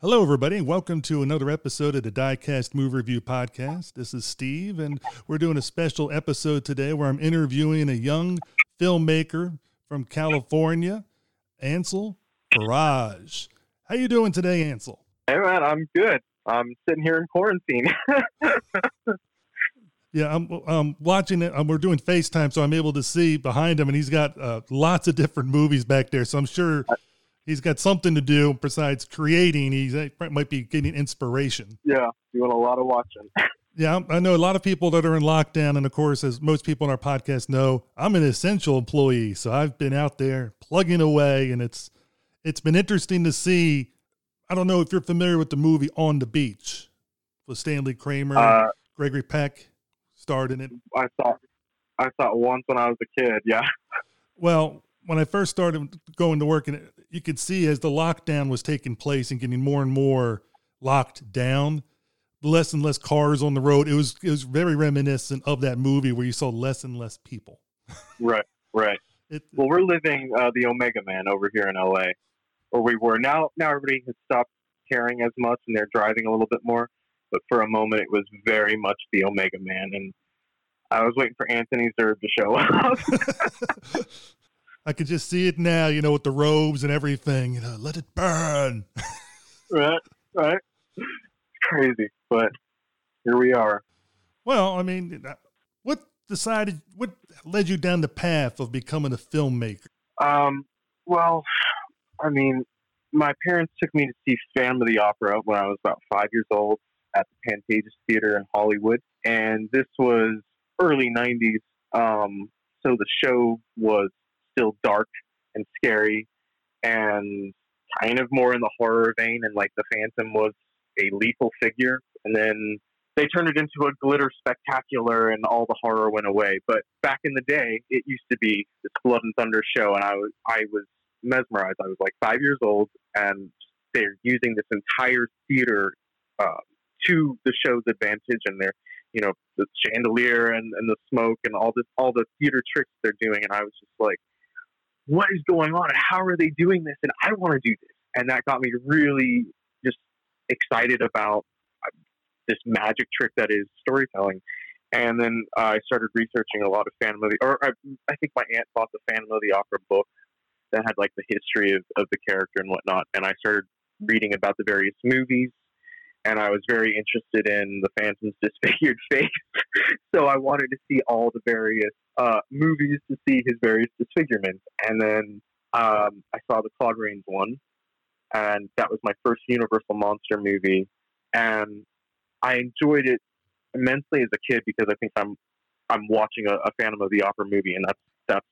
Hello, everybody, and welcome to another episode of the Diecast Movie Review Podcast. This is Steve, and we're doing a special episode today where I'm interviewing a young filmmaker from California, Ansel Faraj. How you doing today, Ansel? Hey man, I'm good. I'm sitting here in quarantine. Yeah, I'm, I'm watching it. Um, we're doing FaceTime, so I'm able to see behind him, and he's got uh, lots of different movies back there. So I'm sure he's got something to do besides creating. He might be getting inspiration. yeah, doing a lot of watching. Yeah, I know a lot of people that are in lockdown, and of course, as most people on our podcast know, I'm an essential employee, so I've been out there plugging away, and it's it's been interesting to see. I don't know if you're familiar with the movie On the Beach with Stanley Kramer, Uh, Gregory Peck starred in it. I saw, I saw it once when I was a kid. Yeah, Well, when I first started going to work, and you could see as the lockdown was taking place and getting more and more locked down, less and less cars on the road. It was it was very reminiscent of that movie where you saw less and less people. right, right. It, Well, we're living uh, the Omega Man over here in LA, or we were. Now, now everybody has stopped caring as much, and they're driving a little bit more. But for a moment, it was very much the Omega Man, and I was waiting for Anthony Zerbe to show up. I could just see it now, you know, with the robes and everything. You know, let it burn. right, right. It's crazy, but here we are. Well, I mean, what decided? What led you down the path of becoming a filmmaker? Um, well, I mean, my parents took me to see Phantom of the Opera when I was about five years old at the Pantages Theater in Hollywood, and this was early '90s. Um, so the show was still dark and scary, and kind of more in the horror vein, and like the Phantom was a lethal figure, and then they turned it into a glitter spectacular and all the horror went away. But back in the day, it used to be this blood and thunder show, and I was I was mesmerized. I was like five years old, and they're using this entire theater uh, to the show's advantage, and they're you know the chandelier and, and the smoke and all this all the theater tricks they're doing, and I was just like, what is going on? And how are they doing this? And I want to do this, and that got me really just excited about this magic trick that is storytelling. And then uh, I started researching a lot of of the, or I, I think my aunt bought the Phantom of the Opera book that had like the history of, of the character and whatnot. And I started reading about the various movies, and I was very interested in the Phantom's disfigured face. so I wanted to see all the various uh, movies to see his various disfigurements. And then um, I saw the Claude Rains one, and that was my first Universal monster movie. And I enjoyed it immensely as a kid because I think I'm I'm watching a, a Phantom of the Opera movie, and that's that's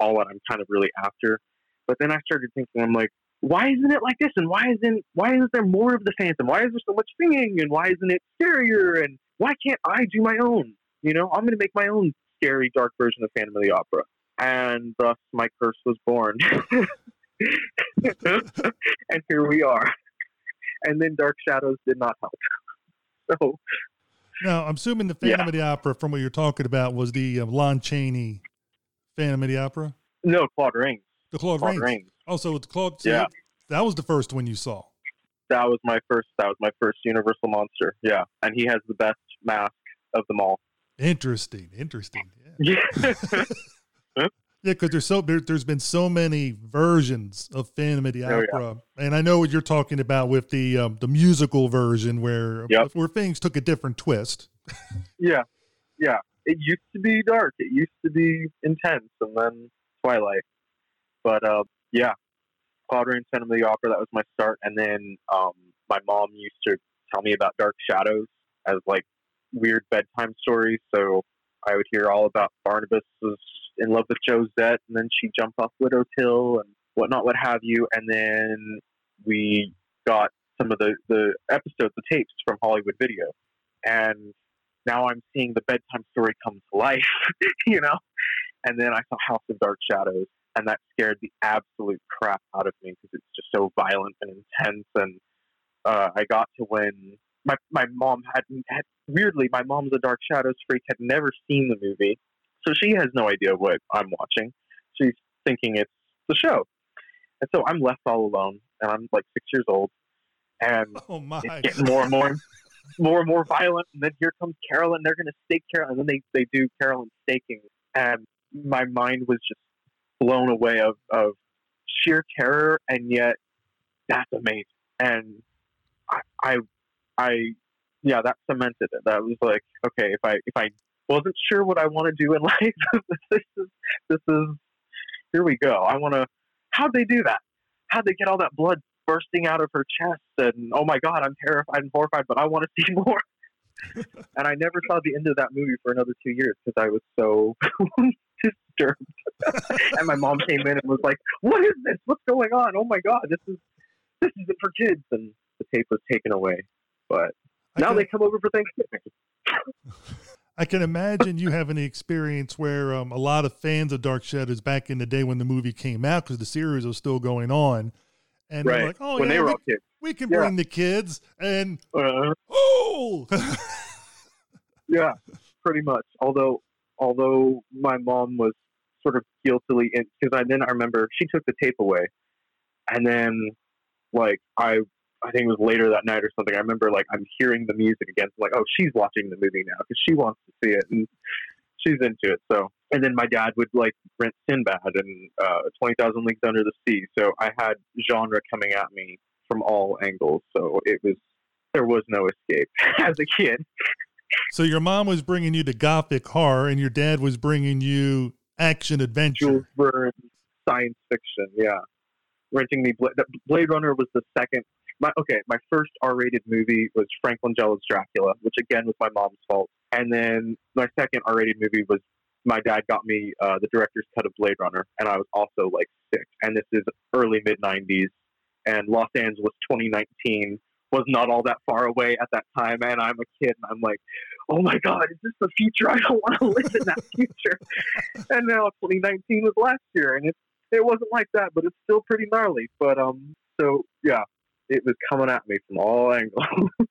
all that I'm kind of really after. But then I started thinking, I'm like, why isn't it like this? And why isn't why isn't there more of the Phantom? Why is there so much singing? And why isn't it scarier? And why can't I do my own? You know, I'm going to make my own scary, dark version of Phantom of the Opera. And thus, my curse was born. and here we are. And then Dark Shadows did not help. So Now, I'm assuming the Phantom Yeah. of the Opera, from what you're talking about, was the uh, Lon Chaney Phantom of the Opera, no, Claude Rains. the Claude, Claude Rains. Rains. Also, it's Claude. so Yeah. that was the first one you saw. That was my first. That was my first Universal monster. Yeah, and he has the best mask of them all. Interesting, interesting. Yeah, Yeah, yeah, because there's so there, there's been so many versions of Phantom of the Oh, yeah. Opera, and I know what you're talking about with the um, the musical version where Yep. where things took a different twist. yeah, yeah. It used to be dark. It used to be intense, and then Twilight. But uh, yeah, Claude Rains Phantom of the Opera. That was my start, and then um, my mom used to tell me about Dark Shadows as like weird bedtime stories. So I would hear all about Barnabas was in love with Josette, and then she jumped off Widow's Hill and whatnot, what have you. And then we got some of the the episodes, the tapes from Hollywood Video, and now I'm seeing the bedtime story come to life, you know. And then I saw House of Dark Shadows, and that scared the absolute crap out of me because it's just so violent and intense. And uh, I got to when my my mom had, had weirdly my mom's a Dark Shadows freak had never seen the movie, so she has no idea what I'm watching. She's thinking it's the show, and so I'm left all alone, and I'm like six years old, and Oh it's getting more and more, more and more violent. And then here comes Carolyn. They're going to stake Carolyn, and then they they do Carolyn staking, and my mind was just blown away of of sheer terror, and yet that's amazing. And I, I, I, yeah, that cemented it. That was like, okay, if I if I wasn't sure what I want to do in life, this is this is here we go. I want to. How'd they do that? How'd they get all that blood bursting out of her chest? And oh my god, I'm terrified and horrified, but I want to see more. and I never saw the end of that movie for another two years because I was so disturbed. and my mom came in and was like, "What is this? What's going on? Oh my god, this is this isn't for kids." And the tape was taken away. But I now can, they come over for Thanksgiving. I can imagine you having the experience where um, a lot of fans of Dark Shadows back in the day when the movie came out because the series was still going on, and they're Right. like, "Oh when yeah, they were we, we can Yeah. bring the kids," and Uh, oh, Yeah, pretty much. Although, although my mom was sort of guiltily in because I then I remember she took the tape away, and then like I I think it was later that night or something. I remember like I'm hearing the music again. Like, oh, she's watching the movie now because she wants to see it and she's into it. So and then my dad would like rent Sinbad and uh, Twenty Thousand Leagues Under the Sea. So I had genre coming at me from all angles. So it was there was no escape as a kid. So your mom was bringing you to gothic horror, and your dad was bringing you action adventure. Jules Verne science fiction. Yeah, renting me Bla- Blade Runner was the second. My okay, my first R-rated movie was Frank Langella's Dracula, which again was my mom's fault. And then my second R-rated movie was my dad got me uh, the director's cut of Blade Runner, and I was also like six. And this is early mid '90s, and Los Angeles 2019 was not all that far away at that time. And I'm a kid, and I'm like, oh my god, is this the future? I don't want to live in that future. and now 2019 was last year, and it it wasn't like that, but it's still pretty gnarly. But um, so yeah, it was coming at me from all angles.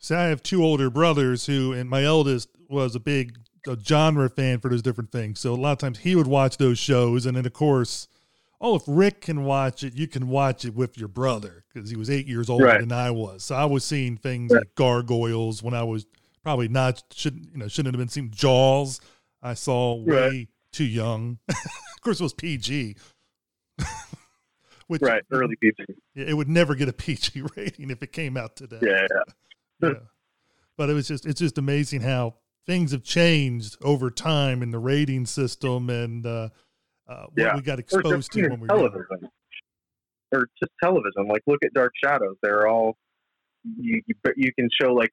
So I have two older brothers who, and my eldest was a big uh genre fan for those different things. So a lot of times he would watch those shows, and then of course, oh, if Rick can watch it, you can watch it with your brother because he was eight years older Right. than I was. So I was seeing things Right. like Gargoyles when I was probably not shouldn't you know shouldn't have been seeing Jaws. I saw way Right. too young. of course, it was PG. Which right, early PG. it would never get a PG rating if it came out today Yeah, yeah. But it was just it's just amazing how things have changed over time in the rating system and uh, uh, what Yeah. we got exposed to when we were young. television, or just television. Like look at Dark Shadows; they're all you. You, you can show like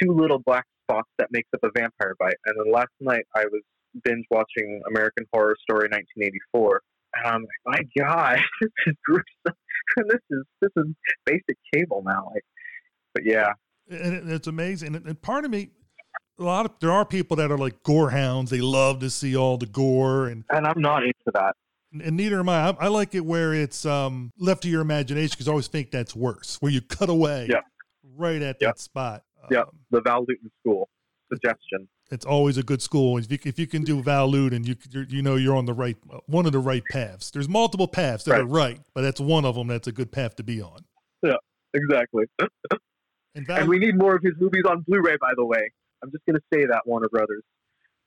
two little black spots that makes up a vampire bite. And then last night I was binge watching American Horror Story 1984. And I'm like, my God, this is gruesome. this is this is basic cable now. Like, but yeah, And it, it's amazing. And, and part of me, a lot of there are people that are like gore hounds. They love to see all the gore, and and I'm not into that. and neither am I. I, I like it where it's um, left to your imagination because I always think that's worse, where you cut away Yeah. right at Yeah. that spot. Yeah. Um, The Val Lewton School suggestion. it's always a good school. If you, if you can do Val Lewton, you you know you're on the right one of the right paths. There's multiple paths that Right. are right, but that's one of them that's a good path to be on. Yeah, exactly. And Val, And we need more of his movies on Blu-ray. By the way, I'm just gonna say that Warner Brothers.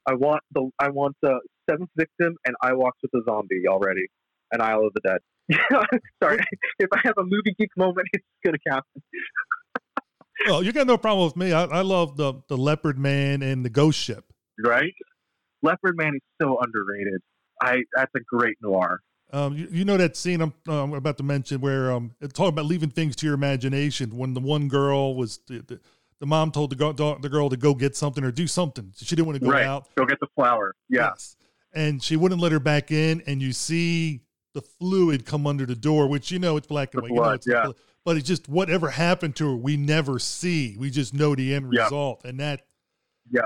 I want the I want the Seventh Victim and I Walked with a Zombie already, and Isle of the Dead. Sorry, if I have a movie geek moment, it's gonna happen. well, you got no problem with me. I, I love the the Leopard Man and the Ghost Ship. Right? Leopard Man is so underrated. I that's a great noir. Um, you, you know that scene I'm, um, about to mention where um, it's talking about leaving things to your imagination. When the one girl was the, the, the mom told the, go, the girl to go get something or do something, she didn't want to go Right. out. Go get the flower. Yeah. Yes. And she wouldn't let her back in, and you see the fluid come under the door, which you know it's black and The white. you know it's yeah. But it's just whatever happened to her, we never see. We just know the end Yeah. result, and that Yeah.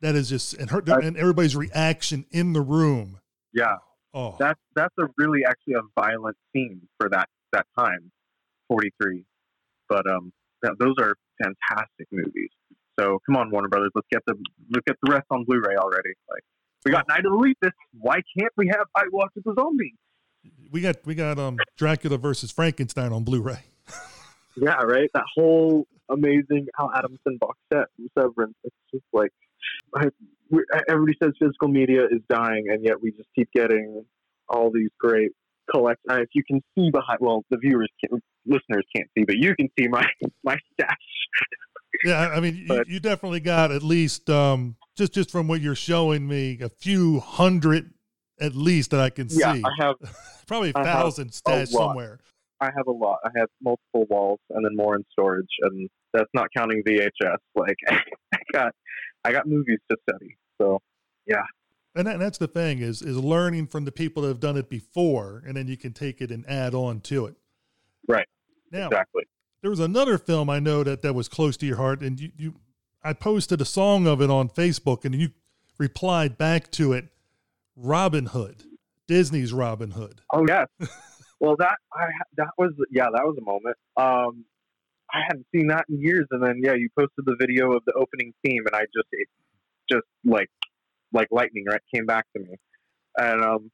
that is just and her and everybody's reaction in the room. Yeah. Oh, That's that's a really actually a violent scene for that that time, forty three. But um, th- those are fantastic movies. So come on, Warner Brothers, let's get the let's get the rest on Blu-ray already. Like we got Night of the Lepus. Why can't we have I Walked with the Zombie? we got we got um Dracula versus Frankenstein on Blu-ray. yeah, right. That whole amazing Al Adamson box set from Severin. It's just like I, everybody says physical media is dying, and yet we just keep getting all these great collect. Uh, if you can see behind, well, the viewers, can, listeners can't see, but you can see my my stash. yeah, I mean, but, you, you, definitely got at least um, just just from what you're showing me, a few hundred at least that I can yeah, see. I have probably a thousand stashed somewhere. I have a lot. I have multiple walls and then more in storage, and that's not counting VHS. Like I got, I got movies to study. So, yeah. And, that, and that's the thing is is learning from the people that have done it before, and then you can take it and add on to it. Right. Now, exactly. There was another film I know that that was close to your heart, and you, you I posted a song of it on Facebook, and you replied back to it, Robin Hood, Disney's Robin Hood. Oh yes. well, that I that was yeah that was a moment. Um, I hadn't seen that in years, and then yeah, you posted the video of the opening theme, and I just it just like like lightning right came back to me, and um,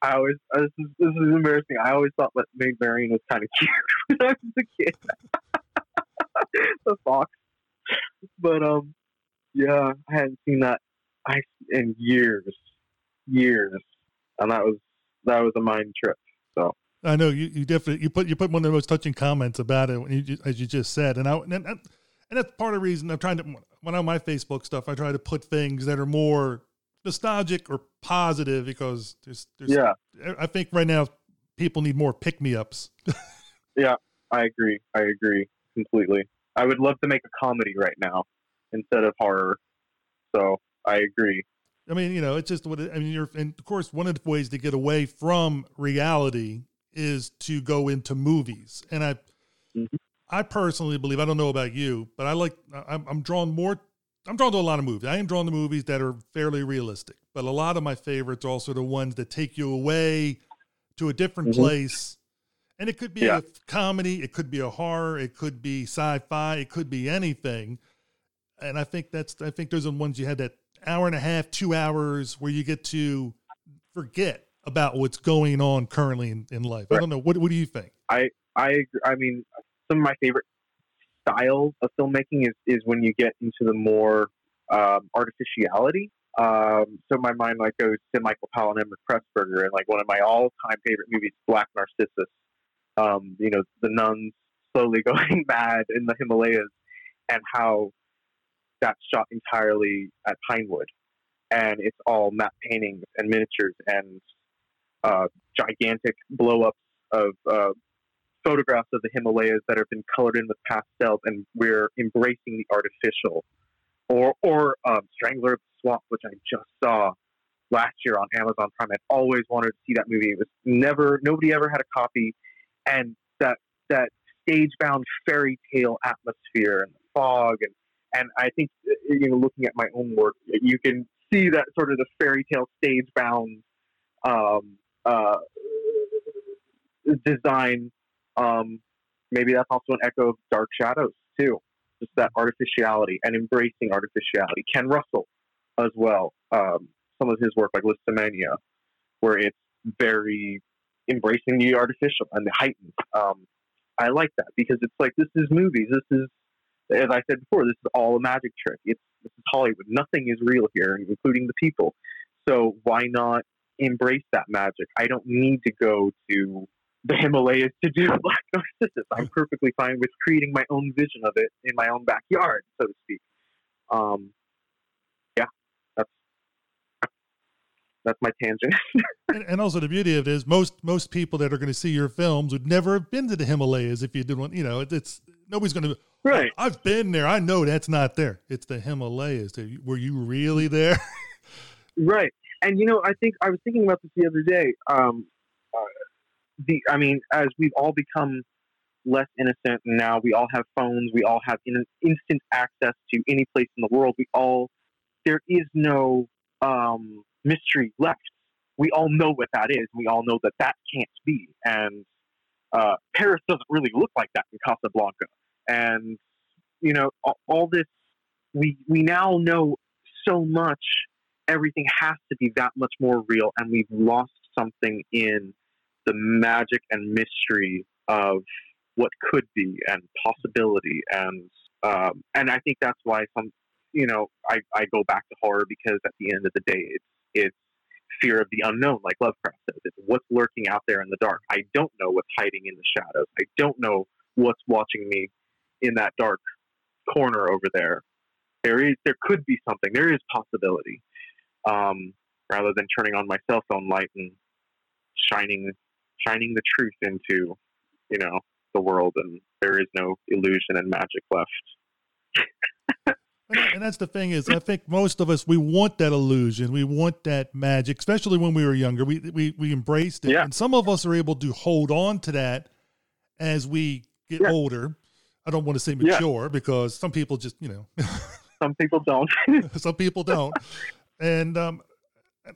I always uh, this is this is embarrassing. I always thought that Maid Marian was kind of cute when I was a kid. the fox, but um, yeah, I hadn't seen that I in years, years, and that was that was a mind trip. So I know you, you definitely you put you put one of the most touching comments about it you, as you just said, and I and, and that's part of the reason I'm trying to when on my Facebook stuff I try to put things that are more nostalgic or positive because there's, there's yeah I think right now people need more pick me ups. yeah, I agree. I agree completely. I would love to make a comedy right now instead of horror. So I agree. I mean, you know, it's just what it, I mean. You're, and of course, one of the ways to get away from reality is to go into movies. And I, mm-hmm. I personally believe I don't know about you, but I like I'm, I'm drawn more. I'm drawn to a lot of movies. I am drawn to movies that are fairly realistic, but a lot of my favorites are also the ones that take you away to a different mm-hmm. place. And it could be yeah. a comedy, it could be a horror, it could be sci-fi, it could be anything. And I think that's I think those are the ones you had that hour and a half, two hours where you get to forget about what's going on currently in, in life. Right. I don't know. What What do you think? I I I mean, some of my favorite styles of filmmaking is is when you get into the more um, artificiality. Um, so my mind like goes to Michael Powell and Emeric Pressburger, and like one of my all time favorite movies, Black Narcissus. Um, you know, the nuns slowly going mad in the Himalayas, and how that's shot entirely at Pinewood, and it's all matte paintings and miniatures and uh, gigantic blow-ups of uh, photographs of the Himalayas that have been colored in with pastels, and we're embracing the artificial. Or, or um, Strangler of the Swamp, which I just saw last year on Amazon Prime. I always wanted to see that movie. It was never, nobody ever had a copy, and that that stage-bound fairy tale atmosphere and the fog, and and I think you know, looking at my own work, you can see that sort of the fairy tale stage-bound um, uh, design. Um, maybe that's also an echo of Dark Shadows too. Just that artificiality and embracing artificiality. Ken Russell, as well. Um, some of his work, like Lisztomania, where it's very embracing the artificial and the heightened. Um, I like that because it's like this is movies. This is, as I said before, this is all a magic trick. It's this is Hollywood. Nothing is real here, including the people. So why not embrace that magic. I don't need to go to the Himalayas to do Black Narcissus. I'm perfectly fine with creating my own vision of it in my own backyard, so to speak. Um, yeah, that's that's my tangent. and, and, also the beauty of it is most most people that are going to see your films would never have been to the Himalayas if you did one. You know, it, it's nobody's going to. Right. I've been there. I know that's not there. It's the Himalayas. Were you really there? right. And you know, I think I was thinking about this the other day. Um, the, I mean, as we've all become less innocent, now we all have phones, we all have in, instant access to any place in the world. We all there is no um, mystery left. We all know what that is. We all know that that can't be. And uh, Paris doesn't really look like that in Casablanca. And you know, all, all this we we now know so much everything has to be that much more real, and we've lost something in the magic and mystery of what could be and possibility. And um, and I think that's why some you know I, I go back to horror because at the end of the day it's it's fear of the unknown like Lovecraft says. It's what's lurking out there in the dark. I don't know what's hiding in the shadows. I don't know what's watching me in that dark corner over there. There is there could be something. There is possibility um, rather than turning on my cell phone light and shining shining the truth into you know the world and there is no illusion and magic left. And that's the thing is i think most of us we want that illusion. We want that magic especially when we were younger. We we, we embraced it. Yeah. and some of us are able to hold on to that as we get Yeah. older. I don't want to say Yeah. mature because some people just you know. Some people don't. Some people don't. And um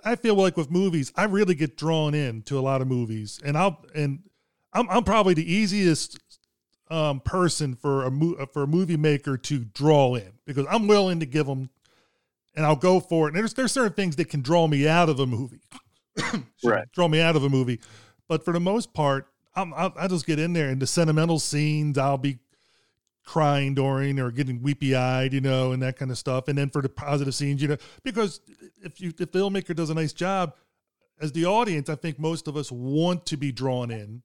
i feel like with movies i really get drawn in to a lot of movies. And i'll and i'm, I'm probably the easiest um person for a mo- for a movie maker to draw in because i'm willing to give them and i'll go for it. And there's there's certain things that can draw me out of a movie. Right. draw me out of a movie. But for the most part I'm, I'll, I'll just get in there and the sentimental scenes i'll be crying during or getting weepy eyed, you know, and that kind of stuff. And then for the positive scenes, you know, because if you if the filmmaker does a nice job, as the audience, I think most of us want to be drawn in.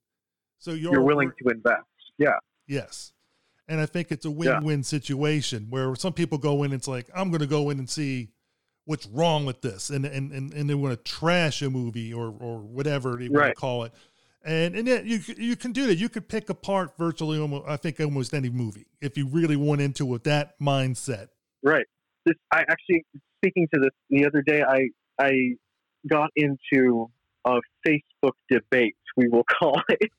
So you're, you're willing to invest yeah yes. And I think it's a win-win situation where some people go in, it's like, I'm gonna go in and see what's wrong with this and and and, and they want to trash a movie or or whatever they want to call it. And and then you you can do that. You could pick apart virtually almost I think almost any movie if you really went into it with that mindset. right. This i actually speaking to this the other day i i got into a facebook debate we will call it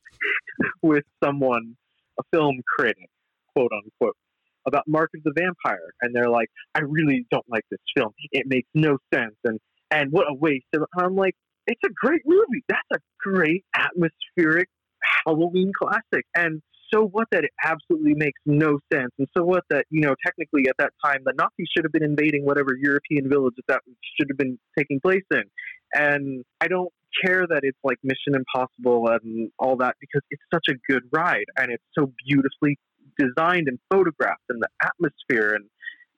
with someone a film critic quote unquote about mark of the vampire. And they're like i really don't like this film. It makes no sense. And and what a waste. And i'm like it's a great movie. That's a great atmospheric halloween classic. And so what that it absolutely makes no sense. And so what that you know technically at that time the nazis should have been invading whatever european village that that should have been taking place in. And i don't care that it's like mission impossible and all that because it's such a good ride and it's so beautifully designed and photographed and the atmosphere. And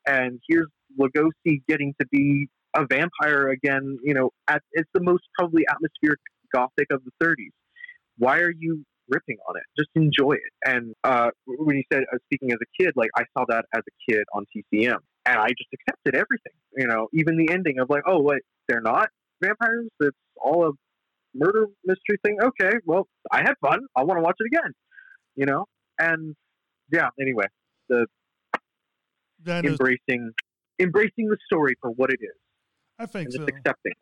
and here's Lugosi getting to be a vampire again you know at it's the most probably atmospheric gothic of the 30s why are you ripping on it? Just enjoy it. And uh, when you said uh, speaking as a kid like i saw that as a kid on tcm and i just accepted everything you know even the ending of like oh wait they're not vampires? It's all a murder mystery thing? Okay well i had fun. I want to watch it again you know? And yeah anyway That is, embracing embracing the story for what it is I think so. accepting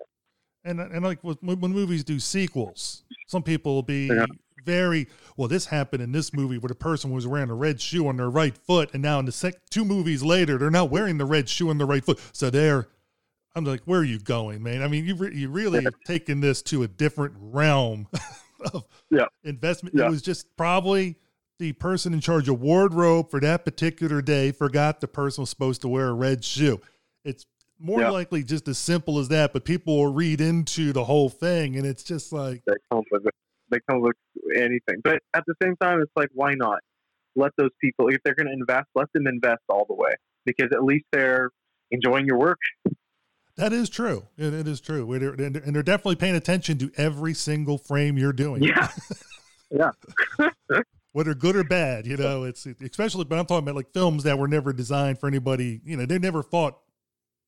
and and like with, when movies do sequels, some people will be Yeah. very well. This happened in this movie where the person was wearing a red shoe on their right foot, and now in the sec- two movies later, they're not wearing the red shoe on the right foot. So they're, I'm like, where are you going, man? I mean, you re- you really Yeah. taking this to a different realm of Yeah. investment. Yeah. It was just probably the person in charge of wardrobe for that particular day forgot the person was supposed to wear a red shoe. It's more Yeah. likely just as simple as that, but people will read into the whole thing, and it's just like, they come with it. they come with anything but at the same time it's like why not let those people if they're going to invest let them invest all the way because at least they're enjoying your work that is true. It, it is true. They're- And they're, and they're definitely paying attention to every single frame you're doing. Yeah, yeah Whether good or bad, you know, it's especially, but I'm talking about like films that were never designed for anybody, you know, they never thought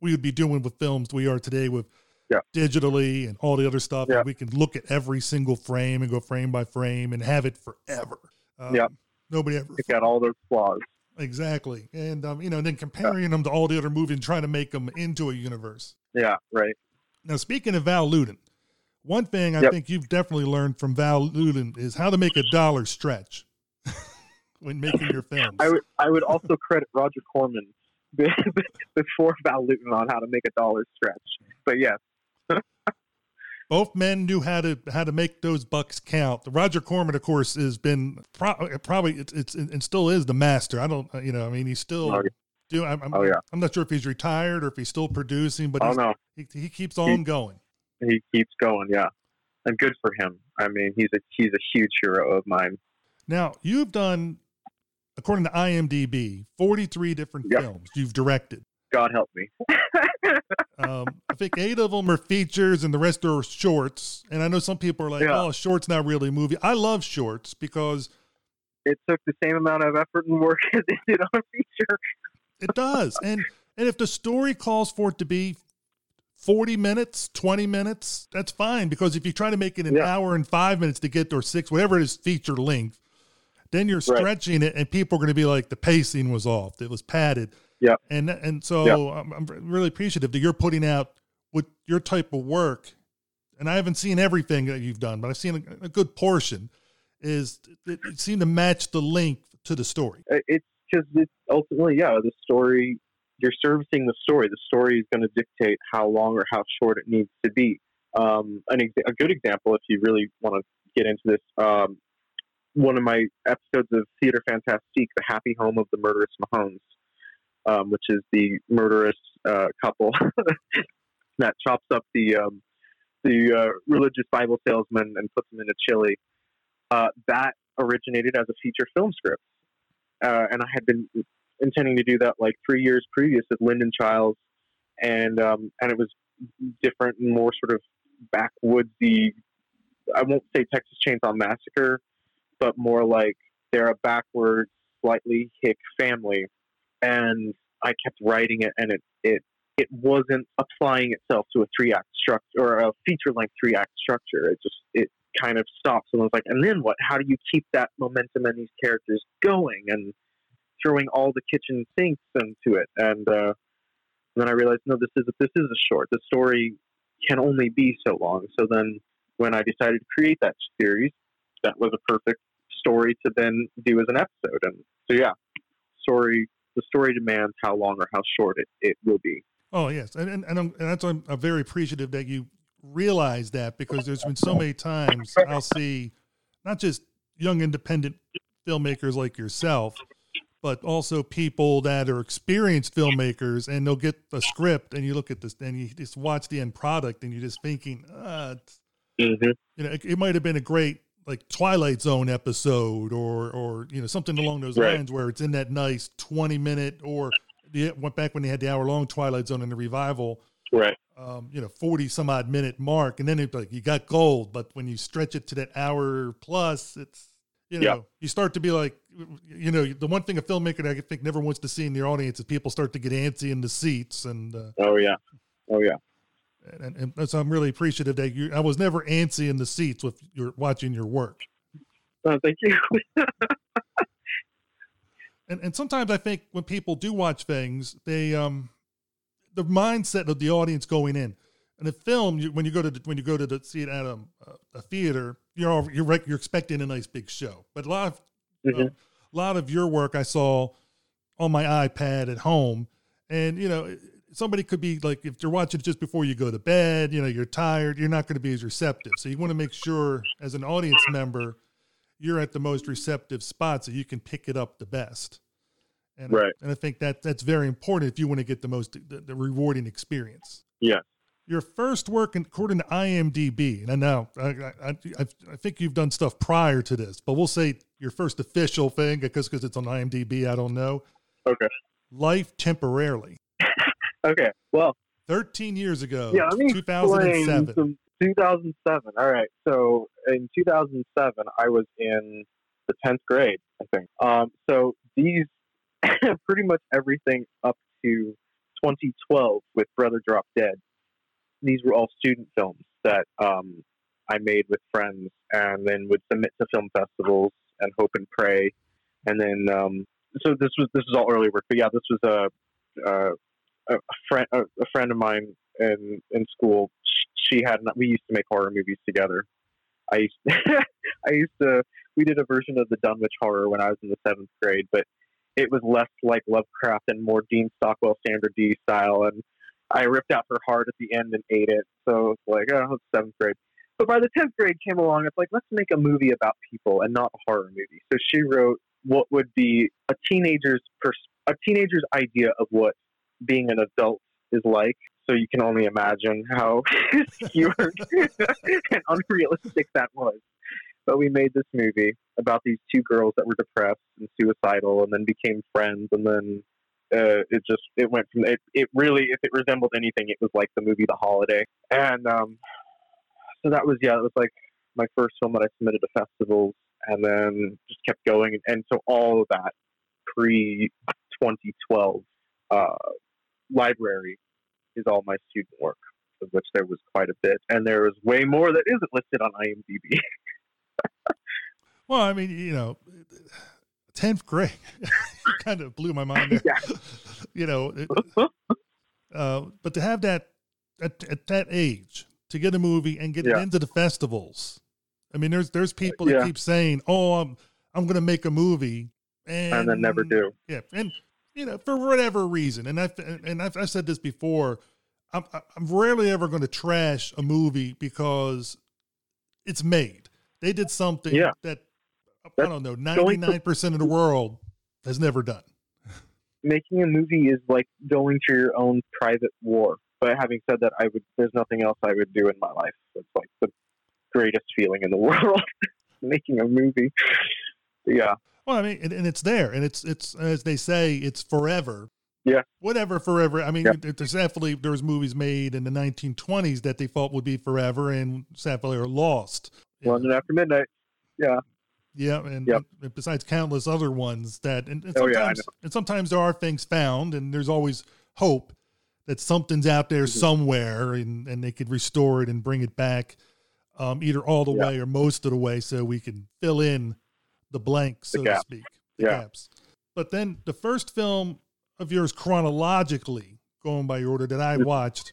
we would be doing with films we are today with Yeah. digitally and all the other stuff. Yeah. We can look at every single frame and go frame by frame and have it forever. Um, Yeah. Nobody ever it's got all those flaws Exactly. And, um, you know, and then comparing them to all the other movies and trying to make them into a universe. yeah right Now, speaking of Val Lewton, one thing I Yep. think you've definitely learned from Val Lewton is how to make a dollar stretch when making your films. I would I would also credit Roger Corman before Val Lewton on how to make a dollar stretch. But yes, Both men knew how to how to make those bucks count. Roger Corman, of course, has been pro- probably it's, it's and still is the master. I don't, you know, I mean, he's still Oh, yeah. doing. I'm, I'm, Oh, yeah. I'm not sure if he's retired or if he's still producing, but oh no, he, he keeps on going. he keeps going. Yeah, and good for him. I mean, he's a he's a huge hero of mine. Now, you've done, according to IMDb, 43 different Yep. films you've directed. God help me. Um, I think eight of them are features and the rest are shorts. And I know some people are like, Yeah. oh, shorts not really a movie. I love shorts because it took the same amount of effort and work as it did on a feature. it does. and and if the story calls for it to be 40 minutes, 20 minutes, that's fine. Because if you try to make it an Yeah. hour and five minutes to get or six, whatever it is, feature length, then you're Right. stretching it and people are going to be like, the pacing was off. It was padded. Yeah. And and so Yeah. I'm, I'm really appreciative that you're putting out with your type of work. And I haven't seen everything that you've done, but I've seen a, a good portion. Is it, it seemed to match the length to the story. It's because it's ultimately, yeah, the story, you're servicing the story. The story is going to dictate how long or how short it needs to be. Um, an ex- a good example, if you really want to get into this, um, one of my episodes of Theater Fantastique, The Happy Home of the Murderous Mahones, um, which is the murderous uh, couple that chops up the um, the uh, religious Bible salesman and puts him in a chili. Uh, that originated as a feature film script, uh, and I had been intending to do that like three years previous with Lyndon Childs, and um, and it was different and more sort of backwoodsy. I won't say Texas Chainsaw Massacre, but more like they're a backwards, slightly hick family, and I kept writing it, and it it it wasn't applying itself to a three act structure or a feature length three act structure. It just it kind of stops and I was like, and then what? How do you keep that momentum and these characters going and throwing all the kitchen sinks into it? And uh, then I realized, no, this is this is a short. The story can only be so long. So then, when I decided to create that series, that was a perfect story to then do as an episode. And so, yeah, story. The story demands how long or how short it, it will be. Oh yes, and and, and, I'm, and that's I'm, I'm very appreciative that you realize that because there's been so many times I'll see not just young independent filmmakers like yourself, but also people that are experienced filmmakers and they'll get the script and you look at this and you just watch the end product and you're just thinking, it's, Mm-hmm. you know, it, it might have been a great like Twilight Zone episode or or you know something along those Right. lines where it's in that nice 20 minute or the went back when they had the hour long Twilight Zone in the revival Right. um, you know, 40 some odd minute mark. And then it's like, you got gold. But when you stretch it to that hour plus, it's, you know, Yeah. you start to be like, you know, the one thing a filmmaker I think never wants to see in their audience is people start to get antsy in the seats. And, uh, Oh yeah. Oh yeah. And, and, and so I'm really appreciative that you, I was never antsy in the seats with your watching your work. Oh, thank you. And, and sometimes I think when people do watch things, they, um, the mindset of the audience going in, in a film, you, when you go to the, when you go to the, see it at a, a theater, you're all, you're you're expecting a nice big show. But a lot of Mhm. a lot of your work I saw on my iPad at home, and you know somebody could be like if you're watching just before you go to bed, you know you're tired, you're not going to be as receptive. So you want to make sure as an audience member you're at the most receptive spot so you can pick it up the best. And, Right. and I think that that's very important if you want to get the most the, the rewarding experience Yeah. your first work according to IMDb, and I know I, I, I, I think you've done stuff prior to this, but we'll say your first official thing because because it's on IMDb. I don't know. Okay. Life temporarily, Okay. Well, thirteen years ago, yeah. Let me two thousand explain some 2007. All right. So in 2007, I was in the 10th grade, I think. Um, so these pretty much everything up to 2012 with Brother Drop Dead. These were all student films that um, I made with friends, and then would submit to film festivals and hope and pray. And then, um, so this was this was all early work, but yeah, this was a a, a friend a, a friend of mine in in school. She had we used to make horror movies together. I used I used to we did a version of the Dunwich Horror when I was in the seventh grade, but it was less like Lovecraft and more Dean Stockwell Sandra Dee style. And I ripped out her heart at the end and ate it. So it's like, oh, it's seventh grade. But by the tenth grade came along, it's like let's make a movie about people and not a horror movie. So she wrote what would be a teenager's pers- a teenager's idea of what being an adult is like. So you can only imagine how skewered and unrealistic that was. but we made this movie about these two girls that were depressed and suicidal, and then became friends, and then uh, it just it went from it. It really, if it resembled anything, it was like the movie The Holiday, and um, so that was yeah, it was like my first film that I submitted to festivals, and then just kept going, and so all of that pre 2012 uh, library is all my student work, of which there was quite a bit, and there is way more that isn't listed on IMDb. well, I mean, you know, tenth grade kind of blew my mind there. Yeah. you know, it, uh, but to have that at, at, that age to get a movie and get yeah. it into the festivals. I mean, there's there's people that yeah. keep saying, "Oh, I'm I'm going to make a movie," and, and then never do. Yeah, and you know, for whatever reason, and I've and I've, I've said this before, I'm I'm rarely ever going to trash a movie because it's made. They did something yeah. that I don't know, ninety nine percent of the world has never done. Making a movie is like going to your own private war. But having said that, I would. There's nothing else I would do in my life. It's like the greatest feeling in the world, making a movie. Yeah. Well, I mean, and, and, it's there, and it's it's as they say, it's forever. Yeah. Whatever, forever. I mean, yeah. there's definitely there was movies made in the 1920s that they thought would be forever, and sadly are lost. London After Midnight. Yeah. Yeah, and, yep. besides countless other ones that, and, and sometimes, oh, yeah, and sometimes there are things found, and there's always hope that something's out there mm-hmm. somewhere, and and they could restore it and bring it back, um, either all the yeah. way or most of the way, so we can fill in the blanks, so to speak, the yeah. gaps. But then the first film of yours chronologically, going by order that I watched,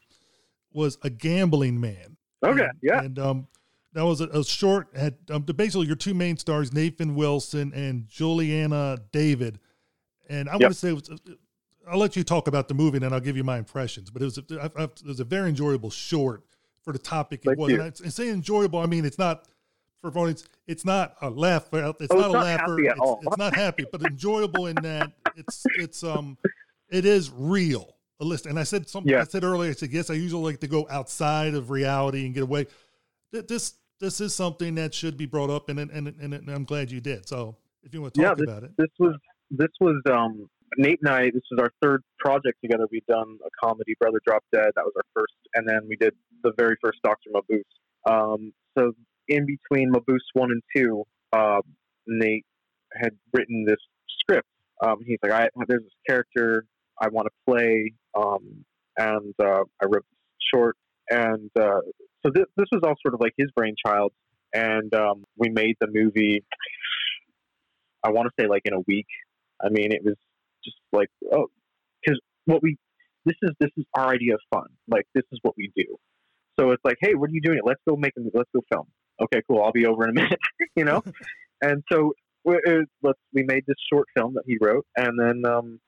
was A Gambling Man. Okay, and, yeah. And um, that was a, a short, had um, basically your two main stars, Nathan Wilson and Juliana David. And I yep. want to say, was, I'll let you talk about the movie and then I'll give you my impressions. But it was, a, I, I, it was a very enjoyable short for the topic it Thank was. And I, and say enjoyable, I mean, it's not for. It's not a laugh. It's, oh, it's not a laugher. It's, it's, not happy, but enjoyable in that it's it's um it is real. A list, and I said something. Yeah. I said earlier. I said yes. I usually like to go outside of reality and get away. This this is something that should be brought up, and and and, and I'm glad you did. So if you want to talk yeah, this, about it, this was this was um Nate and I. This was our third project together. We'd done a comedy, Brother Drop Dead. That was our first, and then we did the very first Doctor Mabuse. Um, so in between Mabuse one and two, uh, Nate had written this script. Um, he's like, I, there's this character I want to play, um, and uh, I wrote this short, and uh, so this, this was all sort of like his brainchild, and um, we made the movie. I want to say like in a week. I mean, it was just like oh, because what we this is this is our idea of fun. Like this is what we do. So it's like, hey, what are you doing? Let's go make a let's go film okay, cool, I'll be over in a minute, you know? and so we, we made this short film that he wrote, and then, um,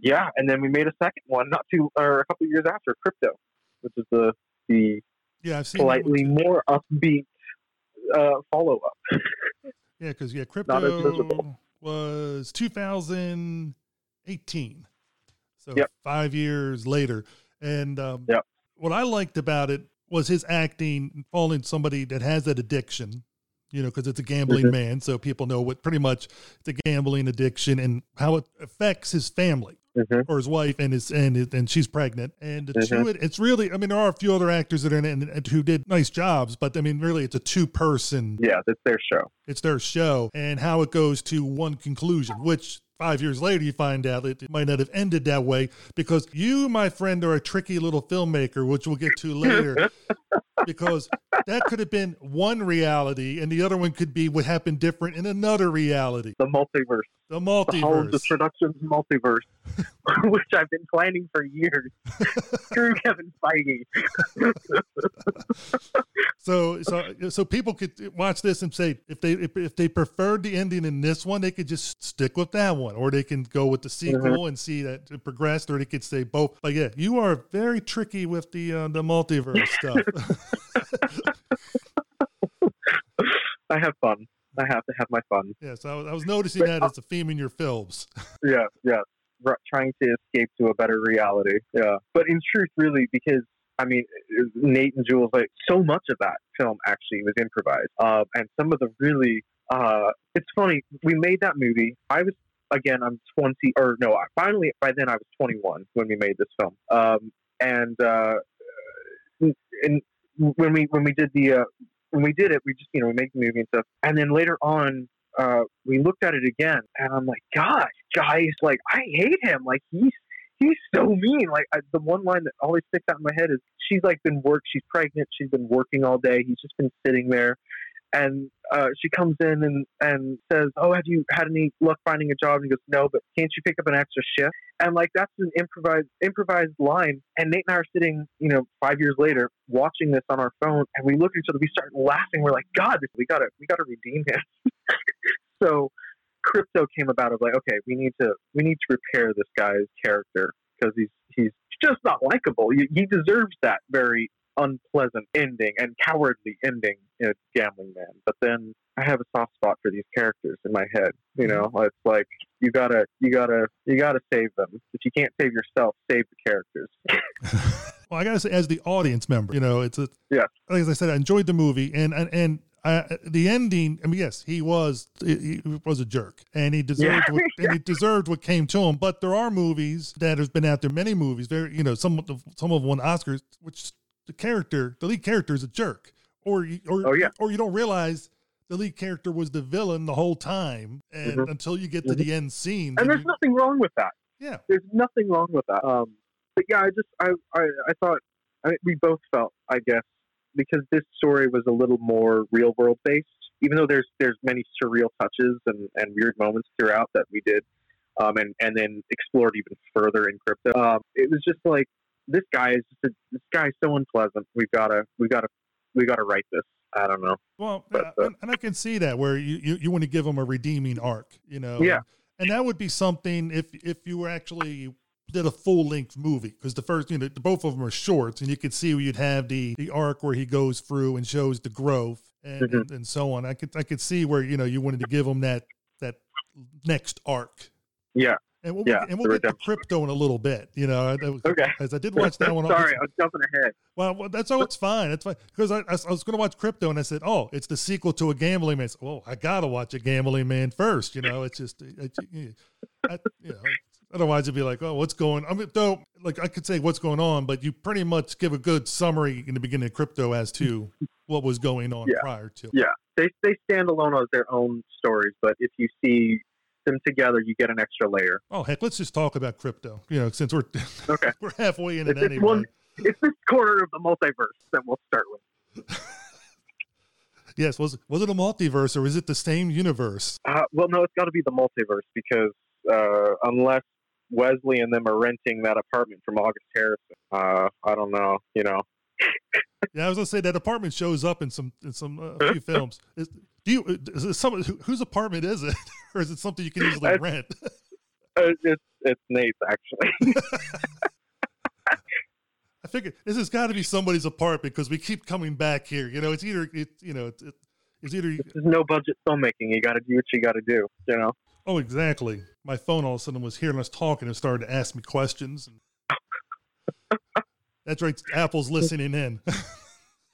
yeah, and then we made a second one not too, or a couple years after, Crypto, which is the, the yeah, slightly more upbeat uh, follow up. yeah, because, yeah, Crypto was 2018. So yep. five years later. And um, yep. what I liked about it was his acting falling somebody that has that addiction you know because it's a gambling mm-hmm. man so people know what pretty much the gambling addiction and how it affects his family mm-hmm. or his wife and his and and she's pregnant and mm-hmm. two it's really i mean there are a few other actors that are in it and, and who did nice jobs but i mean really it's a two person yeah it's their show it's their show and how it goes to one conclusion which Five years later, you find out it might not have ended that way because you, my friend, are a tricky little filmmaker, which we'll get to later. because that could have been one reality, and the other one could be what happened different in another reality. The multiverse. The multiverse. The Productions multiverse, which I've been planning for years. Screw Kevin Feige. so, so, so people could watch this and say if they if, if they preferred the ending in this one, they could just stick with that one, or they can go with the sequel mm-hmm. and see that it progressed, or they could say both. But yeah, you are very tricky with the uh, the multiverse stuff. I have fun. I have to have my fun. Yes, I was, I was noticing that as a theme in your films. yeah, yeah. trying to escape to a better reality. Yeah. But in truth, really, because I mean, Nate and Jules, like so much of that film actually was improvised. Uh, and some of the really, uh, it's funny. We made that movie. I was again, I'm 20, or no, I, finally by then I was 21 when we made this film. Um, and uh, and when we when we did the uh, when we did it, we just you know we made the movie and stuff. And then later on, uh, we looked at it again, and I'm like, gosh, guys, like I hate him. Like he's he's so mean. Like I, the one line that always sticks out in my head is she's like been work. She's pregnant. She's been working all day. He's just been sitting there, and uh, she comes in and and says, "Oh, have you had any luck finding a job?" And he goes, "No, but can't you pick up an extra shift?" And like that's an improvised improvised line. And Nate and I are sitting, you know, five years later, watching this on our phone, and we look at each other. We start laughing. We're like, "God, we gotta we gotta redeem him." so crypto came about of like, okay, we need to we need to repair this guy's character because he's he's just not likable. He, he deserves that very unpleasant ending and cowardly ending in Gambling Man. But then I have a soft spot for these characters in my head. You know, mm-hmm. it's like you gotta you gotta you gotta save them. If you can't save yourself, save the characters. well, I gotta say, as the audience member, you know, it's a yeah. Like as I said, I enjoyed the movie, and and and uh, the ending. I mean, yes, he was he was a jerk, and he deserved yeah. what, and he deserved what came to him. But there are movies that has been out there, many movies. Very, you know, some of the, some of them won Oscars, which the character, the lead character, is a jerk, or you, or oh, yeah. or you don't realize the lead character was the villain the whole time, and mm-hmm. until you get to mm-hmm. the end scene, and there's you, nothing wrong with that. Yeah, there's nothing wrong with that. Um, but yeah, I just I I, I thought I mean, we both felt, I guess, because this story was a little more real world based. Even though there's there's many surreal touches and, and weird moments throughout that we did, um, and and then explored even further in crypto. Um, it was just like this guy is just a, this guy is so unpleasant. We've got to we've got to we got to write this. I don't know. Well, but, uh, and, and, I can see that where you, you, you want to give them a redeeming arc, you know. Yeah. And, that would be something if if you were actually did a full length movie because the first, you know, both of them are shorts, and you could see where you'd have the the arc where he goes through and shows the growth and, mm-hmm. and, and so on. I could I could see where you know you wanted to give them that that next arc. Yeah. And we'll, yeah, and we'll get to crypto in a little bit, you know. Was, okay. As I did watch that one. Sorry, I was jumping ahead. Well, well that's oh, it's fine. It's fine because I, I, was going to watch crypto and I said, oh, it's the sequel to a gambling man. Well, I got to watch a gambling man first. You know, it's just, it, it, I, you know, Otherwise, it'd be like, oh, what's going? I mean, though, like I could say what's going on, but you pretty much give a good summary in the beginning of crypto as to what was going on yeah. prior to. Yeah, they they stand alone as their own stories, but if you see them together, you get an extra layer. Oh heck, let's just talk about crypto. You know, since we're okay, we're halfway in it's it anyway. One, it's this corner of the multiverse that we'll start with. yes, was was it a multiverse or is it the same universe? Uh, well, no, it's got to be the multiverse because uh, unless Wesley and them are renting that apartment from August Harrison. Uh, I don't know, you know. yeah, I was gonna say that apartment shows up in some in some uh, few films. Is, do you is some whose apartment is it, or is it something you can easily it's, rent? Uh, it's it's Nate's actually. I figured this has got to be somebody's apartment because we keep coming back here. You know, it's either it you know it's, it's either this is no budget filmmaking. You got to do what you got to do. You know. Oh, exactly. My phone all of a sudden was here hearing us talking and started to ask me questions. That's right. Apple's listening in.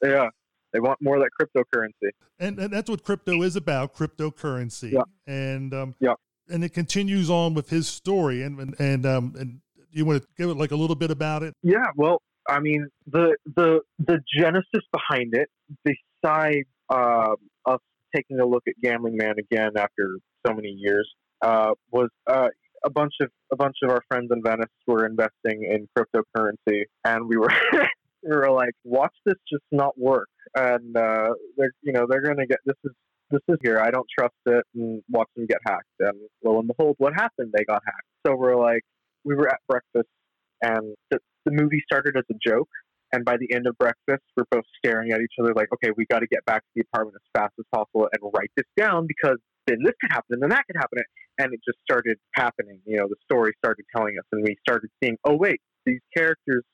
yeah. They want more of that cryptocurrency. And, and that's what crypto is about, cryptocurrency. Yeah. And um, yeah. and it continues on with his story and and and um and you want to give it like a little bit about it? Yeah, well, I mean, the the the genesis behind it, besides um, us taking a look at Gambling Man again after so many years, uh, was uh, a bunch of a bunch of our friends in Venice were investing in cryptocurrency, and we were we were like, watch this just not work, and uh, they're you know they're gonna get this is this is here. I don't trust it, and watch them get hacked. And lo and behold, what happened? They got hacked. So we're like, we were at breakfast, and the, the movie started as a joke. And by the end of breakfast, we're both staring at each other like, okay, we got to get back to the apartment as fast as possible and write this down because then this could happen and then that could happen. And it just started happening. You know, the story started telling us, and we started seeing, oh, wait, these characters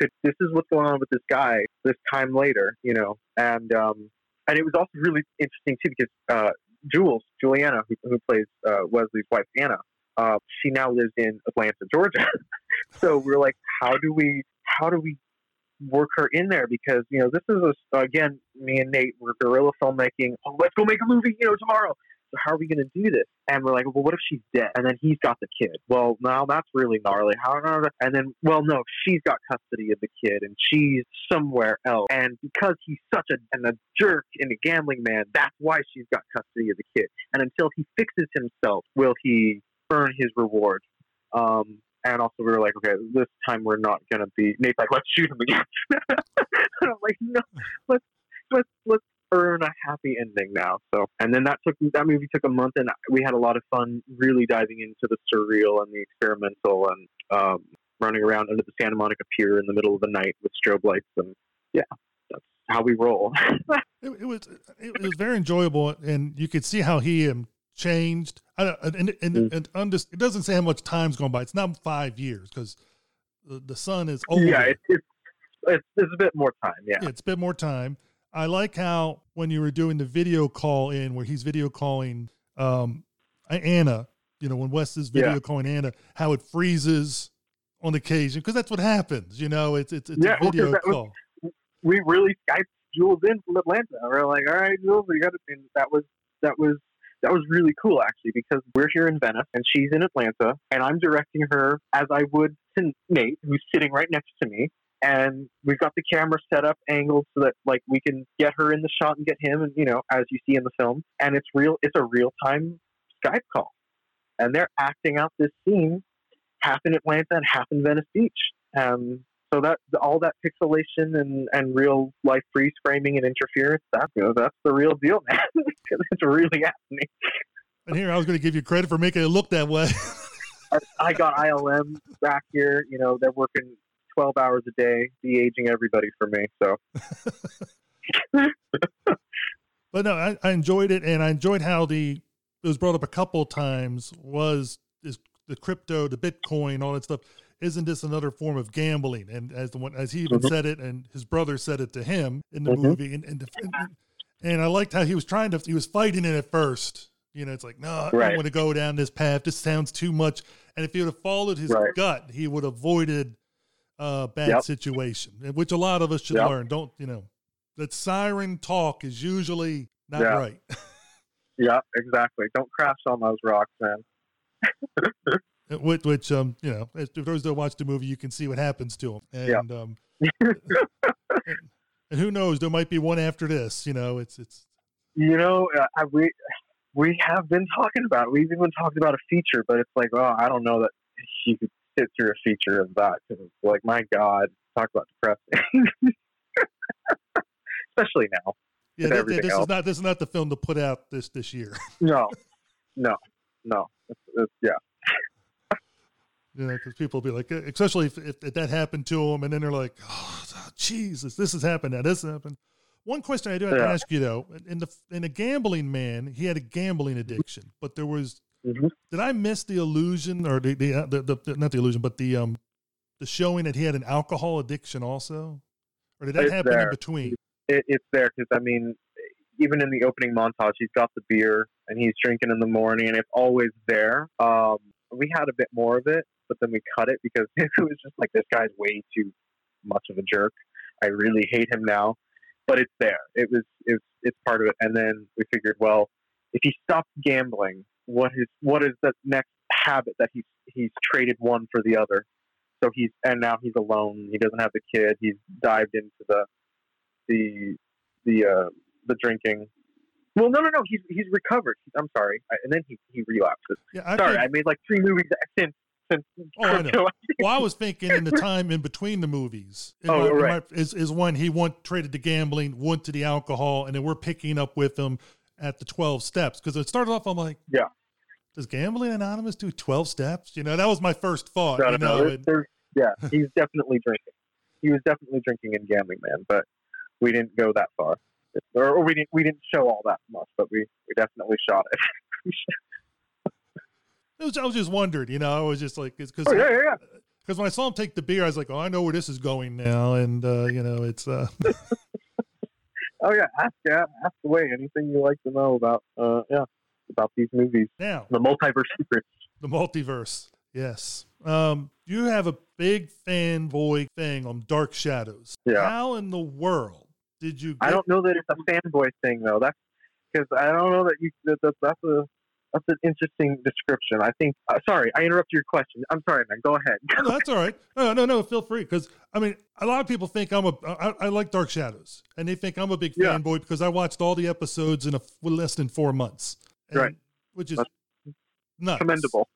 could, this is what's going on with this guy this time later, you know. And, um, and it was also really interesting, too, because uh, Jules, Juliana, who, who plays uh, Wesley's wife, Anna, uh, she now lives in Atlanta, Georgia. so we're like, how do we, how do we work her in there because you know this is a, again me and Nate we're guerrilla filmmaking. Oh, let's go make a movie, you know, tomorrow. How are we going to do this? And we're like, well, what if she's dead? And then he's got the kid. Well, now that's really gnarly. How? And then, well, no, she's got custody of the kid, and she's somewhere else. And because he's such a, and a jerk and a gambling man, that's why she's got custody of the kid. And until he fixes himself, will he earn his reward? Um, and also we were like, okay, this time we're not gonna be. Nate's like, let's shoot him again. I'm like, no, let's let's let's earn a happy ending now. So, and then that took that movie took a month, and we had a lot of fun really diving into the surreal and the experimental, and um, running around under the Santa Monica Pier in the middle of the night with strobe lights, and yeah, that's how we roll. it, it, was it was very enjoyable, and you could see how he um, changed. I, and and, mm. and under, it doesn't say how much time's gone by. It's not five years because the, the son is older. Yeah, it, it's, it's it's a bit more time. Yeah. yeah, it's a bit more time I like how when you were doing the video call in where he's video calling um, Anna, you know, when Wes is video yeah. calling Anna, how it freezes on occasion because that's what happens. You know, it's it's, it's yeah, a video call. Was, we really Skyped Jules in from Atlanta. We're like, all right, Jules, we got it. And that was that was that was really cool actually because we're here in Venice and she's in Atlanta and I'm directing her as I would to Nate, who's sitting right next to me and we've got the camera set up angled so that like we can get her in the shot and get him and you know as you see in the film. And it's real it's a real time skype call. And they're acting out this scene half in atlanta and half in venice beach. Um, so that all that pixelation and, and real life freeze framing and interference that you know, that's the real deal man. It's really happening. And here i was going to give you credit for making it look that way. I got ILM back here. You know, they're working 12 hours a day, de aging everybody for me. So. but no, I, I, enjoyed it, and I enjoyed how the it was brought up a couple times was is the crypto, the Bitcoin, all that stuff. Isn't this another form of gambling? And as the one as he even mm-hmm. said it, and his brother said it to him in the mm-hmm. movie, and, and and, and I liked how he was trying to he was fighting it at first. You know, it's like, no, I don't want to go down this path. This sounds too much. And if he would have followed his right. gut, he would have avoided uh, bad yep. situation, which a lot of us should yep. learn. Don't you know that siren talk is usually not yeah. right. yeah, exactly. Don't crash on those rocks, man. which, which, um, you know, if those that watch the movie, you can see what happens to them, and yep. um, and, and who knows, there might be one after this. You know, it's it's. You know, uh, I, we we have been talking about. It. We've even talked about a feature, but it's like, oh, I don't know that you could through a feature of that because it's like, my God, talk about depressing. Especially now. Yeah, this, this is not this is not the film to put out this this year. no, no, no. It's, it's, yeah. Know, because people will be like, especially if, if, if, that happened to them, and then they're like, oh, "Oh, Jesus, this has happened. Now this happened." One question I do have yeah. to ask you though: in the in a gambling man, he had a gambling addiction, but there was Mm-hmm. Did I miss the illusion or the the, the the, not the illusion, but the um the showing that he had an alcohol addiction also, or did that it's happen there. in between? It, it's there because I mean, even in the opening montage, he's got the beer and he's drinking in the morning, and it's always there. Um, we had a bit more of it, but then we cut it because it was just like this guy's way too much of a jerk. I really hate him now, but it's there. It was it's it's part of it. And then we figured, well, if he stopped gambling what is what is the next habit that he's he's traded one for the other. So he's and now he's alone. He doesn't have the kid. He's dived into the the the uh, the drinking. Well, no, no, no. He's he's recovered. I'm sorry, I, and then he he relapses. Yeah, I sorry, think, I made like three movies since since. Oh, I know. well, I was thinking in the time in between the movies. oh, my, right. My, is is one he went traded to gambling, went to the alcohol, and then we're picking up with him at the twelve steps because it started off. I'm like, yeah, does Gambling Anonymous do 12 steps? You know, that was my first thought. No, you know, no, there's, there's, yeah, he's definitely drinking. He was definitely drinking in Gambling Man, but we didn't go that far. Or, or we didn't we didn't show all that much, but we, we definitely shot it. it was, I was just wondering, you know, I was just like, because oh, yeah, yeah, yeah. Because when I saw him take the beer, I was like, "Oh, I know where this is going now," and uh, you know, it's. Uh... oh yeah, ask yeah, ask away anything you like to know about. Uh, yeah, about these movies. Now, the multiverse secrets. The multiverse. Yes. Um, you have a big fanboy thing on Dark Shadows. Yeah. How in the world did you? Get, I don't know that it's a fanboy thing though. That's because I don't know that you that, that, that's a that's an interesting description. I think. Uh, sorry, I interrupted your question. I'm sorry, man. Go ahead. Oh, no, that's all right. No, no, no. Feel free, because I mean, a lot of people think I'm a. I, I like Dark Shadows, and they think I'm a big Yeah. fanboy because I watched all the episodes in a well, less than four months. And- Right. Which is. Commendable.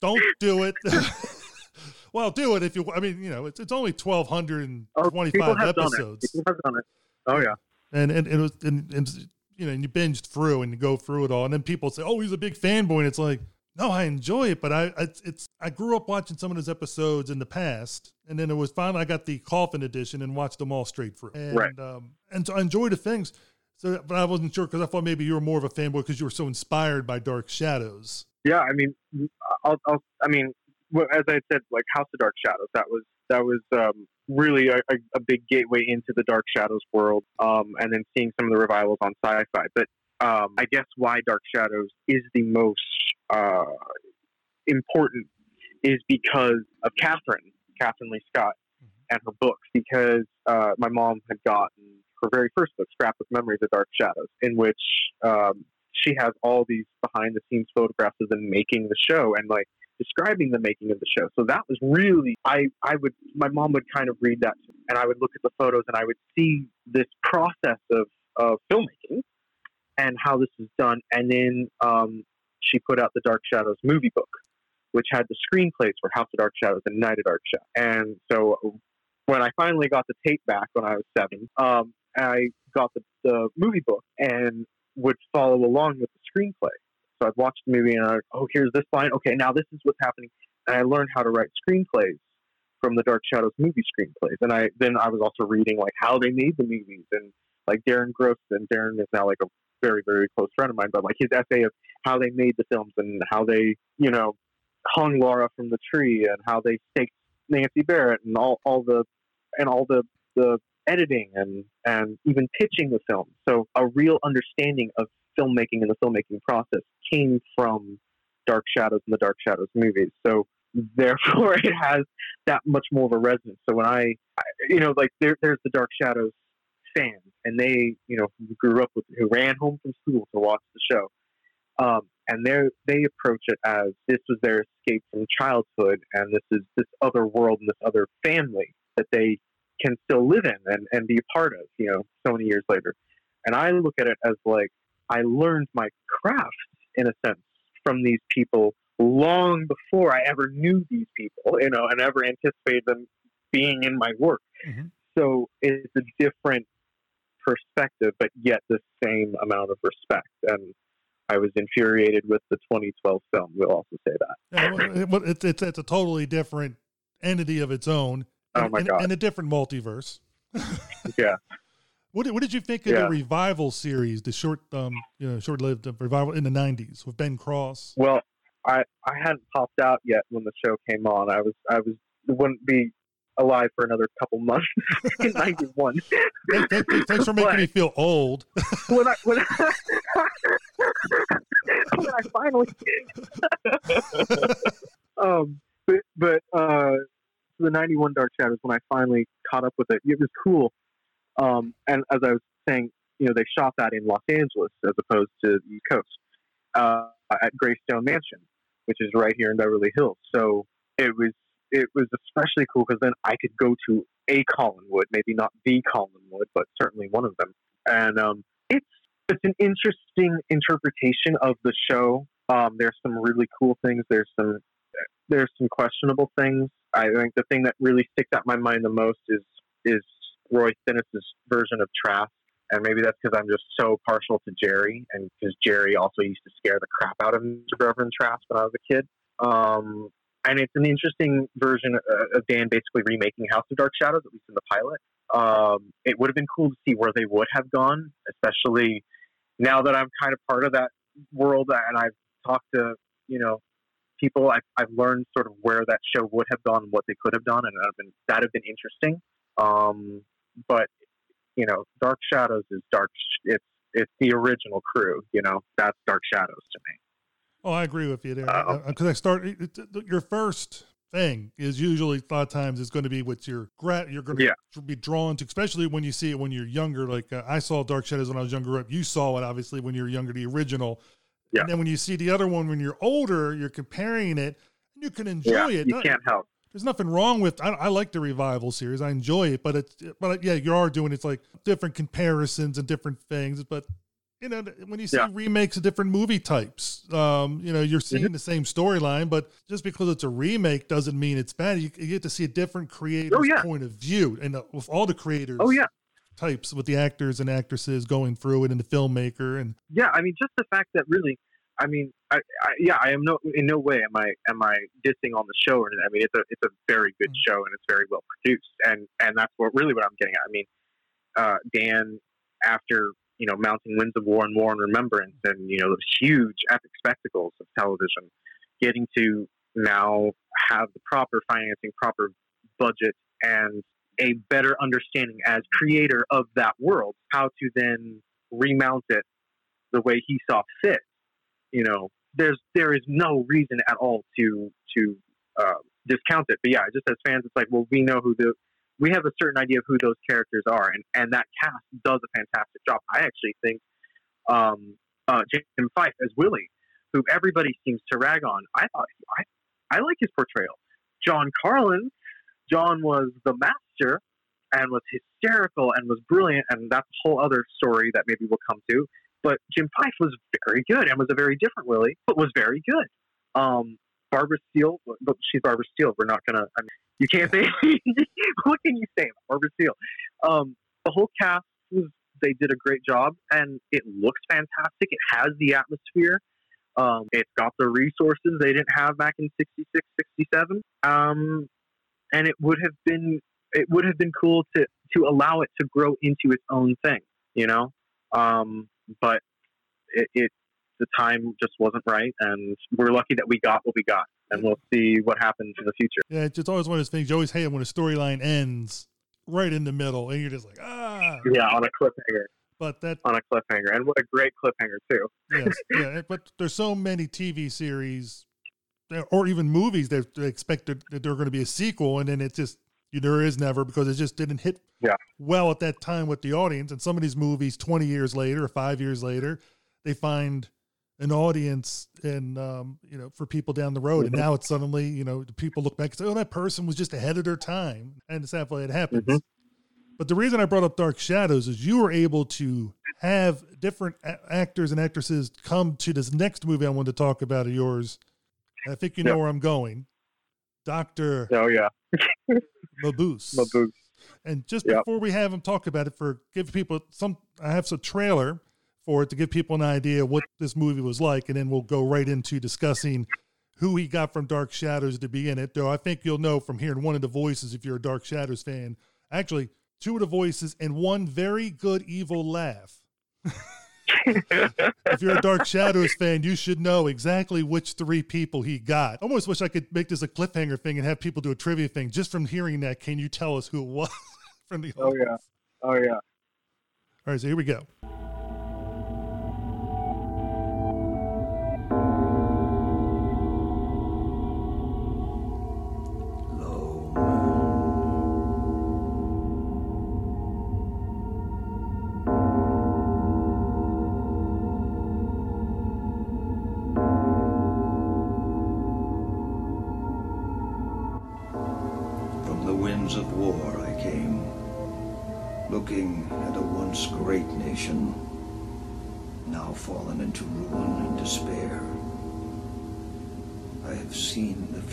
Don't do it. well, do it if you. I mean, you know, it's it's only twelve hundred and Oh, twenty people five episodes, done it. People have done it. Oh yeah. and and and, it was, and and you know, and you binged through and you go through it all, and then people say, "Oh, he's a big fanboy," and it's like. No, I enjoy it, but I it's, it's I grew up watching some of those episodes in the past, and then it was finally I got the coffin edition and watched them all straight through, and Right. um, and so I enjoyed the things. So, but I wasn't sure because I thought maybe you were more of a fanboy because you were so inspired by Dark Shadows. Yeah, I mean, I'll, I'll, I mean, as I said, like House of Dark Shadows, that was that was um, really a, a, a big gateway into the Dark Shadows world, um, and then seeing some of the revivals on Sci-Fi. But um, I guess why Dark Shadows is the most uh, important is because of Kathryn, Kathryn Leigh Scott, and her books. Because uh, my mom had gotten her very first book, Scrapbook Memories of Dark Shadows, in which um, she has all these behind the scenes photographs of them making the show and like describing the making of the show. So that was really I I would my mom would kind of read that and I would look at the photos and I would see this process of of filmmaking and how this is done. And then um, she put out the Dark Shadows movie book, which had the screenplays for House of Dark Shadows and Night of Dark Shadows. And so when I finally got the tape back when I was seven, um, I got the, the movie book and would follow along with the screenplay. So I'd watch the movie and I'd, oh, here's this line. Okay, now this is what's happening. And I learned how to write screenplays from the Dark Shadows movie screenplays. And I then I was also reading like how they made the movies and like Darren Gross and Darren is now like a very very close friend of mine, but like his essay of how they made the films and how they you know hung Laura from the tree and how they staked Nancy Barrett and all all the and all the the editing and and even pitching the film. So a real understanding of filmmaking and the filmmaking process came from Dark Shadows and the Dark Shadows movies. So therefore, it has that much more of a resonance. So when I, you know, like there, there's the Dark Shadows fans, and they, you know, grew up with, who ran home from school to watch the show, um, and they they approach it as this was their escape from childhood, and this is this other world and this other family that they can still live in and, and be a part of, you know, so many years later. And I look at it as like I learned my craft in a sense from these people long before I ever knew these people, you know, and ever anticipated them being in my work. Mhm. So it's a different perspective, but yet the same amount of respect. And I was infuriated with the 2012 film. We'll also say that. Yeah, well, it- well, it's, it's it's a totally different entity of its own. Oh and, my and- God. And a different multiverse. Yeah. What did, what did you think of Yeah. the revival series, the short um you know short lived revival in the '90s with Ben Cross? Well, I I hadn't popped out yet when the show came on. I was I was wouldn't be alive for another couple months in '91. Thank- thank- thank- Thanks for making me feel old. when I when, when I finally um but but uh the 91 dark shadows when I finally caught up with it it was cool um and as I was saying you know they shot that in Los Angeles as opposed to the East Coast uh at Greystone Mansion which is right here in Beverly Hills so it was it was especially cool because then I could go to a Collinwood maybe not the Collinwood but certainly one of them and um it's it's an interesting interpretation of the show. Um, there's some really cool things. There's some there's some questionable things. I think the thing that really sticks out my mind the most is is Roy Thinnes's version of Trask, and maybe that's because I'm just so partial to Jerry, and because Jerry also used to scare the crap out of me, Reverend Trask when I was a kid. Um, and it's an interesting version uh, of Dan basically remaking House of Dark Shadows, at least in the pilot. Um, it would have been cool to see where they would have gone, especially now that I'm kind of part of that world and I've talked to, you know, people, I've, I've learned sort of where that show would have gone and what they could have done, and that have been, that have been interesting. Um, but, you know, Dark Shadows is Dark, it's, it's the original crew, you know, that's Dark Shadows to me. Oh, I agree with you there. Because uh, I start your first thing is usually a lot of times is going to be what you're you're going to yeah. be drawn to, especially when you see it when you're younger. Like uh, I saw Dark Shadows when I was younger. Up. You saw it obviously when you were younger, the original. Yeah. And then when you see the other one when you're older, you're comparing it, and you can enjoy yeah, it. You can't help. There's nothing wrong with. I, I, like the revival series. I enjoy it, but it's but yeah, you are doing it's like different comparisons and different things. But you know, when you see yeah. remakes of different movie types, um, you know, you're seeing mm-hmm. the same storyline, but just because it's a remake doesn't mean it's bad. You, you get to see a different creator's oh, yeah. point of view, and uh, with all the creators, oh yeah, types with the actors and actresses going through it, and the filmmaker, and yeah, I mean, just the fact that really, I mean, I, I yeah, I am no in no way am I am I dissing on the show, or I mean, it's a it's a very good mm-hmm. show and it's very well produced, and and that's what really what I'm getting at. I mean, uh, Dan after you know, mounting winds of war and war and remembrance and, you know, those huge epic spectacles of television, getting to now have the proper financing, proper budget, and a better understanding as creator of that world, how to then remount it the way he saw fit. You know, there's there is no reason at all to to uh, discount it. But yeah, just as fans, it's like, well, we know who the we have a certain idea of who those characters are, and, and that cast does a fantastic job. I actually think um, uh, Jim Fyfe as Willie, who everybody seems to rag on, I thought I, I like his portrayal. John Karlen, John was the master and was hysterical and was brilliant, and that's a whole other story that maybe we'll come to. But Jim Fyfe was very good and was a very different Willie, but was very good. Um, Barbara Steele, but she's Barbara Steele. We're not gonna. I mean, you can't say. what can you say? Barbara Steele. Um, the whole cast was. They did a great job, and it looks fantastic. It has the atmosphere. Um, it's got the resources they didn't have back in 66, 67. Um, and it would have been it would have been cool to to allow it to grow into its own thing, you know. Um, but it, it the time just wasn't right, and we're lucky that we got what we got, and we'll see what happens in the future. Yeah, it's always one of those things you always hate when a storyline ends right in the middle, and you're just like, ah. Yeah, on a cliffhanger. But that on a cliffhanger, and what a great cliffhanger too. yes, yeah. But there's so many TV series, or even movies that expected that they're going to be a sequel, and then it just there is never because it just didn't hit yeah. well at that time with the audience. And some of these movies, 20 years later or five years later, they find an audience and um, you know for people down the road mm-hmm. and now it's suddenly you know people look back and say oh that person was just ahead of their time and it's that way it happens mm-hmm. but the reason i brought up dark shadows is you were able to have different a- actors and actresses come to this next movie i wanted to talk about of yours i think you know yep. where i'm going dr oh yeah mabuse mabuse and just yep. before we have him talk about it for give people some i have some trailer for it to give people an idea what this movie was like, and then we'll go right into discussing who he got from Dark Shadows to be in it. Though I think you'll know from hearing one of the voices if you're a Dark Shadows fan. Actually, two of the voices and one very good evil laugh. if you're a Dark Shadows fan, you should know exactly which three people he got. I almost wish I could make this a cliffhanger thing and have people do a trivia thing. Just from hearing that, can you tell us who it was from the? Oh yeah, oh yeah. All right, so here we go.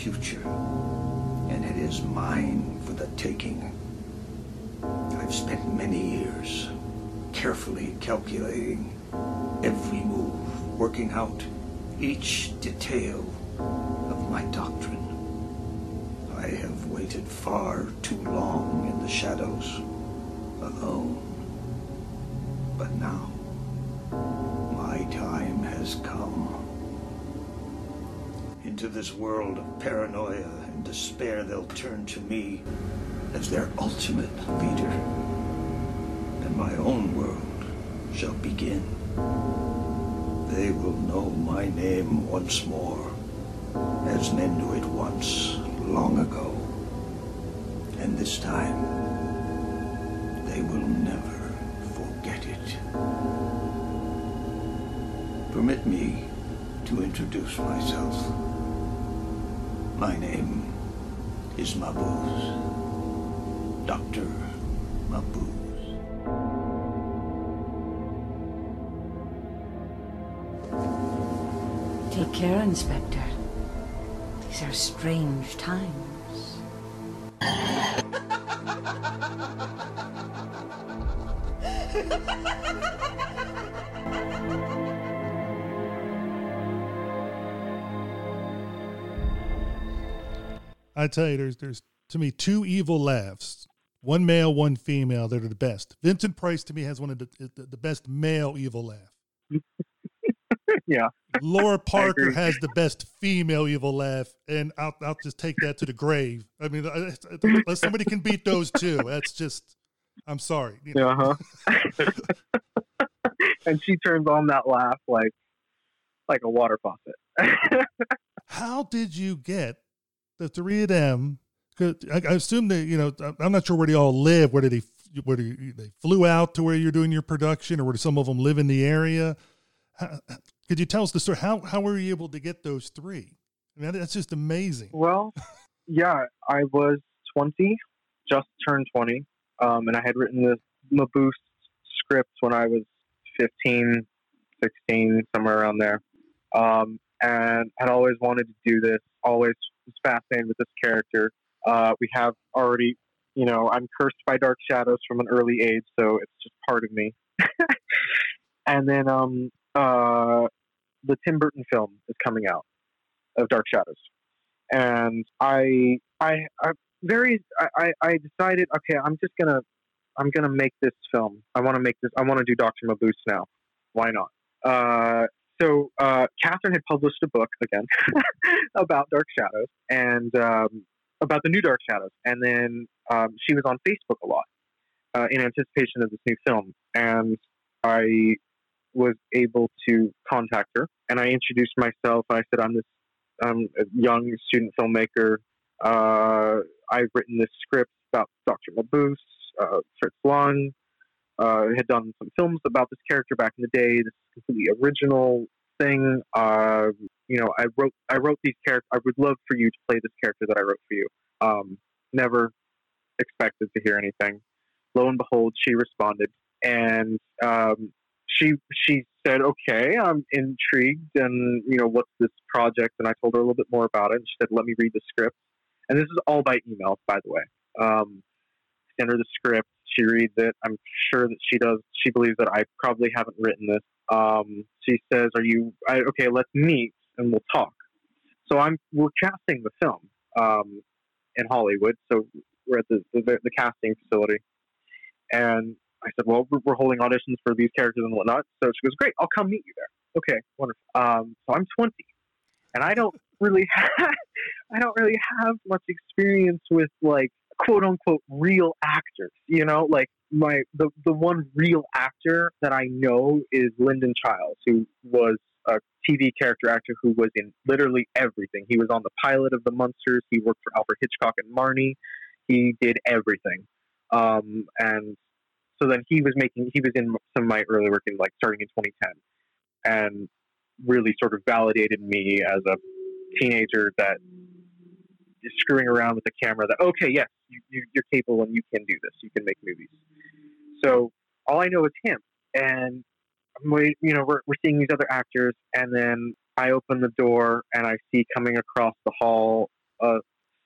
Future, and it is mine for the taking. I've spent many years carefully calculating every move, working out each detail of my doctrine. I have waited far too long in the shadows, alone. But now, Into this world of paranoia and despair, they'll turn to me as their ultimate leader. And my own world shall begin. they will know my name once more, as men knew it once, long ago. And this time, they will never forget it. Permit me to introduce myself. My name is Mabuse. Dr. Mabuse. Take care, Inspector. These are strange times. I tell you, there's there's to me two evil laughs. One male, one female. They're the best. Vincent Price to me has one of the the, best male evil laugh. yeah. Lara Parker has the best female evil laugh, and I'll I'll just take that to the grave. I mean, unless somebody can beat those two, that's just. I'm sorry. You know, Uh huh. and she turns on that laugh like like a water faucet. How did you get the three of them. I, I assume that you know. I'm not sure where they all live. Where did they? Where do you, they flew out to where you're doing your production, or where some of them live in the area? How, could you tell us the story? How how were you able to get those three? I mean, that's just amazing. well, yeah, I was 20, just turned 20, um, and I had written this Mabuse script when I was 15, 16, somewhere around there, um, and had always wanted to do this. Always was fascinated with this character. Uh, we have already, you know, I'm cursed by dark shadows from an early age, so it's just part of me. and then um, uh, the Tim Burton film is coming out of Dark Shadows, and I I I very I I decided okay I'm just gonna I'm gonna make this film. I want to make this. I want to do Doctor Mabuse now. Why not? Uh, so uh, Kathryn had published a book again about Dark Shadows and um, about the new Dark Shadows, and then um, she was on Facebook a lot uh, in anticipation of this new film, and I was able to contact her, and I introduced myself. I said I'm this I'm young student filmmaker. Uh, I've written this script about Dr. Mabuse, uh, Fritz Lang. Uh, had done some films about this character back in the day. This is completely original thing. Uh, you know, I wrote I wrote these characters. I would love for you to play this character that I wrote for you. Um, never expected to hear anything. Lo and behold, she responded, and um, she she said, "Okay, I'm intrigued, and you know, what's this project?" And I told her a little bit more about it. And she said, "Let me read the script." And this is all by email, by the way. Um, send her the script. She reads it. I'm sure that she does. She believes that I probably haven't written this. Um, she says, "Are you I, okay? Let's meet and we'll talk." So I'm we're casting the film um, in Hollywood. So we're at the, the the casting facility, and I said, "Well, we're, holding auditions for these characters and whatnot." So she goes, "Great, I'll come meet you there." Okay, wonderful. Um, so I'm 20, and I don't really have, I don't really have much experience with like quote unquote real actors. You know, like my the the one real actor that I know is Linden Chiles, who was a TV character actor who was in literally everything. He was on the pilot of The Munsters. He worked for Alfred Hitchcock and Marnie. He did everything. Um, and so then he was making he was in some of my early work in like starting in 2010 and really sort of validated me as a teenager that screwing around with the camera that okay yes you, you, you're capable and you can do this. You can make movies. So all i know is him. And we you know we're, we're seeing these other actors and then i open the door and i see coming across the hall a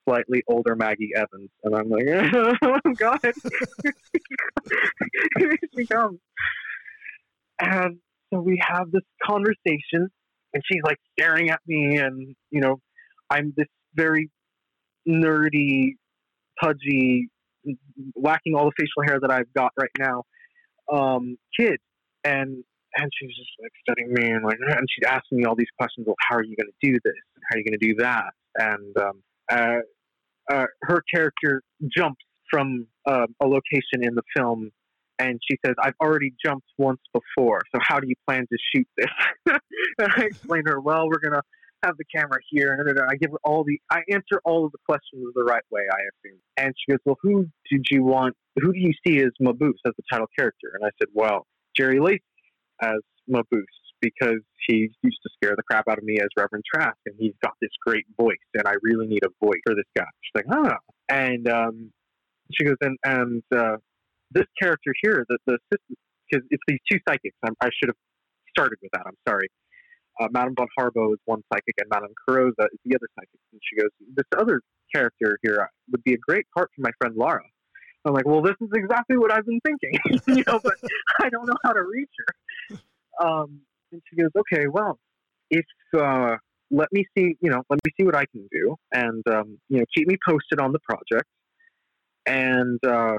slightly older maggie evans and i'm like oh god. Here she comes. And so we have this conversation and she's like staring at me and you know i'm this very nerdy pudgy whacking all the facial hair that i've got right now um kid. And and she's just like studying me and like and she's asking me all these questions of how are you going to do this? How are you going to do that? And um, uh, uh, her character jumps from uh, a location in the film And she says, I've already jumped once before, so how do you plan to shoot this? and I explain to her, well, we're going to have the camera here. And I give her all the, I answer all of the questions the right way, I assume. And she goes, well, who did you want, who do you see as Mabuse, as the title character? And I said, well, Jerry Lacy as Mabuse because he used to scare the crap out of me as Reverend Trask, and he's got this great voice, and I really need a voice for this guy. She's like, oh, and um, she goes, and and uh, this character here, the the because it's these two psychics. I'm, i should have started with that. I'm sorry. Uh, Madame von Harbo is one psychic, and Madame Carozza is the other psychic. And she goes, this other character here would be a great part for my friend Laura. I'm like, well, this is exactly what I've been thinking, you know, but I don't know how to reach her. Um, and she goes, okay, well, if uh, let me see, you know, let me see what I can do, and um, you know, keep me posted on the project, and uh,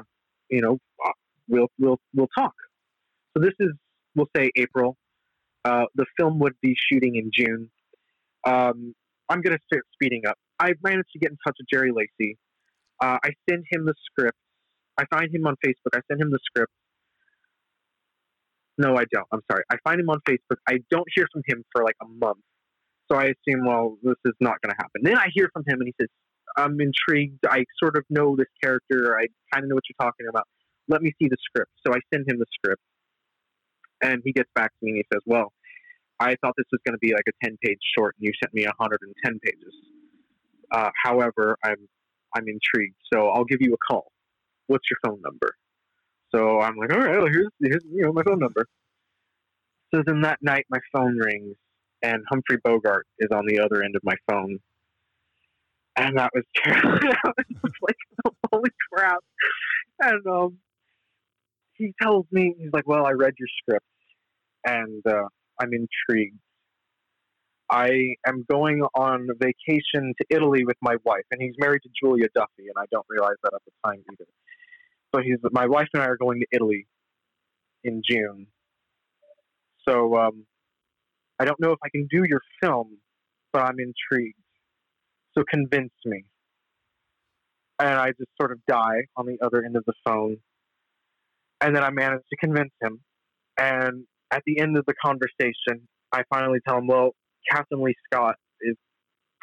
you know, uh, we'll we'll we'll talk. So this is, we'll say April. Uh, the film would be shooting in June. Um, I'm going to start speeding up. I managed to get in touch with Jerry Lacy. Uh, I send him the script. I find him on Facebook. I send him the script. No, I don't. I'm sorry. I find him on Facebook. I don't hear from him for like a month. So I assume, well, this is not going to happen. Then I hear from him and he says, I'm intrigued. I sort of know this character. I kind of know what you're talking about. Let me see the script. So I send him the script. And he gets back to me and he says, Well, I thought this was going to be like a 10 page short and you sent me 110 pages. Uh, however, I'm, I'm intrigued. So I'll give you a call. What's your phone number? So I'm like, all right, well, here's, here's you know my phone number. So then that night my phone rings and Humphrey Bogart is on the other end of my phone. And that was terrible. I was like, holy crap. And um, he tells me, he's like, well, I read your script and uh, I'm intrigued. I am going on vacation to Italy with my wife, and he's married to Julia Duffy, and I don't realize that at the time either. So he's my wife and I are going to Italy in June. So um, I don't know if I can do your film, but I'm intrigued. So convince me. And I just sort of die on the other end of the phone. And then I manage to convince him. And at the end of the conversation, I finally tell him, well, Kathryn Leigh Scott is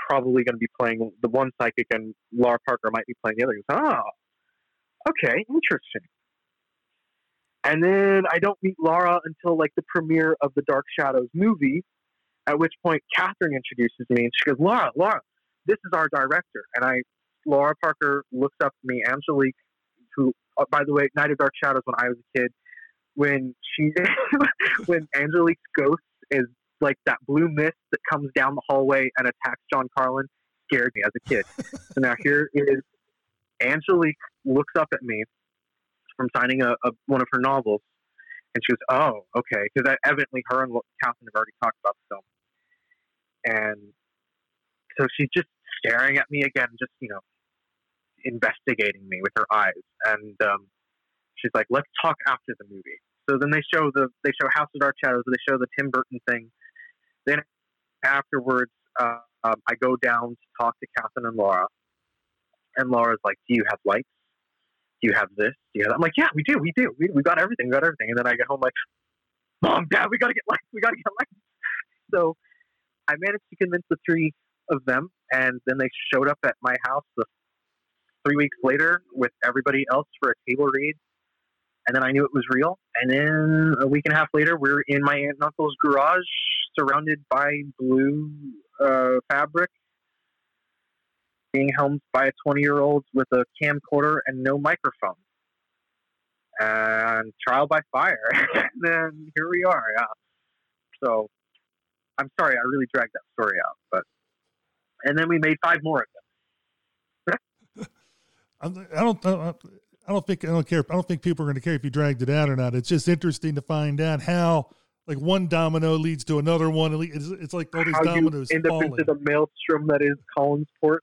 probably going to be playing the one psychic, and Lara Parker might be playing the other. He goes, oh, okay, interesting. And then I don't meet Laura until like the premiere of the Dark Shadows movie, at which point Kathryn introduces me and she goes, Laura, Laura, this is our director. And I, Lara Parker looks up to me, Angelique, who, uh, by the way, Night of Dark Shadows when I was a kid, when she, when Angelique's ghost is like that blue mist that comes down the hallway and attacks John Karlen, scared me as a kid. so now here is Angelique looks up at me from signing a, a one of her novels, and she goes, "Oh, okay," because evidently her and Kathryn have already talked about the film, and so she's just staring at me again, just you know, investigating me with her eyes, and um, she's like, "Let's talk after the movie." So then they show the they show House of Dark Shadows, they show the Tim Burton thing. Then afterwards, uh, um, I go down to talk to Kathryn and Laura, and Laura's like, "Do you have lights? Do you have this? Do you have that?" I'm like, "Yeah, we do. We do. We, we got everything. We got everything." And then I get home like, "Mom, Dad, we gotta get lights. We gotta get lights." So I managed to convince the three of them, and then they showed up at my house the three weeks later with everybody else for a table read. And then I knew it was real. And then a week and a half later, we're in my aunt and uncle's garage, surrounded by blue uh, fabric being helmed by a 20 year old with a camcorder and no microphone. And trial by fire. and then here we are. Yeah. So I'm sorry, I really dragged that story out. But and then we made five more of them. I don't. I don't think I don't care. I don't think people are going to care if you dragged it out or not. It's just interesting to find out how like one domino leads to another one. It's, it's like all these how dominoes you end falling. up into the maelstrom that is Collinsport.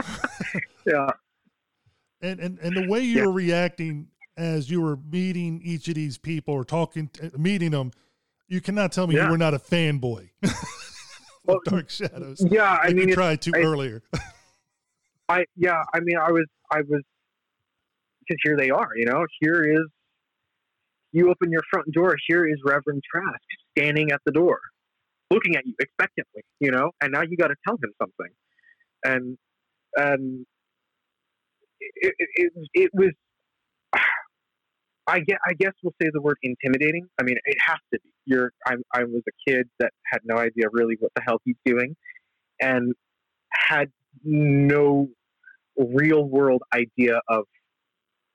yeah. And, and and the way you yeah. were reacting as you were meeting each of these people or talking, meeting them, you cannot tell me yeah. you were not a fanboy. well, Dark Shadows. Yeah, I mean, you tried to I, earlier. I yeah, I mean, I was I was because here they are. You know, here is you open your front door, here is Reverend Trask standing at the door, looking at you expectantly, you know, and now you got to tell him something. And, and it, it, it, was, I get, I guess we'll say the word intimidating. I mean, it has to be. You're, I, I was a kid that had no idea really what the hell he's doing, and had no real world idea of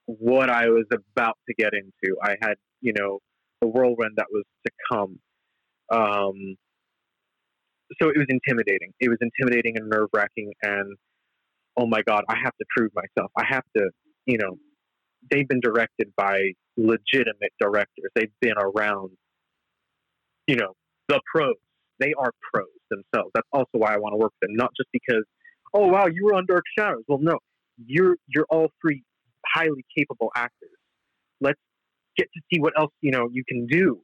what I was about to get into. I had, you know, the whirlwind that was to come. Um, so it was intimidating. It was intimidating and nerve wracking. And oh my God, I have to prove myself. I have to, you know, they've been directed by legitimate directors. They've been around, you know, the pros. They are pros themselves. That's also why I want to work with them. Not just because, oh wow, you were on Dark Shadows. Well, no, you're you're all three highly capable actors. Let's get to see what else you know you can do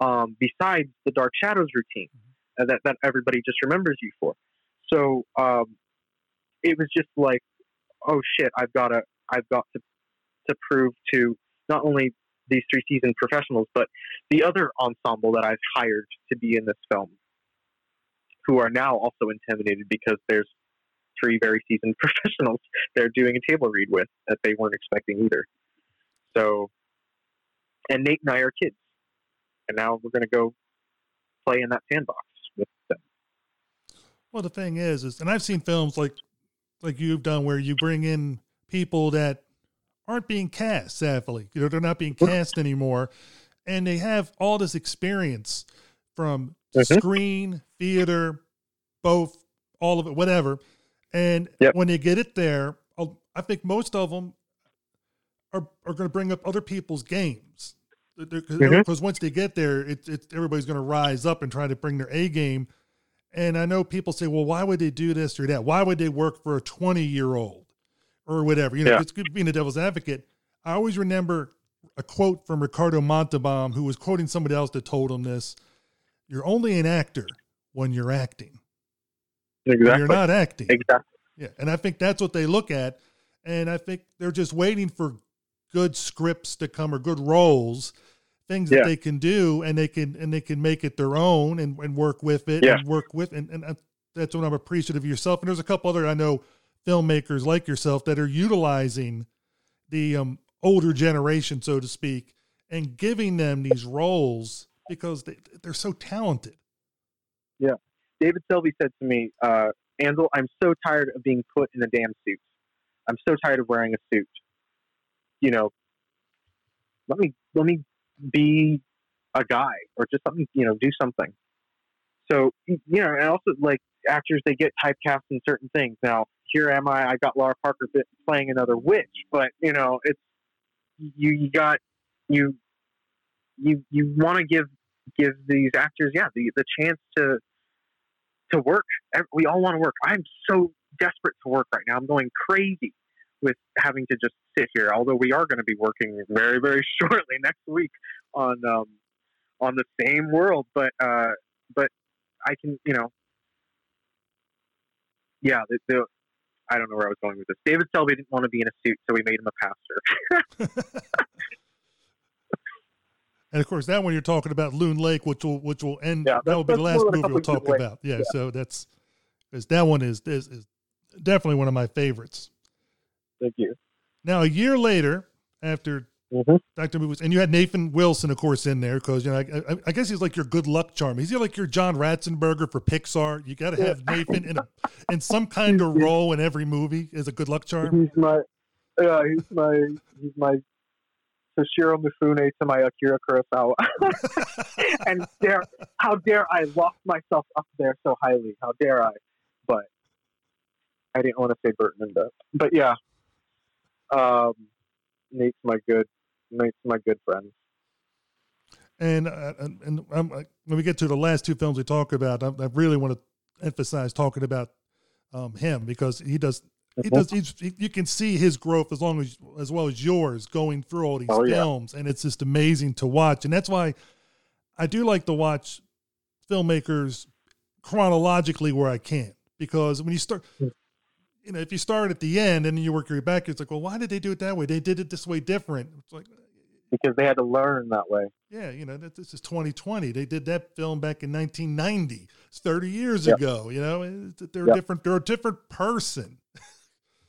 um, besides the Dark Shadows routine uh, that that everybody just remembers you for. So um, it was just like, oh shit, I've got to I've got to to prove to not only these three seasoned professionals, but the other ensemble that I've hired to be in this film, who are now also intimidated because there's three very seasoned professionals they're doing a table read with that they weren't expecting either. So, and Nate and I are kids, and now we're going to go play in that sandbox with them. Well, the thing is, is and I've seen films like like you've done where you bring in people that aren't being cast. Sadly, you know, they're not being cast anymore, and they have all this experience from mm-hmm. screen, theater, both, all of it, whatever and yep. when they get it there, I think most of them are, are going to bring up other people's games. Because mm-hmm. once they get there, it's, it's everybody's going to rise up and try to bring their A game. And I know people say, well, why would they do this or that? Why would they work for a 20 year old or whatever? You know, yeah. it's being a devil's advocate. I always remember a quote from Ricardo Montalban, who was quoting somebody else that told him this You're only an actor when you're acting. Exactly. You're not acting. Exactly. Yeah. And I think that's what they look at. And I think they're just waiting for good scripts to come or good roles, things yeah. that they can do and they can and they can make it their own and, and work with it yeah. and work with and, and that's what I'm appreciative of yourself. And there's a couple other I know filmmakers like yourself that are utilizing the um, older generation, so to speak, and giving them these roles because they, they're so talented. Yeah. David Selby said to me, uh, Ansel, I'm so tired of being put in a damn suit. I'm so tired of wearing a suit. You know, let me let me be a guy or just something. You know, do something. So you know, and also like actors, they get typecast in certain things. Now here am I. I got Lara Parker playing another witch, but you know, it's you. You got you. You you want to give give these actors, yeah, the the chance to to work. We all want to work. I'm so desperate to work right now. I'm going crazy with having to just sit here. Although we are going to be working very, very shortly next week on um, on the same world, but uh, but I can, you know, yeah. The, the, I don't know where I was going with this. David Selby didn't want to be in a suit, so we made him a pastor. And of course, that one you're talking about Loon Lake, which will which will end. Yeah, that will be the last movie we'll talk about. Yeah, yeah, so that's because that one is, is is definitely one of my favorites. Thank you. Now, a year later, after mm-hmm. Doctor Mabuse, and you had Nathan Wilson, of course, in there because you know I, I, I, guess he's like your good luck charm. He's like your John Ratzenberger for Pixar. You got to have Nathan in a in some kind of role in every movie as a good luck charm. He's my yeah, he's my he's my Toshiro Mifune to my Akira Kurosawa. and dare, how dare I loft myself up there so highly? How dare I? But I didn't want to say Burton and Depp. But yeah, um, Nate's my good, Nate's my good friend. And uh, and, and um, when we get to the last two films we talk about, I, I really want to emphasize talking about um, him because he does he does. He's, he, you can see his growth as long as as well as yours going through all these oh, films, yeah. and it's just amazing to watch. And that's why I do like to watch filmmakers chronologically where I can, because when you start, you know, if you start at the end and you work your way back, it's like, well, why did they do it that way? They did it this way different. It's like because they had to learn that way. Yeah, you know, that this is 2020. They did that film back in 1990. It's 30 years Yep. ago. You know, they're Yep. different. They're a different person.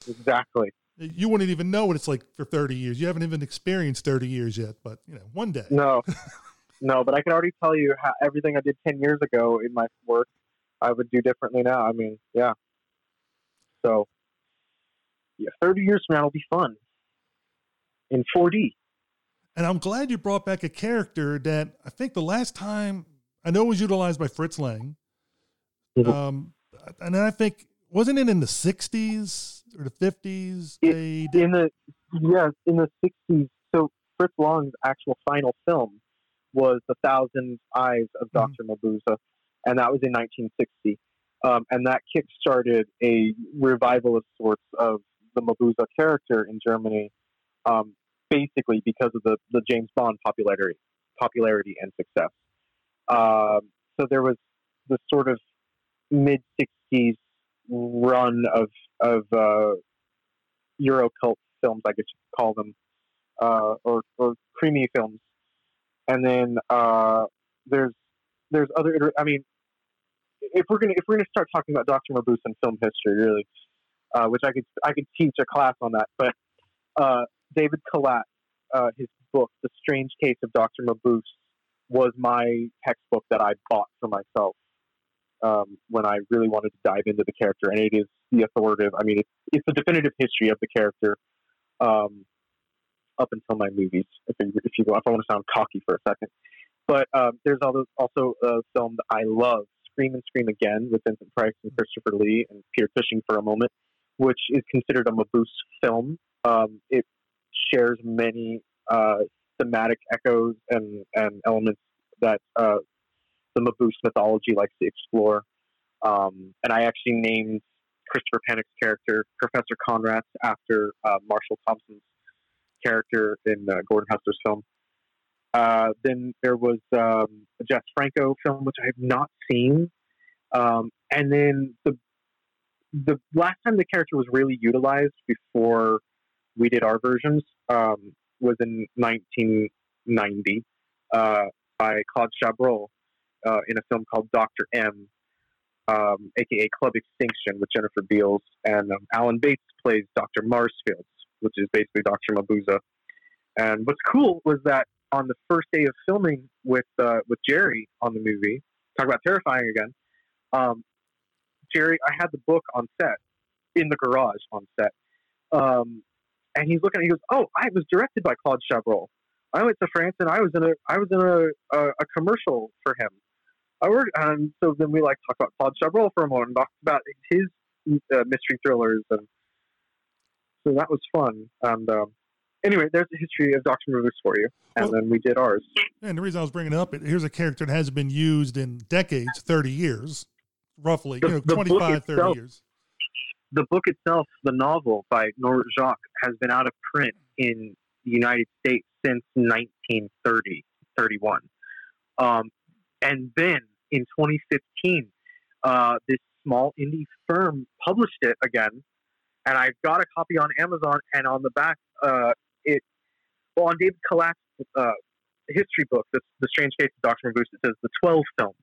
Exactly. You wouldn't even know what it's like for 30 years. You haven't even experienced 30 years yet, but you know, one day. No, no, but I can already tell you how everything I did ten years ago in my work, I would do differently now. I mean, yeah. So, yeah, thirty years from now will be fun in 4D. And I'm glad you brought back a character that I think the last time I know was utilized by Fritz Lang. Mhm. Um, and then I think wasn't it in the 60s or the 50s? They did, in the yes in the sixties. So Fritz Lang's actual final film was The Thousand Eyes of Mhm. Doctor Mabuse, and that was in 1960. Um, and that kickstarted a revival of sorts of the Mabuse character in Germany, um, basically because of the, the James Bond popularity, popularity and success. Um, so there was this sort of mid 60s run of of uh, Euro cult films, I guess you could call them, uh, or or krimi films. And then uh, there's there's other. I mean, if we're gonna if we're gonna start talking about Dr. Mabuse and film history, really, uh, which I could I could teach a class on that. But uh, David Kalat, uh, his book, The Strange Case of Dr. Mabuse, was my textbook that I bought for myself um, when I really wanted to dive into the character, and it is the authoritative. I mean, it's it's the definitive history of the character um, up until my movies. If you, if you if I want to sound cocky for a second, but um, there's also also a film that I love, Scream and Scream Again, with Vincent Price and Christopher Lee and Peter Cushing for a moment, which is considered a Mabuse film. Um, it shares many uh, thematic echoes and and elements that uh, the Mabuse mythology likes to explore. Um, and I actually named Christopher Pennock's character Professor Conrad after uh, Marshall Thompson's character in uh, Gordon Hessler's film. Uh, then there was um, a Jess Franco film, which I have not seen. Um, and then the the last time the character was really utilized before we did our versions um, was in 1990 uh, by Claude Chabrol uh, in a film called Doctor M, um, aka Club Extinction, with Jennifer Beals, and um, Alan Bates plays Doctor Marsfeldt, which is basically Doctor Mabuse. And what's cool was that on the first day of filming with uh, with Jerry on the movie, talk about terrifying again. Um, Jerry, I had the book on set in the garage on set, um, and he's looking. at He goes, "Oh, I was directed by Claude Chabrol. I went to France and I was in a I was in a a, a commercial for him. I worked, and so then we like talk about Claude Chabrol for a moment, and talk about his uh, mystery thrillers, and so that was fun. And um, anyway, there's the history of Doctor Mabuse for you, and Well- then we did ours. and the reason I was bringing it up, it here's a character that hasn't been used in decades, 30 years, roughly, The- you know, book 25, 30 itself- years. the book itself, the novel by Norbert Jacques, has been out of print in the United States since 1930, 31. Um, and then in 2015, uh, this small indie firm published it again. And I got a copy on Amazon, and on the back, uh, it, well, on David Kalat's uh, history book, the, the Strange Case of Dr. Mabuse, it says the 12 films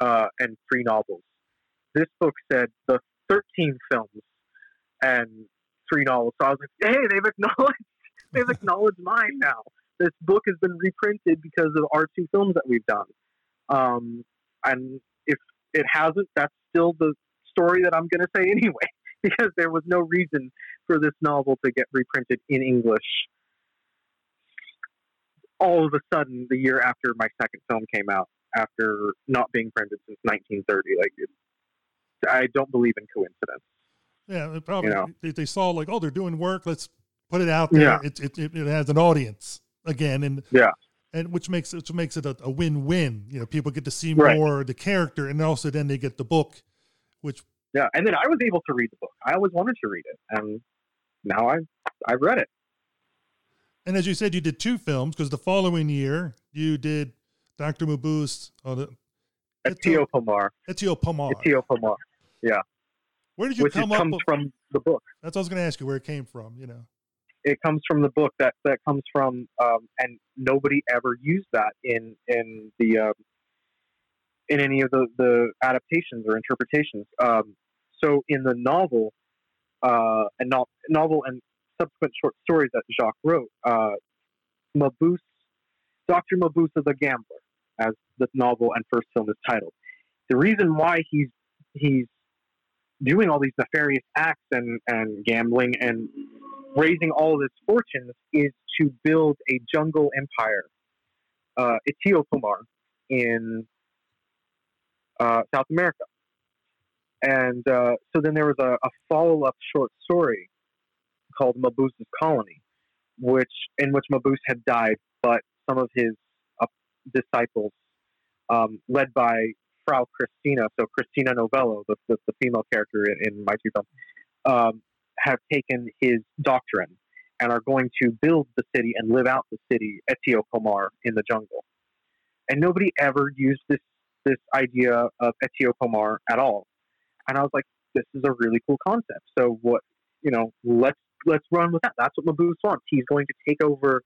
uh, and three novels. This book said the 13 films and three novels. So I was like, hey, they've acknowledged they've acknowledged mine now. This book has been reprinted because of our two films that we've done. Um, and if it hasn't, that's still the story that I'm going to say anyway, because there was no reason for this novel to get reprinted in English. All of a sudden, the year after my second film came out, after not being printed since 1930, like it, I don't believe in coincidence. Yeah, it probably You know. they, they saw like, oh, they're doing work. Let's put it out there. Yeah. It, it, it, it has an audience again, and Yeah. And which makes it which makes it a, a win-win. You know, people get to see Right. more of the character, and also then they get the book, which Yeah, and then I was able to read the book. I always wanted to read it, and now I I've read it. and as you said, you did two films because the following year you did Doctor Mabuse on the Etiopomar, Etio Pomar. Etiopomar, Where did you which come up? comes with- from the book. That's what I was going to ask you where it came from. You know, It comes from the book that that comes from, um, and nobody ever used that in in the um, in any of the the adaptations or interpretations. Um, so in the novel, uh, and no, novel and subsequent short stories that Jacques wrote, uh, Mabuse, Dr. Mabuse the Gambler, as the novel and first film is titled. The reason why he's he's doing all these nefarious acts and, and gambling and raising all this fortunes is to build a jungle empire, uh, Etiopomar, in uh, South America. And uh, so then there was a, a follow up short story called Mabuse's Colony, which in which Mabuse had died, but some of his uh, disciples, um, led by Frau Christina, so Christina Novello, the, the, the female character in, in my two films, um, have taken his doctrine and are going to build the city and live out the city, Etio Pomar, in the jungle. And nobody ever used this this idea of Etio Pomar at all. And I was like, this is a really cool concept. So what you know, let's let's run with that. That's what Mabuse wants. He's going to take over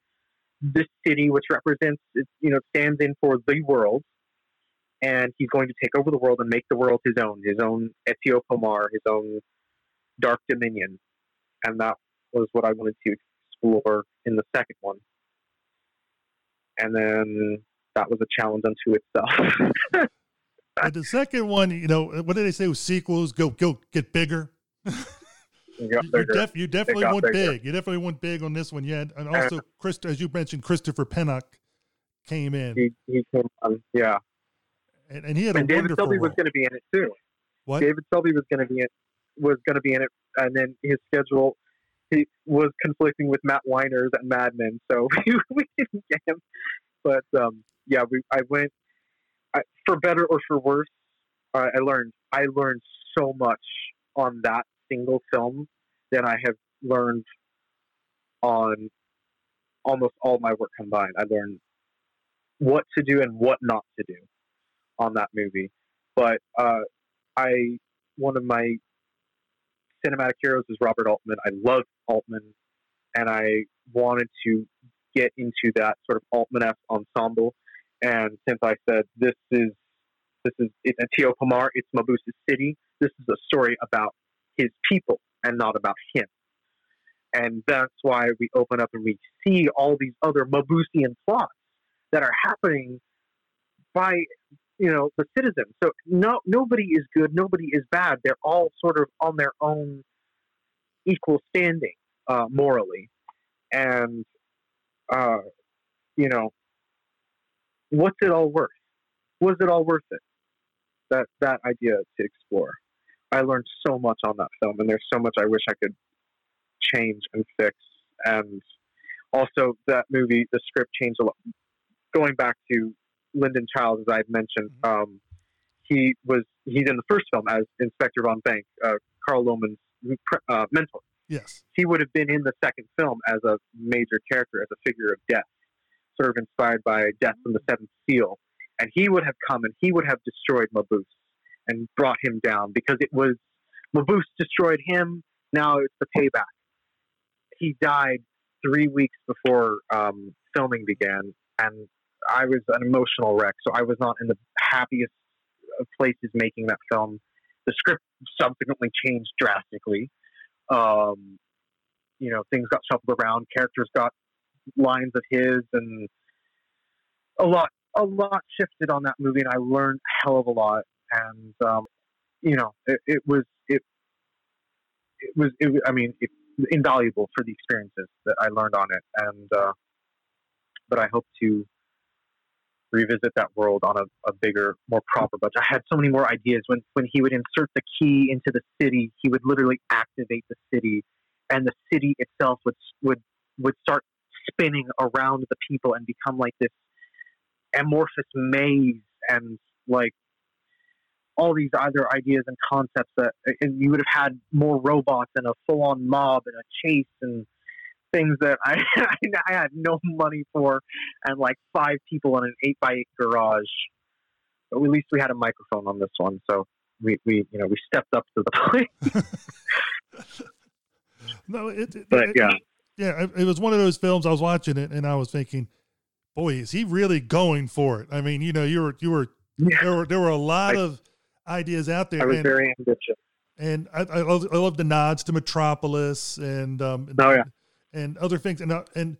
this city, which represents, you know, stands in for the world, and he's going to take over the world and make the world his own, his own Etiopomar, his own Dark Dominion, and that was what I wanted to explore in the second one. And then that was a challenge unto itself. the second one, you know, what did they say with sequels? Go, go, get bigger. you, def- you, definitely went bigger. big. You definitely went big on this one, yeah. And also, Chris, as you mentioned, Christopher Pennock came in. He, he came on, yeah. And, and he had and a David Selby was going to be in it too. What? David Selby was going to be in was going to be in it, and then his schedule he was conflicting with Matt Weiner's at Mad Men, so we didn't get him. But um, yeah, we I went I, for better or for worse. I learned I learned so much on that single film than I have learned on almost all my work combined. I learned what to do and what not to do on that movie. But uh, I one of my cinematic heroes is Robert Altman. I love Altman, and I wanted to get into that sort of Altman-esque ensemble. And since I said this is this is it's Etiopomar, it's Mabuse's city. This is a story about his people and not about him. And that's why we open up and we see all these other Mabusian plots that are happening by you know the citizens. So no nobody is good, nobody is bad. They're all sort of on their own equal standing uh, morally, and uh, you know what's it all worth? Was it all worth it? That that idea to explore. I learned so much on that film, and there's so much I wish I could change and fix. And also, that movie, the script changed a lot. Going back to Linden Chiles, as I've mentioned, mm-hmm. um, he was he's in the first film as Inspector Von Bank, uh, Carl Loman's uh, mentor. Yes, he would have been in the second film as a major character, as a figure of death, sort of inspired by Death from the Seventh Seal, and he would have come and he would have destroyed Mabuse and brought him down because it was Mabuse destroyed him. Now it's the payback. He died three weeks before um, filming began, and I was an emotional wreck. So I was not in the happiest of places making that film. The script subsequently changed drastically. Um, you know, things got shuffled around. Characters got lines of his, and a lot, a lot shifted on that movie, and I learned a hell of a lot. And um, you know, it, it, was it, it was it. I mean, it, invaluable for the experiences that I learned on it, and uh, but I hope to revisit that world on a, a, bigger, more proper budget. I had so many more ideas. When when he would insert the key into the city, he would literally activate the city, and the city itself would would would start spinning around the people and become like this amorphous maze and like all these other ideas and concepts that and you would have had more robots and a full on mob and a chase and things that I, I had no money for, and like five people in an eight by eight garage. But at least we had a microphone on this one, so we, we you know we stepped up to the plate. no, it, it, but it, yeah, yeah, it, it was one of those films. I was watching it and I was thinking, boy, is he really going for it? I mean, you know, you were you were Yeah. there were there were a lot I- of ideas out there. I was and, very ambitious. and I, I love I love the nods to Metropolis and um and, Oh, yeah. And other things and uh, and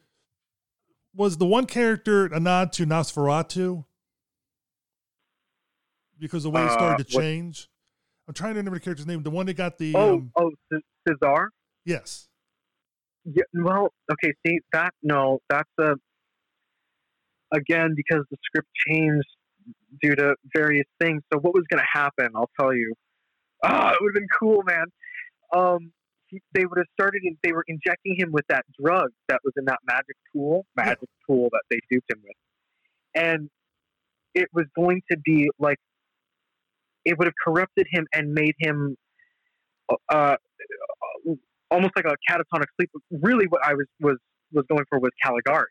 was the one character a nod to Nosferatu because the way it Uh, started to change. I'm trying to remember the character's name. The one that got the Oh, um, oh, Cesar. yes, Yeah. Well, okay. See that? No, that's a. Again, because the script changed due to various things. So what was going to happen? I'll tell you. Ah, it would have been cool, man. Um, he, they would have started. In, they were injecting him with that drug that was in that magic tool, magic tool that they duped him with, and it was going to be like it would have corrupted him and made him uh, almost like a catatonic sleep. Really, what I was was was going for was Caligari,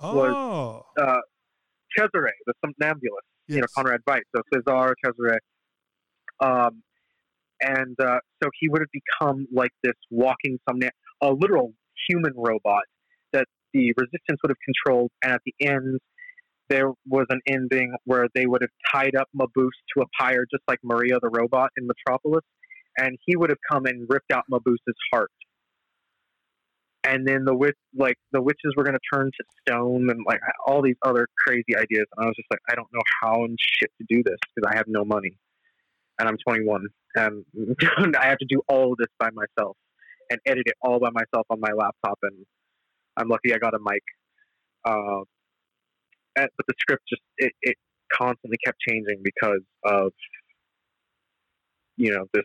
Was- oh, uh, Cesare, the somnambulist. You know. Conrad Veidt. So cesare Cesare, um, and uh, so he would have become like this walking somna a literal human robot that the resistance would have controlled, and at the end. There was an ending where they would have tied up Mabuse to a pyre, just like Maria the robot in Metropolis, and he would have come and ripped out Mabuse's heart. And then the witch, like the witches, were going to turn to stone, and like all these other crazy ideas. And I was just like, I don't know how and shit to do this because I have no money, and I'm 21, and I have to do all of this by myself and edit it all by myself on my laptop. And I'm lucky I got a mic. Uh, and- but the script just it, it constantly kept changing because of you know this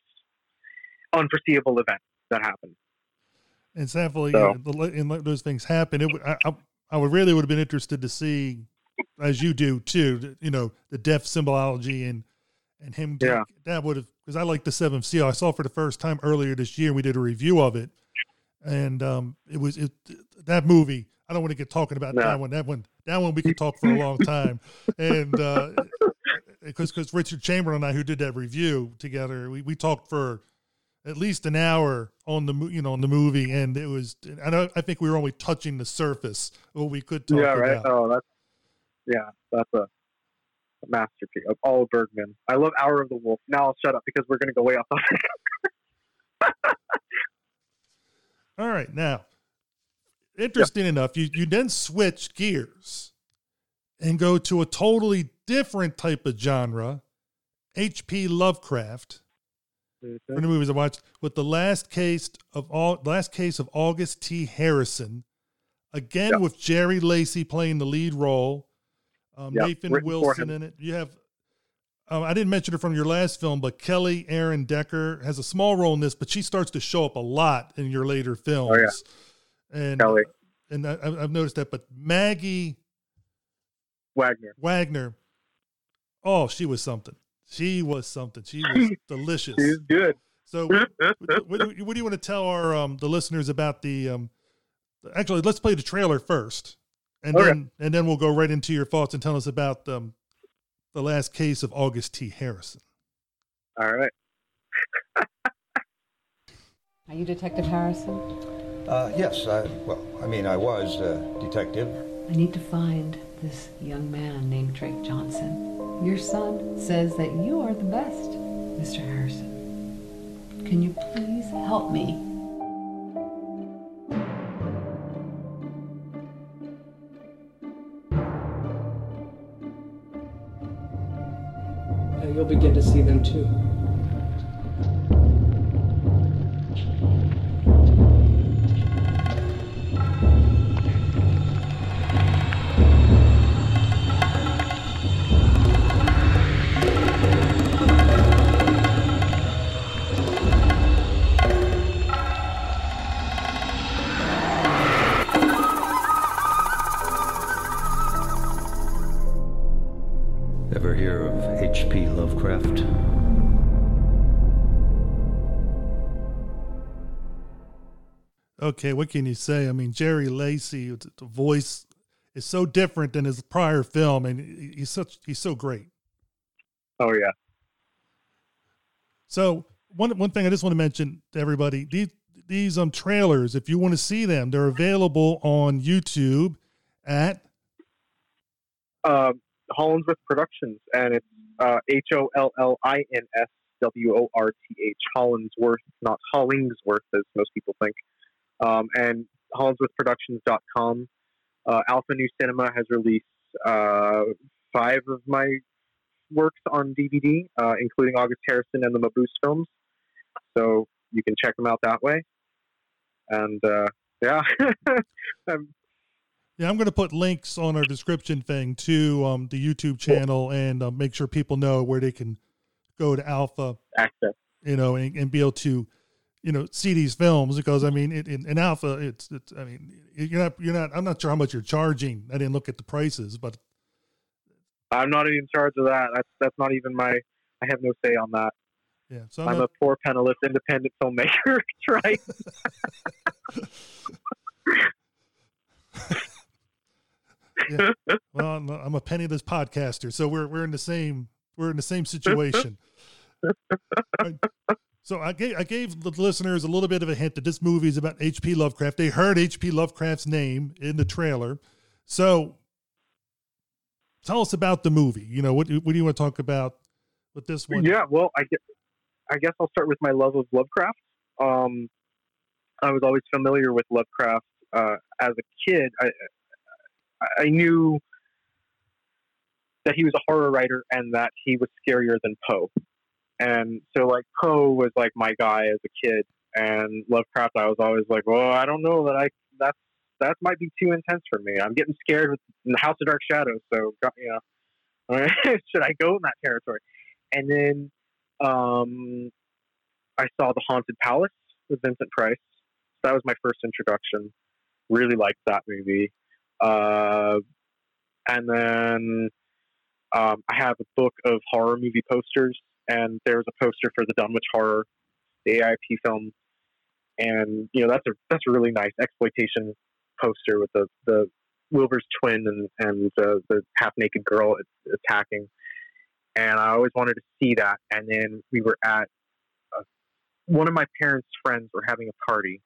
unforeseeable event that happened. And thankfully, So- yeah, and let those things happen. It, I, I, I would really would have been interested to see, as you do too, you know, the deaf symbology and and him. Yeah. that would have because I like the Seventh Seal. I saw for the first time earlier this year. We did a review of it, and um, it was it that movie. I don't want to get talking about No. that one. That one, that one, we could talk for a long time. And uh, because because Richard Chamberlain and I, who did that review together, we, we talked for at least an hour on the you know on the movie, and it was. I know I think we were only touching the surface what we could talk yeah, right. about. Oh, that's yeah, that's a, a masterpiece of all Bergman. I love Hour of the Wolf. Now I'll shut up because we're going to go way off topic. All right, now interesting enough, you you then switch gears and go to a totally different type of genre, H.P. Lovecraft. Mm-hmm. For the movies I watched, with the last case of all last case of August T. Harrison, again with Jerry Lacy playing the lead role, um, Yeah, Nathan written Wilson in it. You have, um, I didn't mention her from your last film, but Kelly Aaron Decker has a small role in this, but she starts to show up a lot in your later films. And Kelly and I, I've noticed that, but Maggie Wagner. Wagner, oh, she was something. She was something. She was delicious. She's good. So, what, what, what do you- what do you want to tell our um, the listeners about the? Um, actually, let's play the trailer first, and Okay. then and then we'll go right into your thoughts and tell us about um, the last case of August T. Harrison. All right. Are you Detective Harrison? Uh, yes, I, well, I mean, I was a detective. I need to find this young man named Drake Johnson. Your son says that you are the best, Mr. Harrison. Can you please help me? You'll begin to see them too. Okay, what can you say? I mean, Jerry Lacy, the voice is so different than his prior film, and he's such he's so great. Oh yeah. So one one thing I just want to mention to everybody: these these um trailers, if you want to see them, they're available on YouTube at uh, Hollinsworth Productions, and it's uh, H O L L I N S W O R T H Hollinsworth, not Hollingsworth as most people think. Um, and HollinsworthProductions.com. Uh, Alpha New Cinema has released uh, five of my works on DVD, uh, including August Harrison and the Mabuse films. So you can check them out that way. And uh, yeah, um, yeah, I'm going to put links on our description thing to um, the YouTube channel and uh, make sure people know where they can go to Alpha access, you know, and, and be able to, you know, see these films because I mean, it, in, in Alpha, it's, it's, I mean, you're not, you're not, I'm not sure how much you're charging. I didn't look at the prices, but I'm not in charge of that. That's, that's not even my, I have no say on that. Yeah, so I'm, I'm a poor, penniless, independent filmmaker. right. yeah. Well, I'm a penniless podcaster, so we're we're in the same we're in the same situation. so I gave I gave the listeners a little bit of a hint that this movie is about H.P. Lovecraft. They heard H.P. Lovecraft's name in the trailer. So tell us about the movie. You know, what what do you want to talk about with this one? Yeah, well, I guess, I guess I'll start with my love of Lovecraft. Um, I was always familiar with Lovecraft uh, as a kid. I I knew that he was a horror writer and that he was scarier than Poe. And so, like, Poe was like my guy as a kid, and Lovecraft, I was always like, well, I don't know that I that's that might be too intense for me. I'm getting scared with the House of Dark Shadows, so you know, should I go in that territory? And then um, I saw The Haunted Palace with Vincent Price. That was my first introduction. Really liked that movie. Uh, and then um, I have a book of horror movie posters, and there was a poster for the Dunwich Horror, the AIP film, and you know that's a that's a really nice exploitation poster with the the Wilbur's twin and and the, the half naked girl attacking, and I always wanted to see that. And then we were at uh, one of my parents' friends were having a party,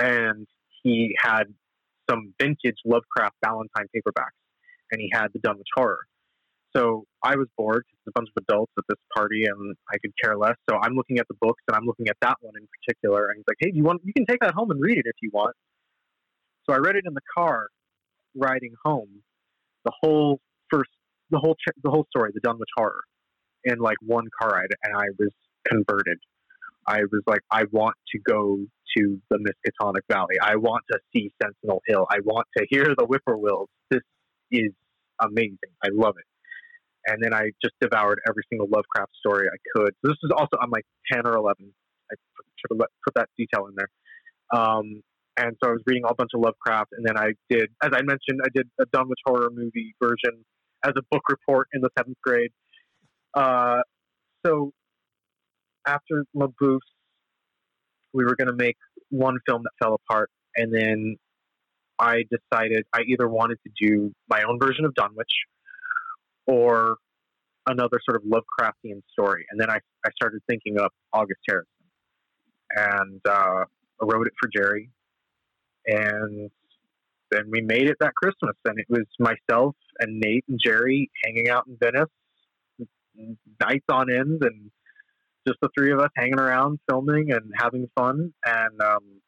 and he had some vintage Lovecraft Ballantine paperbacks, and he had the Dunwich Horror. So I was bored. There's a bunch of adults at this party, and I could care less. So I'm looking at the books, and I'm looking at that one in particular. And he's like, "Hey, you want? You can take that home and read it if you want." So I read it in the car, riding home, the whole first, the whole, the whole story, the Dunwich Horror, in like one car ride, and I was converted. I was like, I want to go to the Miskatonic Valley. I want to see Sentinel Hill. I want to hear the whippoorwills. This is amazing. I love it. And then I just devoured every single Lovecraft story I could. So this is also I'm like ten or eleven. I should have put that detail in there. Um, and so I was reading a bunch of Lovecraft, and then I did, as I mentioned, I did a Dunwich horror movie version as a book report in the seventh grade. Uh, so after Mabuse, we were going to make one film that fell apart, and then I decided I either wanted to do my own version of Dunwich or another sort of Lovecraftian story. And then I, I started thinking of August Harrison. And uh, I wrote it for Jerry. And then we made it that Christmas. And it was myself and Nate and Jerry hanging out in Venice, nights on end, and just the three of us hanging around, filming and having fun. And um,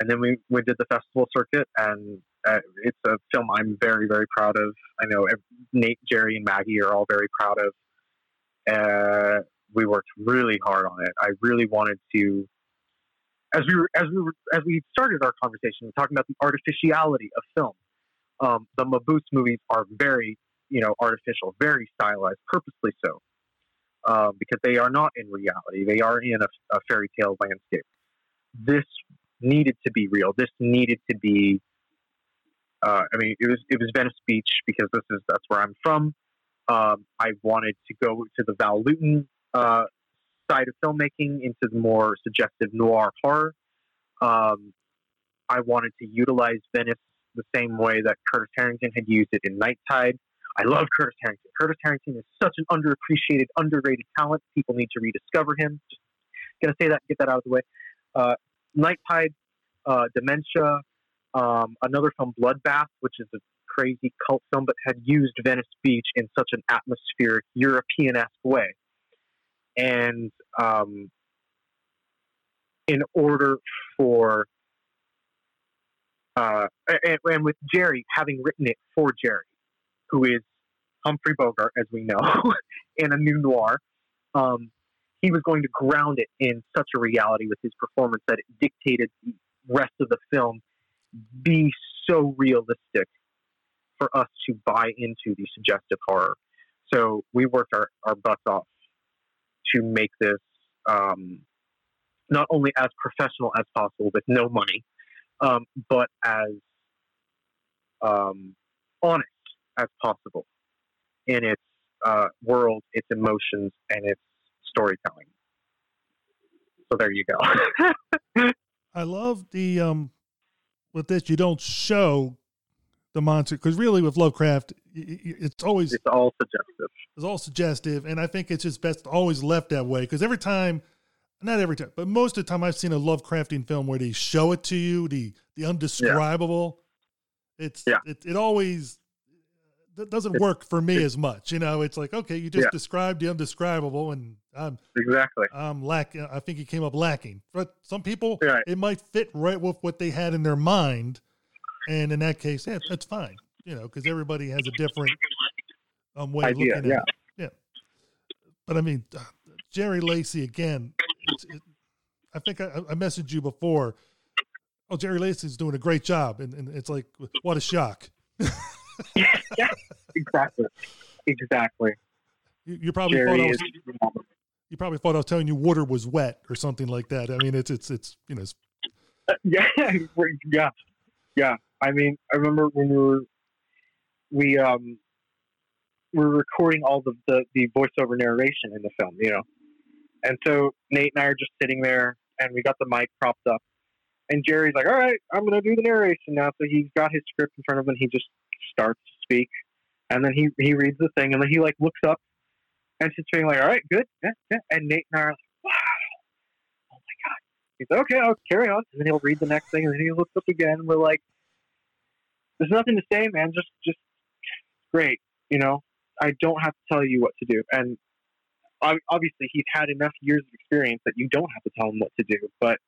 and then we, we did the festival circuit, and uh, it's a film I'm very, very proud of. I know Nate, Jerry, and Maggie are all very proud of. Uh, we worked really hard on it. I really wanted to, as we were, as we were, as we started our conversation, talking about the artificiality of film. Um, the Mabuse movies are very, you know, artificial, very stylized, purposely so, uh, because they are not in reality. They are in a, a fairy tale landscape. This needed to be real. This needed to be uh, I mean, it was it was Venice Beach because this is that's where I'm from. Um, I wanted to go to the Val Lewton uh, side of filmmaking into the more suggestive noir horror. Um, I wanted to utilize Venice the same way that Curtis Harrington had used it in Night Tide. I love Curtis Harrington. Curtis Harrington is such an underappreciated, underrated talent. People need to rediscover him. Just gonna say that, get that out of the way. Uh, Night Tide, uh, Dementia, um, another film, Bloodbath, which is a crazy cult film, but had used Venice Beach in such an atmospheric European-esque way. And um, in order for uh, and, and with Jerry having written it for Jerry, who is Humphrey Bogart, as we know, in a new noir, um, he was going to ground it in such a reality with his performance that it dictated the rest of the film be so realistic for us to buy into the suggestive horror. So we worked our, our butts off to make this um, not only as professional as possible with no money, um, but as um, honest as possible in its uh, world, its emotions, and its storytelling. So there you go. I love the um with this you don't show the monster because really with Lovecraft it's always it's all suggestive. It's all suggestive, and I think it's just best always left that way because every time, not every time, but most of the time I've seen a Lovecraftian film where they show it to you the the undescribable. Yeah. It's yeah. It, it always that doesn't it's, work for me as much. You know, it's like okay, you just yeah. described the undescribable, and I'm exactly I'm lacking. I think he came up lacking. But some people, right. it might fit right with what they had in their mind, and in that case, yeah, that's fine. You know, because everybody has a different um, way Idea, of looking at yeah. it. Yeah. But I mean, uh, Jerry Lacy again. It, I think I, I messaged you before. Oh, Jerry Lacy's doing a great job, and, and it's like, what a shock. yeah, exactly, exactly. You, you probably Jerry thought I was, is, you probably thought I was telling you water was wet or something like that. I mean, it's it's it's you know. It's, uh, yeah, yeah, yeah. I mean, I remember when we were we um we were recording all the, the the voiceover narration in the film, you know, and so Nate and I are just sitting there, and we got the mic propped up, and Jerry's like, "All right, I'm gonna do the narration now." So he's got his script in front of him, and he just starts to speak, and then he he reads the thing, and then he like looks up, and she's being like, "All right, good, yeah, yeah," and Nate and I are like, "Wow, oh my god." He's like, "Okay, I'll carry on," and then he'll read the next thing, and then he looks up again, and we're like, "There's nothing to say, man. Just just great, you know." I don't have to tell you what to do, and obviously he's had enough years of experience that you don't have to tell him what to do. But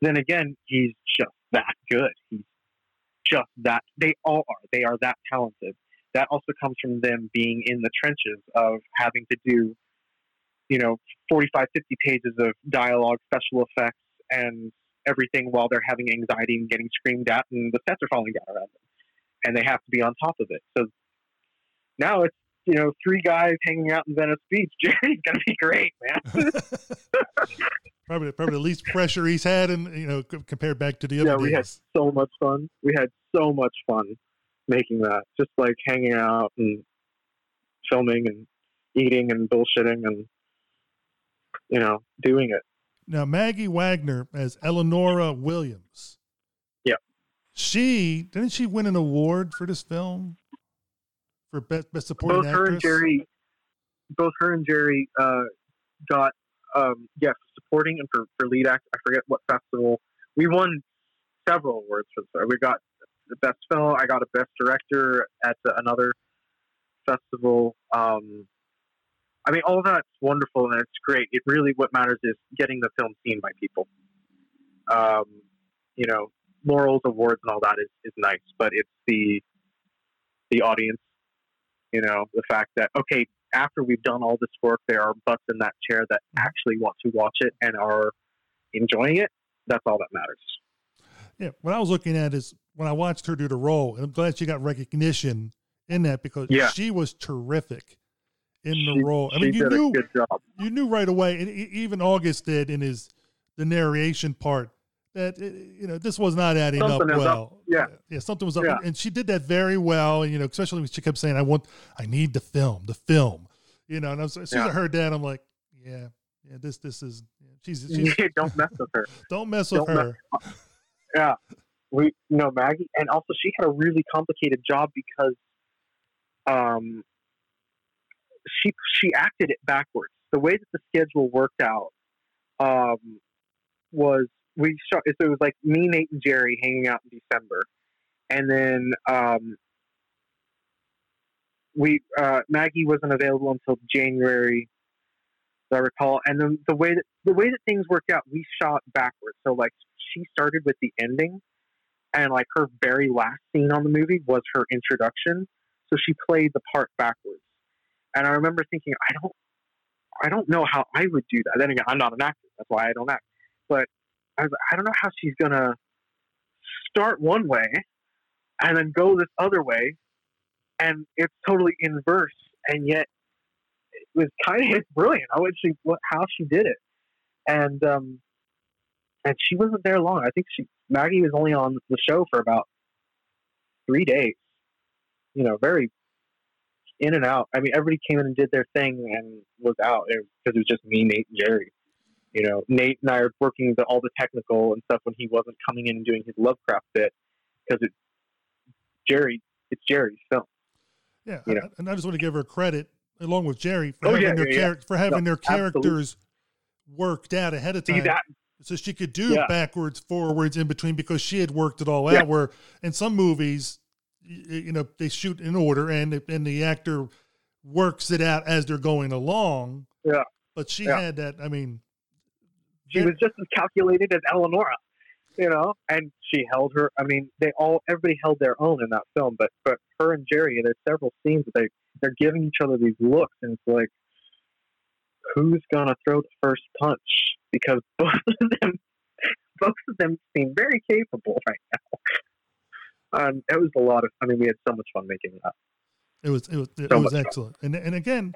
then again, he's just that good. He's just that. They all are. They are that talented. That also comes from them being in the trenches of having to do, you know, 45, 50 pages of dialogue, special effects, and everything while they're having anxiety and getting screamed at, and the sets are falling down around them. And they have to be on top of it. So now it's you know three guys hanging out in Venice Beach. Jerry's gonna be great, man. probably probably the least pressure he's had, and you know compared back to the other. Yeah, we had so much fun. We had so much fun making that. Just like hanging out and filming and eating and bullshitting and you know doing it. Now Maggie Wagner as Eleonora Williams. Yeah. She didn't she win an award for this film? For best, best supporting both actress? her and Jerry, both her and Jerry uh, got um, yeah supporting and for, for lead act. I forget what festival. We won several awards for this. We got the best film. I got a best director at the, another festival. Um, I mean, all that's wonderful and it's great. It really what matters is getting the film seen by people. Um, you know, morals, awards, and all that is, is nice, but it's the the audience you know, the fact that, okay, after we've done all this work, there are butts in that chair that actually want to watch it and are enjoying it. That's all that matters. Yeah. What I was looking at is when I watched her do the role, and I'm glad she got recognition in that because yeah. she was terrific in the role. I mean, you knew, you knew right away, and even August did in his, the narration part that you know this was not adding something up well. Up. Yeah, yeah, something was up, yeah. and she did that very well. And you know, especially when she kept saying, "I want, I need the film, the film." You know, and as soon as. I heard that, I'm like, "Yeah, yeah, this, this is she's, she's don't mess with her. don't mess with don't her." Mess, yeah, we you know Maggie, and also she had a really complicated job because, um, she she acted it backwards. The way that the schedule worked out um, was we shot. So it was like me, Nate, and Jerry hanging out in December, and then um, we uh, Maggie wasn't available until January, as I recall. And then the way that the way that things worked out, we shot backwards. So like she started with the ending, and like her very last scene on the movie was her introduction. So she played the part backwards. And I remember thinking, I don't, I don't know how I would do that. Then again, I'm not an actor. That's why I don't act. But I, was, I don't know how she's gonna start one way and then go this other way, and it's totally inverse. And yet, it was kind of brilliant how she what, how she did it. And um, and she wasn't there long. I think she Maggie was only on the show for about three days. You know, very in and out. I mean, everybody came in and did their thing and was out because it, it was just me, Nate, and Jerry. You know, Nate and I are working the, all the technical and stuff when he wasn't coming in and doing his Lovecraft bit because it Jerry, it's Jerry's film. Yeah, you know? and I just want to give her credit along with Jerry for Oh, having yeah, their yeah, yeah. for having No, their characters worked out ahead of time. that? so she could do backwards, forwards, in between because she had worked it all out. Where in some movies, you know, they shoot in order and and the actor works it out as they're going along. Yeah. But she had that. I mean, She was just as calculated as Eleonora, you know, and she held her. I mean, they all everybody held their own in that film, but but her and Jerry, there's several scenes that they they're giving each other these looks, and it's like, who's gonna throw the first punch? Because both of them, both of them seem very capable right now. Um, it was a lot of. I mean, we had so much fun making that. It was it was it So was much fun. excellent, and and again,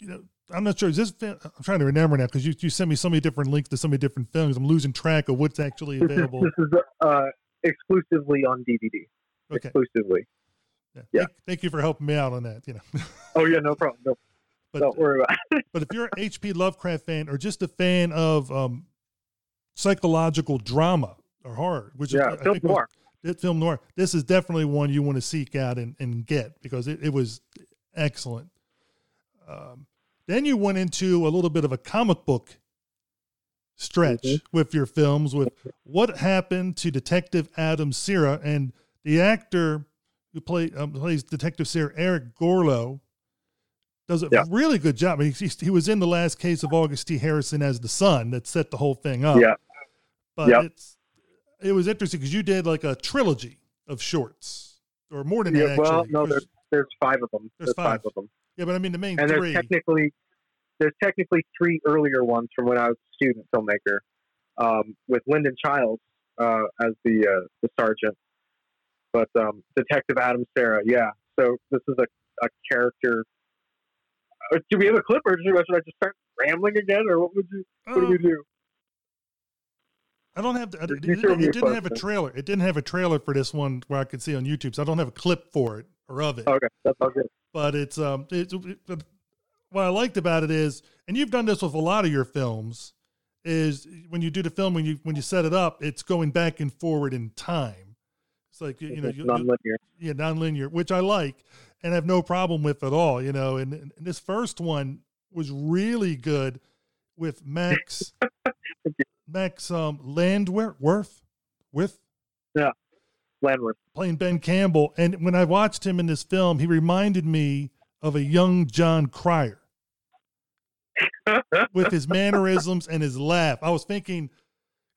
you know, I'm not sure. Is this? I'm trying to remember now because you you sent me so many different links to so many different films. I'm losing track of what's actually This is, available. this is uh, exclusively on DVD. Okay, Exclusively. yeah. yeah. Thank, thank you for helping me out on that. You know, Oh yeah, no problem. No, but don't worry about it. but if you're an H.P. Lovecraft fan or just a fan of um, psychological drama or horror, which Yeah, is, film was- noir. it- film noir, this is definitely one you want to seek out and, and get because it, it was excellent. Um, then you went into a little bit of a comic book stretch Mhm. with your films with what happened to Detective Adam Sierra and the actor who play, um, plays Detective Sierra, Eric Gorlow, does a Yeah. really good job. I mean, he, he was in the last case of August T. Harrison as the son that set the whole thing up. Yeah. But it's it was interesting because you did like a trilogy of shorts or more than Yeah, that. well, actually. no, There's- there's five of them. There's There's, five. five. of them, yeah, but I mean the main and there's technically there's technically three earlier ones from when I was a student filmmaker, um, with Linden Chiles uh, as the uh, the sergeant. But um, Detective Adam Sarah, yeah. So this is a, a character. Uh, do we have a clip, or should I just start rambling again, or what would you? What do Oh, we do? I don't have. The, it, You it- it didn't have a trailer. It didn't have a trailer for this one where I could see on YouTube, so I don't have a clip for it or of it. Okay, that's all good. But it's um, it's it, what I liked about it is, and you've done this with a lot of your films, is when you do the film when you when you set it up, it's going back and forward in time. It's like you, you know you, non-linear. yeah, nonlinear, which I like and have no problem with at all. You know, and, and this first one was really good with Max Max um Landworth with Playing Ben Campbell. And when I watched him in this film, he reminded me of a young Jon Cryer with his mannerisms and his laugh. I was thinking,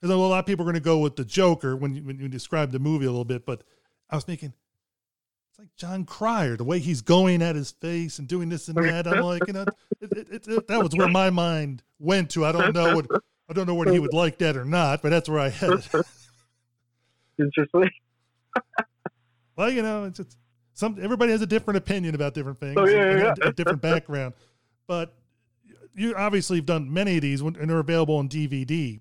because a lot of people are going to go with the Joker when you, when you describe the movie a little bit, but I was thinking, it's like Jon Cryer, the way he's going at his face and doing this and that. I'm like, you know, it, it, it, it- that was where my mind went to. I don't know what, I don't know whether he would like that or not, but that's where I headed. Interesting. Well, you know, it's just some everybody has a different opinion about different things, Oh, yeah, and yeah, a- a different background. But you obviously have done many of these and they're available on DVD.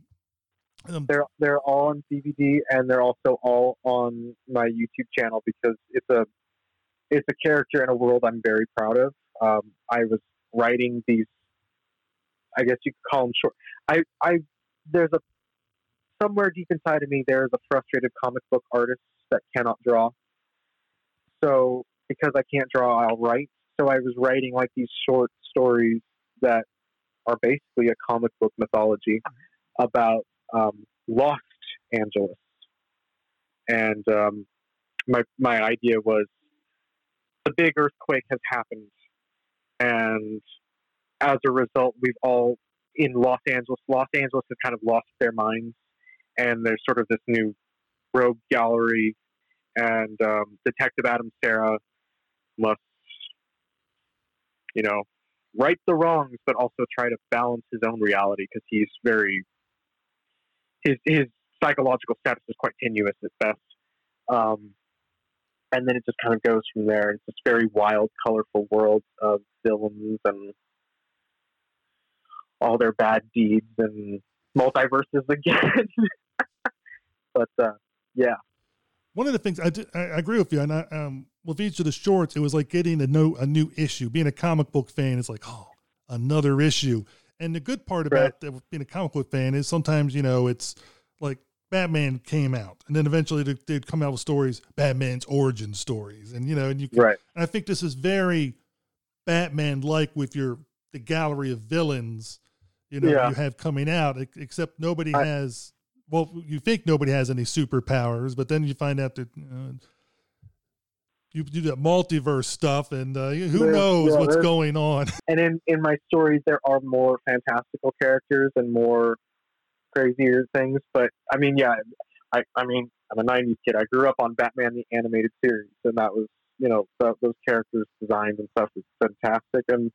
Um, They're they're all on DVD and they're also all on my YouTube channel because it's a it's a character in a world I'm very proud of. Um, I was writing these, I guess you could call them short. I I there's a somewhere deep inside of me there is a frustrated comic book artist that cannot draw. So because I can't draw, I'll write. So I was writing like these short stories that are basically a comic book mythology about um, lost Angeles. And um, my my idea was the big earthquake has happened, and as a result, we've all in Los Angeles. Los Angeles has kind of lost their minds, and there's sort of this new rogue gallery, and um, Detective Adam Sarah must, you know, right the wrongs, but also try to balance his own reality because he's very his his psychological status is quite tenuous at best. Um, and then it just kind of goes from there. It's this very wild, colorful world of villains and all their bad deeds and multiverses again. but uh, yeah, one of the things I, I agree with you, and I, um, with each of the shorts, it was like getting a no a new issue. Being a comic book fan is like, oh, another issue. And the good part about right. being a comic book fan is sometimes you know it's like Batman came out, and then eventually they'd come out with stories, Batman's origin stories, and you know, and you can, right. And I think this is very Batman like with your the gallery of villains, you know, yeah. you have coming out, except nobody I, has well, you think nobody has any superpowers, but then you find out that uh, you do that multiverse stuff, and uh, who there's, knows yeah, what's going on. And in in my stories, there are more fantastical characters and more crazier things. But I mean, yeah, I I mean, I'm a '90s kid. I grew up on Batman the animated series, and that was you know the, those characters designed and stuff is fantastic. And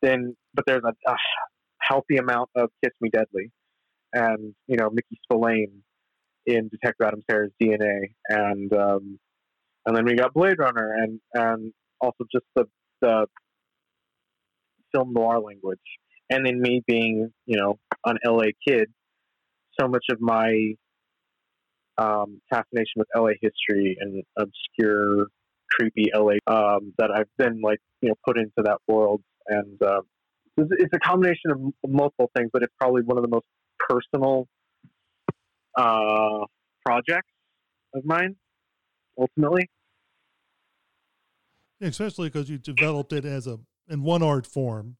then, but there's a, a healthy amount of Kiss Me Deadly and you know Mickey Spillane in Detective Adam Serra's DNA, and um, and then we got Blade Runner, and and also just the the film noir language, and then me being you know an LA kid, so much of my um, fascination with LA history and obscure, creepy LA um, that I've been like you know put into that world, and uh, it's a combination of multiple things, but it's probably one of the most personal uh, projects of mine, ultimately. Yeah, especially because you developed it as a in one art form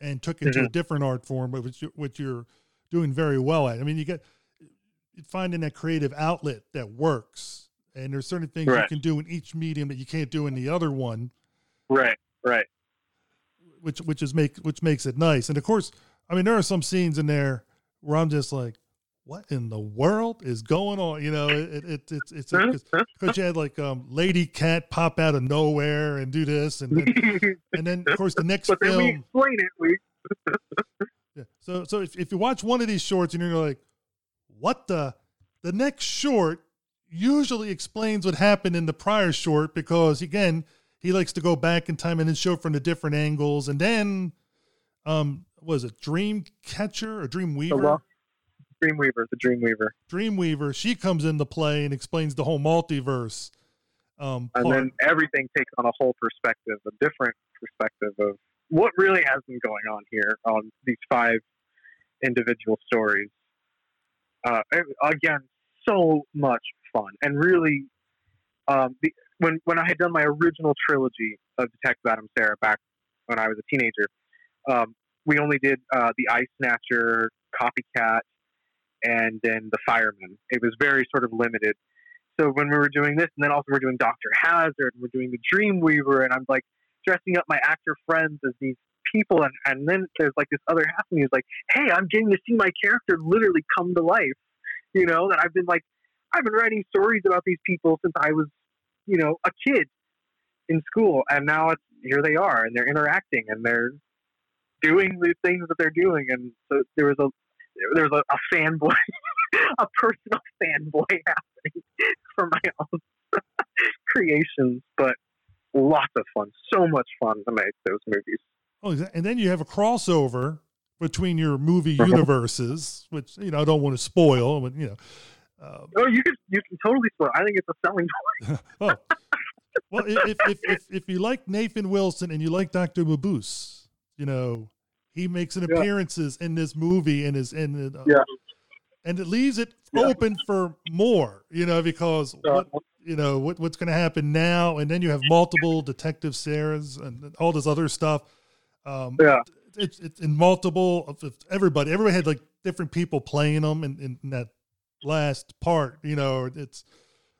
and took it mm-hmm. to a different art form, which which you're doing very well at. I mean, you get finding that creative outlet that works, and there's certain things right. you can do in each medium that you can't do in the other one. Right, right. Which which is make which makes it nice, and of course, I mean, there are some scenes in there where I'm just like, what in the world is going on? You know, it, it, it's it's because you had like um, Lady Cat pop out of nowhere and do this, and then, and then of course the next but film. we explain it. We yeah. So so if, if you watch one of these shorts and you're like, what the, the next short usually explains what happened in the prior short because again he likes to go back in time and then show from the different angles, and then um was it Dream Catcher or Dream Weaver? Dream Dreamweaver, the Dreamweaver. Dreamweaver. She comes into play and explains the whole multiverse. Um, and then everything takes on a whole perspective, a different perspective of what really has been going on here on these five individual stories. Uh, again, so much fun, and really, um, the, when when I had done my original trilogy of Detective Adam Sarah back when I was a teenager, um, we only did uh, the Ice Snatcher, Copycat, and then the Fireman. It was very sort of limited. So when we were doing this, and then also we're doing Doctor Hazard, and we're doing the Dreamweaver, and I'm like dressing up my actor friends as these people, and, and then there's like this other half of me is like, hey, I'm getting to see my character literally come to life. You know, that I've been like, I've been writing stories about these people since I was, you know, a kid in school, and now it's here they are, and they're interacting, and they're doing the things that they're doing, and so there was a there was a, a fanboy, a personal fanboy happening for my own creations, but lots of fun, so much fun to make those movies. Oh, and then you have a crossover between your movie uh-huh. universes, which you know I don't want to spoil, but you know. Um, oh, you can you can totally spoil. I think it's a selling point. oh. Well, if, if, if, if you like Nathan Wilson and you like Dr. Mabuse, you know, he makes an yeah. appearances in this movie and is in it. Uh, yeah. And it leaves it yeah. open for more, you know, because what, you know what, what's going to happen now, and then you have multiple detective Sarahs and all this other stuff. Um, yeah. it's it's in multiple everybody. Everybody had like different people playing them in, in that last part. You know, it's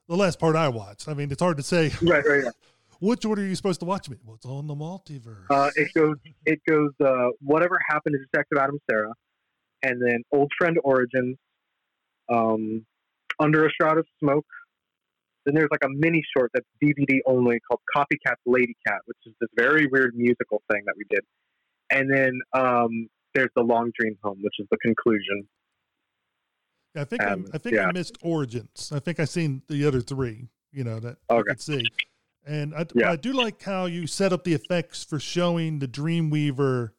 the last part I watched. I mean, it's hard to say Right, right. Which order are you supposed to watch me. Well, it's on the multiverse. Uh, it goes. It goes. Uh, whatever happened to Detective Adam Sarah, and then Old Friend Origins, um, Under a Shroud of Smoke. Then there's like a mini short that's DVD only called Copycat Lady Cat, which is this very weird musical thing that we did. And then um, there's the Long Dream Home, which is the conclusion. I think um, I, I think I missed Origins. I think I seen the other three. You know that I Okay. could see. And I, Yeah. I do like how you set up the effects for showing the Dreamweaver.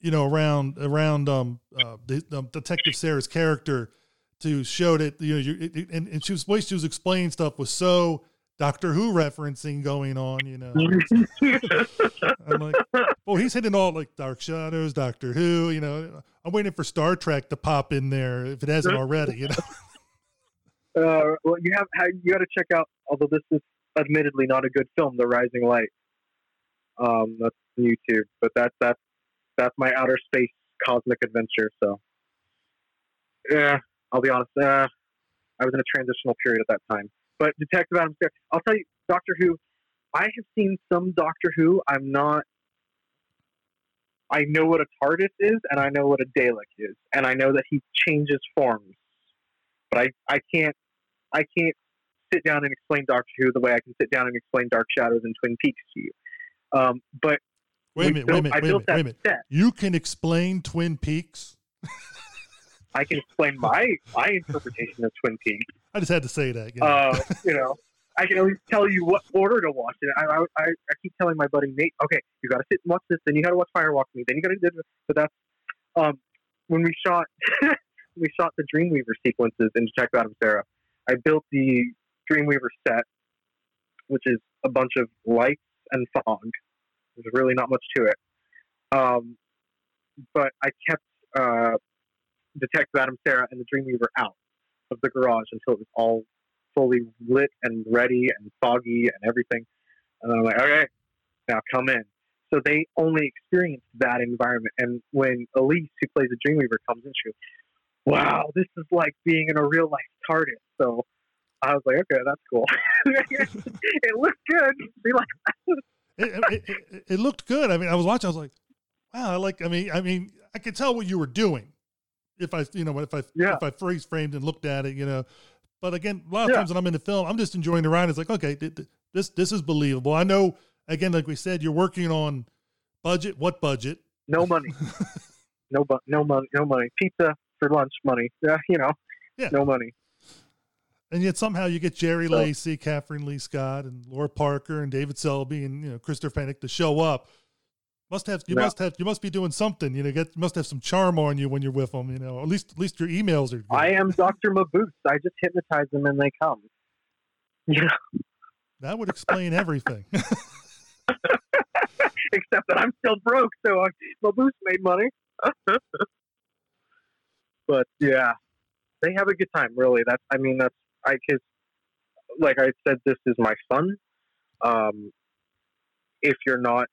You know, around around um, uh, the, um, Detective Sarah's character to show that you know you it, it- and, and she was the way she was explaining stuff was so Doctor Who referencing going on. You know, I'm like, oh, he's hitting all like Dark Shadows, Doctor Who. You know, I'm waiting for Star Trek to pop in there if it hasn't already. You know. Uh, well, you have you got to check out. Although this is admittedly not a good film, The Rising Light. Um, that's YouTube, but that's that's that's my outer space cosmic adventure. So, yeah, I'll be honest. Uh, I was in a transitional period at that time. But Detective Adam Sarah, I'll tell you, Doctor Who. I have seen some Doctor Who. I'm not. I know what a TARDIS is, and I know what a Dalek is, and I know that he changes forms. But I, I can't I can't sit down and explain Doctor Who the way I can sit down and explain Dark Shadows and Twin Peaks to you. Um, but Wait a minute, built- wait a minute, I wait a minute, wait a minute. set. You can explain Twin Peaks. I can explain my my interpretation of Twin Peaks. I just had to say that. You know? Uh, you know, I can at least tell you what order to watch it. I, I, I I keep telling my buddy Nate, okay, you got to sit and watch this, then you got to watch Firewalk Me, then you got to do this. But that's um, when we shot we shot the Dreamweaver sequences in Detective Adam Sarah. I built the Dreamweaver set, which is a bunch of lights and fog. There's really not much to it. Um, but I kept uh, Detective Adam Sarah and the Dreamweaver out of the garage until it was all fully lit and ready and foggy and everything. And I'm like, okay, now come in. So they only experienced that environment. And when Elise, who plays the Dreamweaver, comes in, she goes, wow, this is like being in a real life TARDIS. So I was like, okay, that's cool. it looked good. Be like, it, it, it, it looked good. I mean, I was watching. I was like, wow. I like. I mean, I mean, I could tell what you were doing if I, you know, if I Yeah. if I freeze framed and looked at it, you know. But again, a lot of Yeah. times when I'm in the film, I'm just enjoying the ride. It's like, okay, th- th- this this is believable. I know. Again, like we said, you're working on budget. What budget? no money. no, bu- no money. No money. Pizza for lunch money. Yeah, you know, Yeah. no money. And yet somehow you get Jerry Lacy, Kathryn Leigh Scott, and Lara Parker, and David Selby, and you know Christopher Pennock to show up. Must have you Yeah. must have you must be doing something. You know, get must have some charm on you when you're with them. You know, at least at least your emails are. Good. I am Dr. Mabuse. I just hypnotize them and they come. You know, that would explain everything. except that I'm still broke, so I, Mabuse made money. but yeah, they have a good time. Really, that's. I mean, that's. I cause, like I said, this is my fun. Um, if you're not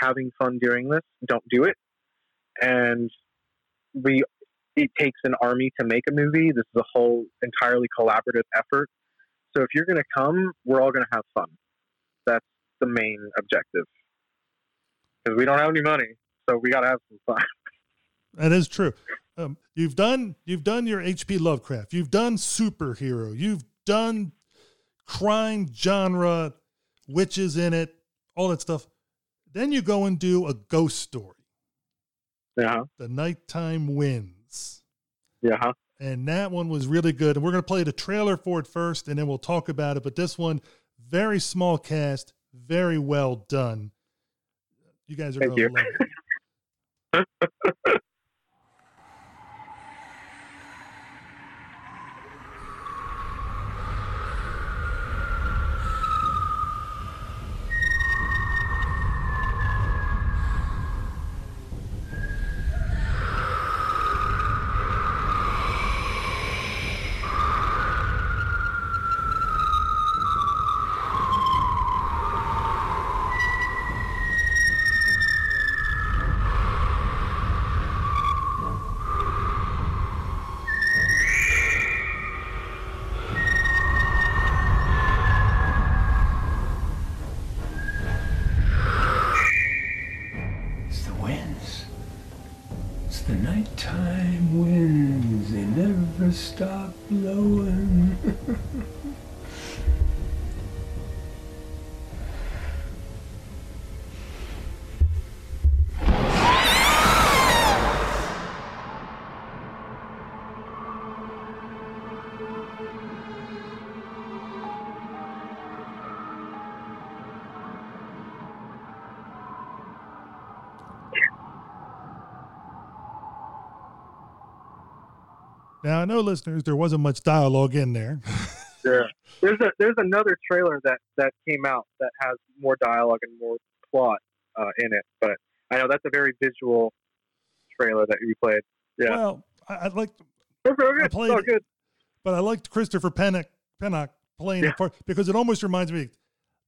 having fun doing this, don't do it. And we, it takes an army to make a movie. This is a whole entirely collaborative effort. So if you're going to come, we're all going to have fun. That's the main objective. Because we don't have any money, so we got to have some fun. that is true. Um, you've done you've done your H.P. Lovecraft. You've done superhero. You've done crime genre, witches in it, all that stuff. Then you go and do a ghost story. Yeah, The Nighttime Winds. yeah. and that one was really good. And we're going to play the trailer for it first, and then we'll talk about it. But this one, very small cast, very well done. You guys are Thank going to you. love it. stop Now I know, listeners, there wasn't much dialogue in there. Yeah. There's a there's another trailer that that came out that has more dialogue and more plot uh, in it, but I know that's a very visual trailer that you played. Yeah. Well, I, I like. I played oh, good. but I liked Christopher Pennock, Pennock playing Yeah. part because it almost reminds me,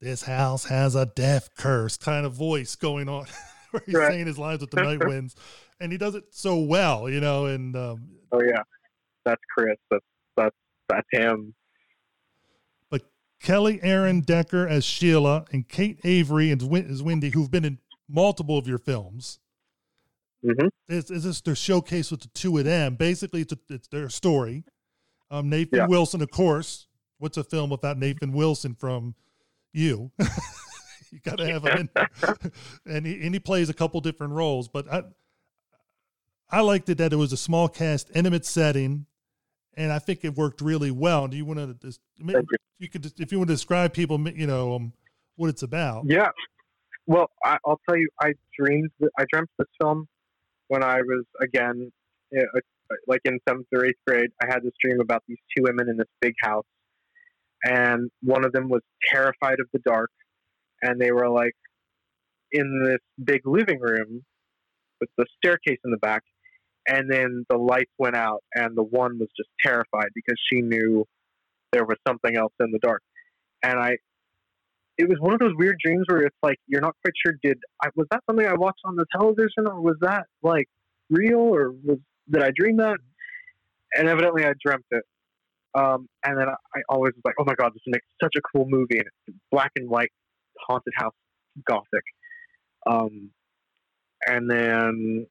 this house has a death curse kind of voice going on, where he's Right. saying his lines with the night winds, and he does it so well, you know. And um, Oh yeah, that's Chris. That's that's that's him. but Kelly Aaron Decker as Sheila and Kate Avery as, as Wendy, who've been in multiple of your films. hmm Is, is this their showcase with the two of them? Basically, it's, a, it's their story. Um, Nathan Yeah. Wilson, of course. What's a film without Nathan Wilson from you? you got to have him in there. and he, and he plays a couple different roles. But I I liked it that it was a small cast, intimate setting, and I think it worked really well. Do you want to just you. you could if you want to describe people, you know, um, what it's about? Yeah. Well, I, I'll tell you, I dreamed, I dreamt this film when I was again, like in seventh or eighth grade. I had this dream about these two women in this big house, and one of them was terrified of the dark, and they were like in this big living room with the staircase in the back, and then the lights went out, and the one was just terrified because she knew there was something else in the dark, and I it was one of those weird dreams where it's like you're not quite sure did I was that something I watched on the television or was that like real or was did I dream that? And evidently I dreamt it. Um, and then I, I always was like, oh my god, this makes such a cool movie and it's black and white haunted house gothic. Um, and then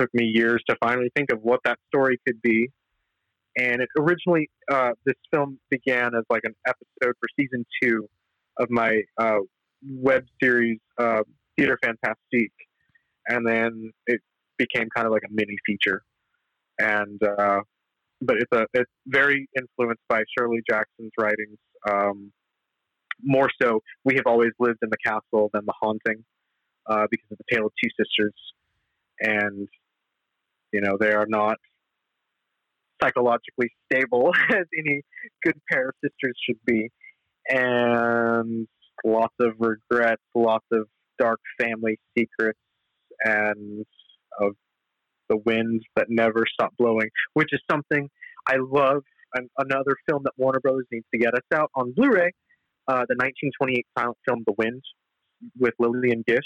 took me years to finally think of what that story could be. And it originally, uh, this film began as like an episode for season two of my uh, web series uh, Theater Fantastique, and then it became kind of like a mini feature. And uh, but it's a it's very influenced by Shirley Jackson's writings. Um, more so, we have always lived in the castle than the haunting, uh, because of the tale of two sisters, and you know they are not psychologically stable as any good pair of sisters should be and lots of regrets, lots of dark family secrets, and of the winds that never stop blowing, which is something I love. An, another film that Warner Brothers needs to get us out on Blu-ray, uh, the 1928 silent film *The Wind* with Lillian Gish,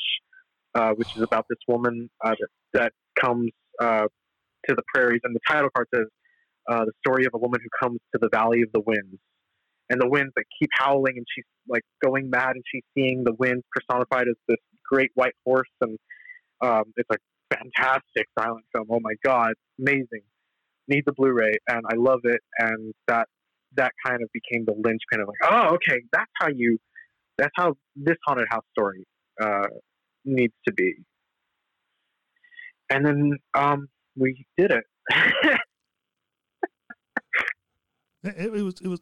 uh, which is about this woman uh, that, that comes uh, to the prairies, and the title card says uh, the story of a woman who comes to the Valley of the Winds and the winds that keep howling and she's like going mad and she's seeing the winds personified as this great white horse and um, it's a fantastic silent film. Oh my god amazing. Need the blu-ray and i love it and that that kind of became the linchpin of like oh okay that's how you that's how this haunted house story uh, needs to be and then um, we did it It, it was it was.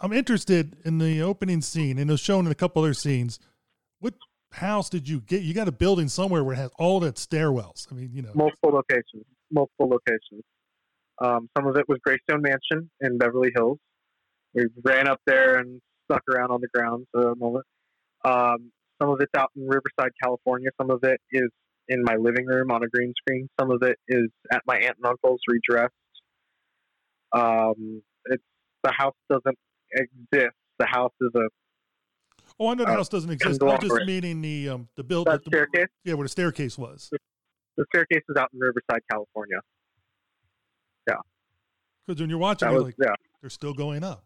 I'm interested in the opening scene, and it was shown in a couple other scenes. What house did you get? You got a building somewhere where it has all that stairwells. I mean, you know, multiple locations, multiple locations. Um, some of it was Greystone Mansion in Beverly Hills. We ran up there and stuck around on the grounds for a moment. Um, some of it's out in Riverside, California. Some of it is in my living room on a green screen. Some of it is at my aunt and uncle's redressed. Um, it's the house doesn't exist. The house is a oh, I know the uh, house doesn't exist. I was just meaning the um the build that the, staircase. yeah where the staircase was. The staircase is out in Riverside, California. Yeah, because when you're watching, That you're was like yeah. they're still going up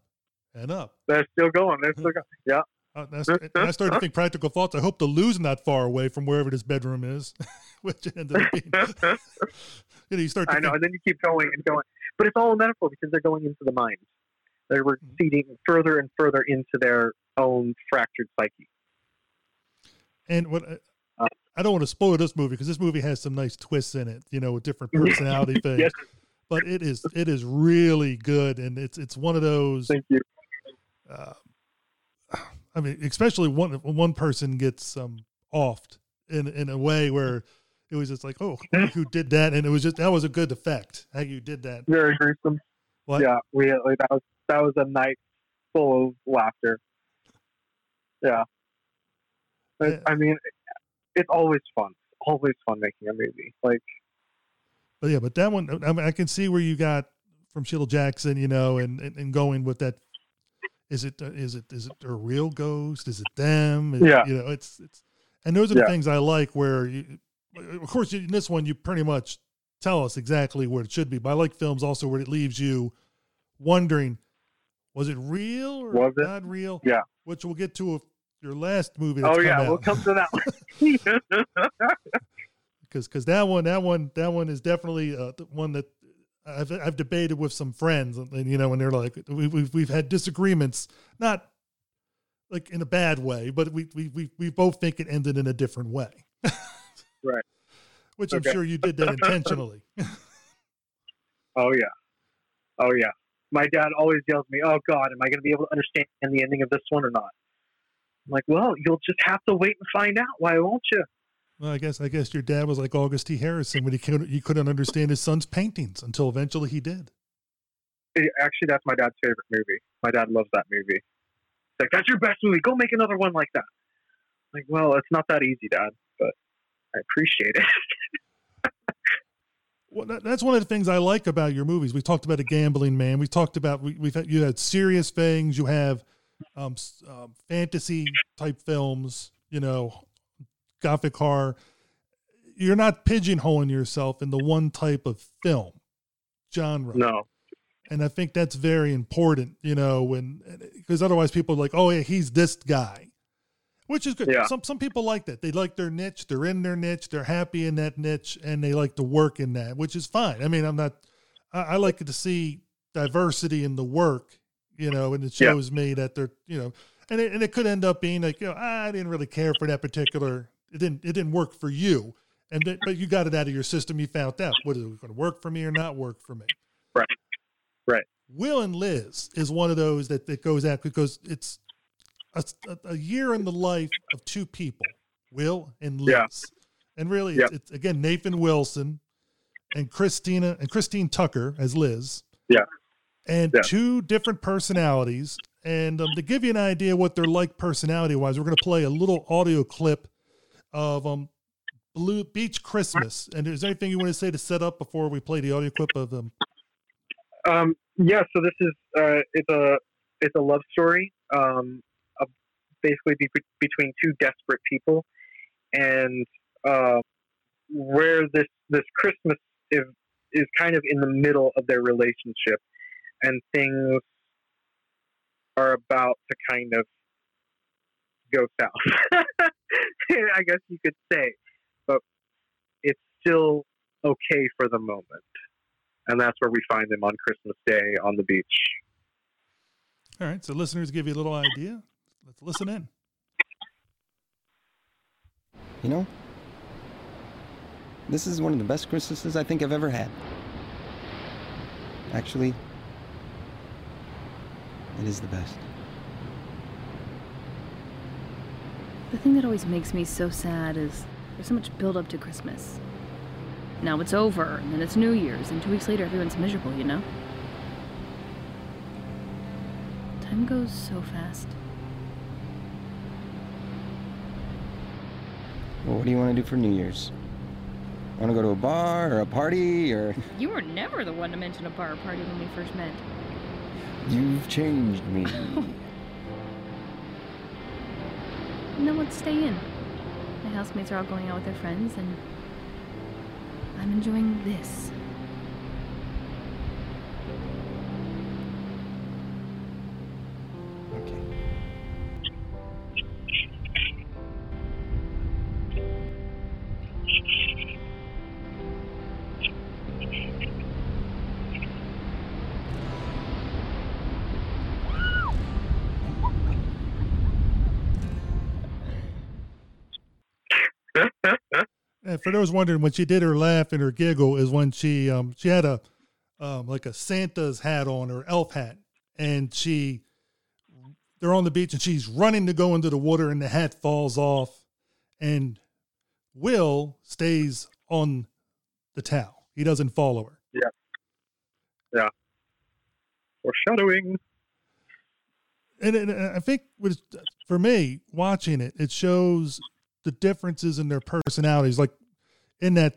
and up. They're still going. They're still going. Yeah. Uh, that's, and I started to think practical thoughts. I hope to lose not far away from wherever this bedroom is, which ended up being. You know, you start. To I know, think- and then you keep going and going, but it's all a metaphor because they're going into the mind. They're Mm-hmm. further and further into their own fractured psyche. And what Uh, I- I don't want to spoil this movie because this movie has some nice twists in it, you know, with different personality things. Yes. But it is it is really good, and it's it's one of those. Thank you. Uh, I mean, especially one one person gets um offed in in a way where it was just like, oh, who did that? And it was just that was a good effect how you did that. Very gruesome. What? Yeah, we like that was that was a night full of laughter. Yeah. Yeah. I mean, it's always fun. Always fun making a movie. Like, But yeah, but that one, I, mean, I can see where you got from Shirley Jackson, you know, and, and, and going with that. Is it, is it, is it a real ghost? Is it them? Is- Yeah. You know, it's, it's, and those are the Yeah. things I like where you, of course, in this one, you pretty much tell us exactly where it should be. But I like films also where it leaves you wondering, was it real or Was it? not real? Yeah. Which we'll get to if your last movie. That's oh yeah, out. we'll come to that one. because because that one that one that one is definitely uh, the one that I've I've debated with some friends and, you know and they're like we, we've we've had disagreements not like in a bad way but we we we, we both think it ended in a different way Right. which I'm sure you did that intentionally oh yeah, oh yeah. My dad always yells at me, "Oh God, am I going to be able to understand the ending of this one or not?" I'm like, "Well, you'll just have to wait and find out. Why won't you?" Well I guess I guess your dad was like August T Harrison when he couldn't he couldn't understand his son's paintings until eventually he did It- actually, that's my dad's favorite movie. My dad loves that movie. It's like, that's your best movie. Go make another one like that. I'm like, well, it's not that easy, Dad, but I appreciate it. Well, that, that's one of the things I like about your movies. We talked about a gambling man. We talked about we, we've had you had serious things. You have um, um, fantasy type films. You know, gothic horror. You're not pigeonholing yourself in the one type of film genre, no, and I think that's very important. You know, when because otherwise people are like, oh yeah, he's this guy, which is good. Yeah. Some some people like that. They like their niche. They're in their niche. They're happy in that niche, and they like to work in that, which is fine. I mean, I'm not. I, I like to see diversity in the work, you know, and it Yeah. shows me that they're, you know, and it, and it could end up being like, you know, ah, I didn't really care for that particular. It didn't. It didn't work for you, and that, but you got it out of your system. You found out what is it going to work for me or not work for me. Right. Right. Will and Liz is one of those that, that goes out because it's a, a year in the life of two people, Will and Liz. Yeah. And really, Yeah. it's, it's again Nathan Wilson and Christina and Christine Tucker as Liz. Yeah. And Yeah. two different personalities. And um, to give you an idea what they're like personality wise, we're going to play a little audio clip of um Blue Beach Christmas. And is there anything you want to say to set up before we play the audio clip of them? Um, yeah, so this is uh, it's a it's a love story, um, basically be- between two desperate people, and uh, where this this Christmas is is kind of in the middle of their relationship, and things are about to kind of go south. I guess you could say, but it's still okay for the moment and that's where we find them on Christmas Day on the beach. All right. So listeners give you a little idea. Let's listen in. You know, this is one of the best Christmases I think I've ever had. Actually, it is the best. The thing that always makes me so sad is there's so much build up to Christmas. Now it's over, and then it's New Year's, and two weeks later everyone's miserable, you know? Time goes so fast. Well, what do you want to do for New Year's? Want to go to a bar or a party or. You were never the one to mention a bar party when we first met. You've changed me. No, let's stay in. My housemates are all going out with their friends, and I'm enjoying this. For those wondering, when she did her laugh and her giggle is when she um she had a um like a Santa's hat on or elf hat, and she they're on the beach and she's running to go into the water and the hat falls off, and Will stays on the towel. He doesn't follow her. Yeah. Yeah. Foreshadowing. And, and I think with, for me, watching it, it shows the differences in their personalities. Like in that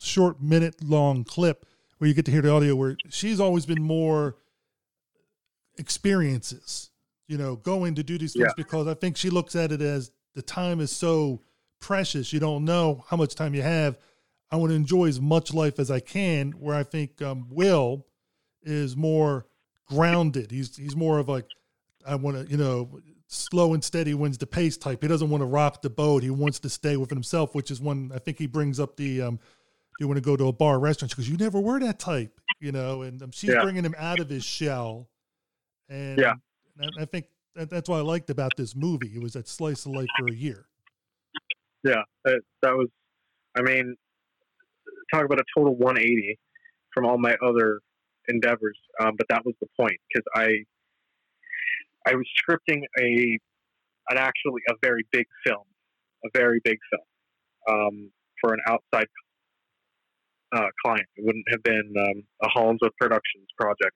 short minute long clip where you get to hear the audio, where she's always been more experiences, you know, going to do these things Yeah. because I think she looks at it as the time is so precious. You don't know how much time you have. I want to enjoy as much life as I can. Where I think um, Will is more grounded. He's he's more of like I want to you know slow and steady wins the pace type. He doesn't want to rock the boat. He wants to stay within himself, which is when I think he brings up the um, you want to go to a bar or restaurant because you never were that type, you know. And um, she's Yeah. bringing him out of his shell. And Yeah. I, I think that, that's what I liked about this movie. It was that slice of life for a year. Yeah, that, that was, I mean, talk about a total 180 from all my other endeavors. Um, but that was the point because I, I was scripting a, an actually a very big film, a very big film, um, for an outside uh, client. It wouldn't have been um, a Hollinswood Productions project,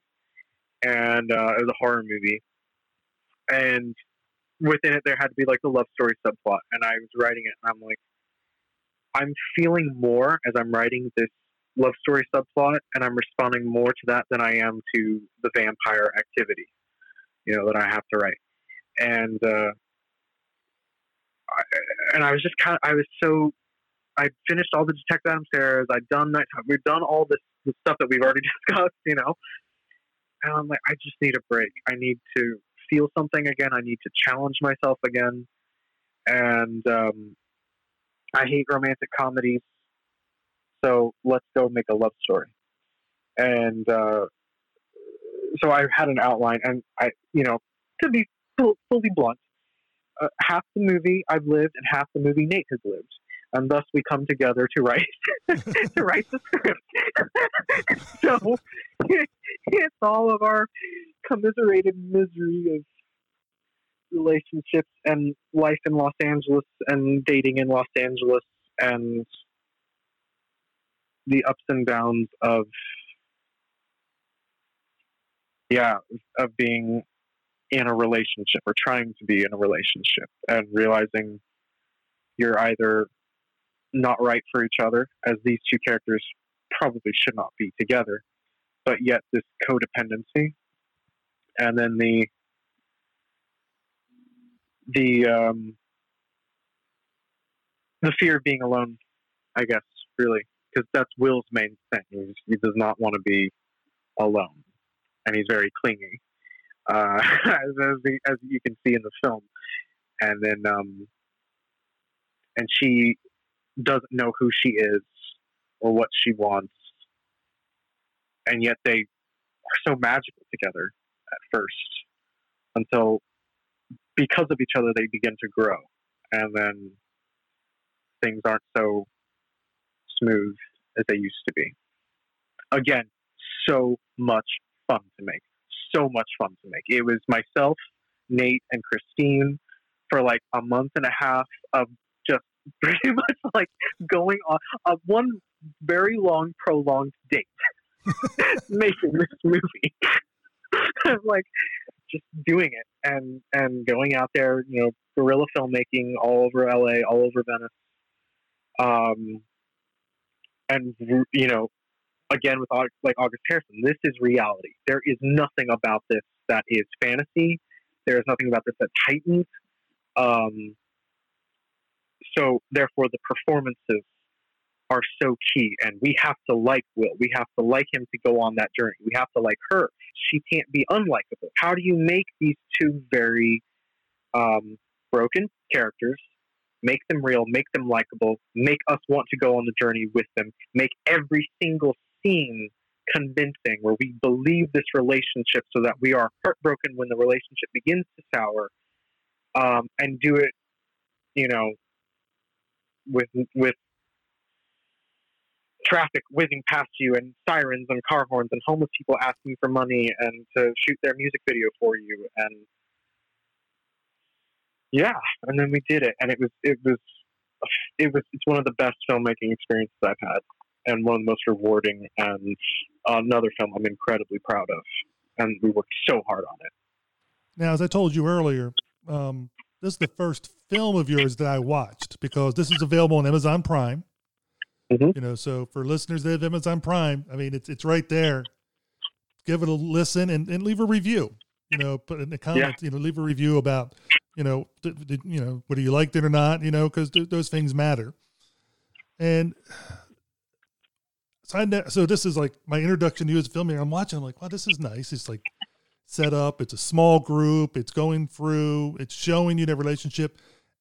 and uh, it was a horror movie. And within it there had to be like a love story subplot and i was writing it and i'm like i'm feeling more as i'm writing this love story subplot and i'm responding more to that than i am to the vampire activity you know that i have to write and uh I, and i was just kind of i was so i finished all the detective adam Sarahs, i'd done nighttime we've done all this the stuff that we've already discussed you know and i'm like i just need a break i need to feel something again. I need to challenge myself again. And um, I hate romantic comedies. So let's go make a love story. And uh, so I had an outline, and I, you know, to be fully blunt, uh, half the movie I've lived, and half the movie Nate has lived, and thus we come together to write to write the script. so it's all of our commiserated misery of relationships and life in Los Angeles and dating in Los Angeles and the ups and downs of yeah of being in a relationship or trying to be in a relationship and realizing you're either not right for each other as these two characters probably should not be together but yet this codependency and then the the um, the fear of being alone, I guess, really, because that's Will's main thing. He's, he does not want to be alone, and he's very clingy, uh, as, as, the, as you can see in the film. And then, um, and she doesn't know who she is or what she wants, and yet they are so magical together at first until because of each other they begin to grow. And then things aren't so smooth as they used to be. Again so much fun to make so much fun to make it was myself nate and christine for like a month and a half of just pretty much like going on a one very long prolonged date making this movie like just doing it and and going out there, you know, guerrilla filmmaking all over LA, all over Venice. Um, and you know, again with like August Harrison, this is reality. There is nothing about this that is fantasy. There is nothing about this that heightened. Um, so therefore, the performances are so key, and we have to like Will. We have to like him to go on that journey. We have to like her. She can't be unlikable. How do you make these two very um, broken characters, make them real, make them likable, make us want to go on the journey with them, make every single scene convincing where we believe this relationship so that we are heartbroken when the relationship begins to sour, um, and do it, you know, with with traffic whizzing past you and sirens and car horns and homeless people asking for money and to shoot their music video for you and yeah and then we did it and it was it was it was it's one of the best filmmaking experiences I've had and one of the most rewarding and another film I'm incredibly proud of and we worked so hard on it Now, as I told you earlier, um, this is the first film of yours that I watched because this is available on Amazon Prime. Mhm. You know, so for listeners that have Amazon Prime, I mean, it's it's right there. Give it a listen and, and leave a review. You know, put in the comments. You know, leave a review about you know, th- th- you know, whether you liked it or not. You know, because th- those things matter. And so I ne- so this is like my introduction to you as filmmaker. I'm watching. I'm like, wow, this is nice. It's like set up. It's a small group. It's going through. It's showing you their relationship.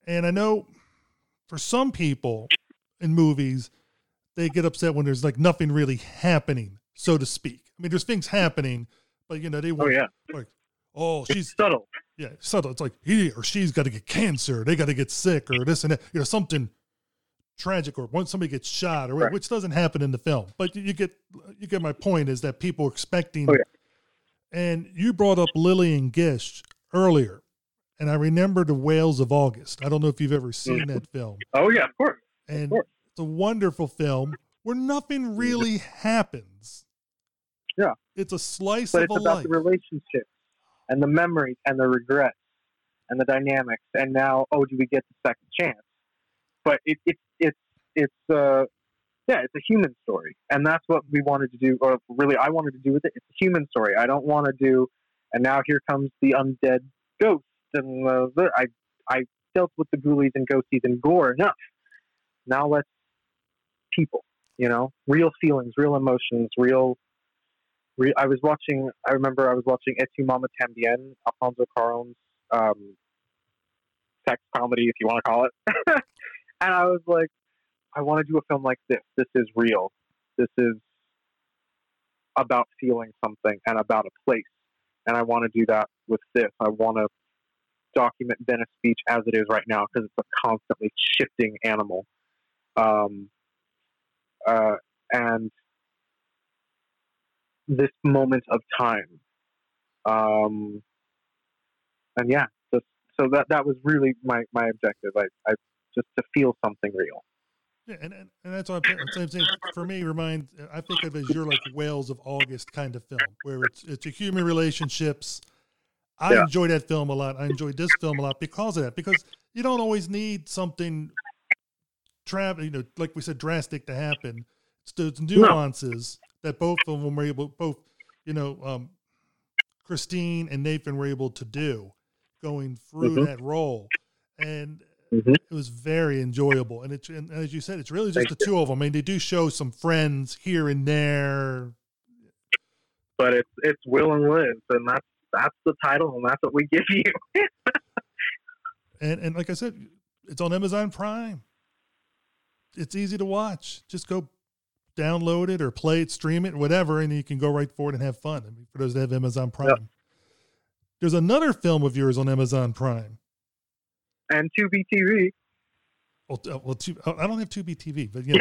And I know for some people in movies, they get upset when there's like nothing really happening, so to speak. I mean, there's things happening, but you know they oh, want. oh yeah like, oh, it's she's subtle yeah, subtle. It's like he or she's got to get cancer. They got to get sick or this and that. You know, something tragic or when somebody gets shot or Right. which doesn't happen in the film. But you get you get my point is that people are expecting. Oh, yeah. And you brought up Lillian Gish earlier, and I remember the Whales of August. I don't know if you've ever seen mm-hmm. that film, oh yeah of course and course. it's a wonderful film where nothing really happens. Yeah. it's a slice but of it's about life. the relationships and the memories and the regrets and the dynamics. And now, oh, do we get the second chance? But it, it, it's it's uh, yeah, it's a human story, and that's what we wanted to do. Or really, I wanted to do with it. It's a human story. I don't want to do. And now here comes the undead ghost, and uh, I I dealt with the ghoulies and ghosties and gore enough. Now let's people, you know, real feelings, real emotions, real re- I was watching. I remember I was watching Y Tu Mamá También, Alfonso Cuarón's um, sex comedy, if you want to call it. and I was like, I want to do a film like this. This is real. This is about feeling something and about a place. And I want to do that with this. I want to document Venice Beach as it is right now because it's a constantly shifting animal. Um, uh, and this moment of time. Um, and yeah, just, so that that was really my, my objective. I, I just to feel something real. Yeah, and, and, and that's what I'm, saying. For me, remind I think of as your like Whales of August kind of film, where it's it's a human relationships. I Yeah. enjoy that film a lot. I enjoy this film a lot because of that. Because you don't always need something, tra- you know, like we said, drastic to happen. It's those nuances that both of them were able, both, you know, um, Christine and Nathan were able to do, going through Mhm. that role, and Mhm. it was very enjoyable. And it's and as you said, it's really just Thank the two of them. I mean, they do show some friends here and there. But it's it's Will and Liz, and that's that's the title, and that's what we give you. And and like I said, it's on Amazon Prime. It's easy to watch. Just go download it or play it, stream it, whatever, and you can go right for it and have fun. I mean, for those that have Amazon Prime. There's another film of yours on Amazon Prime. And Tubi TV. Well, uh, well, two, I don't have Tubi TV, but yeah,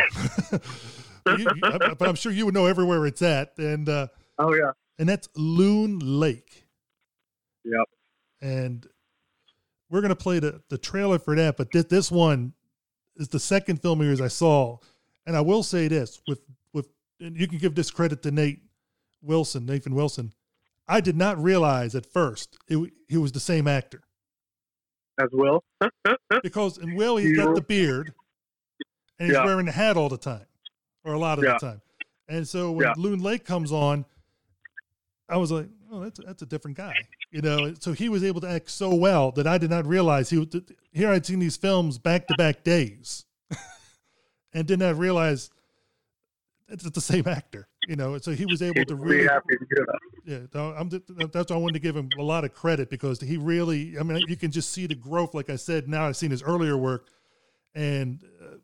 you, you, I- but I'm sure you would know everywhere it's at, and uh, Oh yeah. and that's Loon Lake. Yep. And we're gonna play the the trailer for that, but this this one is the second film of yours I saw, and I will say this with with and you can give this credit to Nate Wilson, Nathan Wilson. I did not realize at first it, he was the same actor As Will. because in Will he's got the beard and he's Yeah. wearing the hat all the time or a lot of Yeah. the time. And so when Yeah. Loon Lake comes on, I was like, oh, that's that's a different guy, you know. So he was able to act so well that I did not realize he was. Here I'd seen these films back to back days, and did not realize it's the same actor, you know. So he was able to really happy to hear that. yeah, I'm that's why I wanted to give him a lot of credit because he really, I mean, you can just see the growth. Like I said, now I've seen his earlier work, and uh,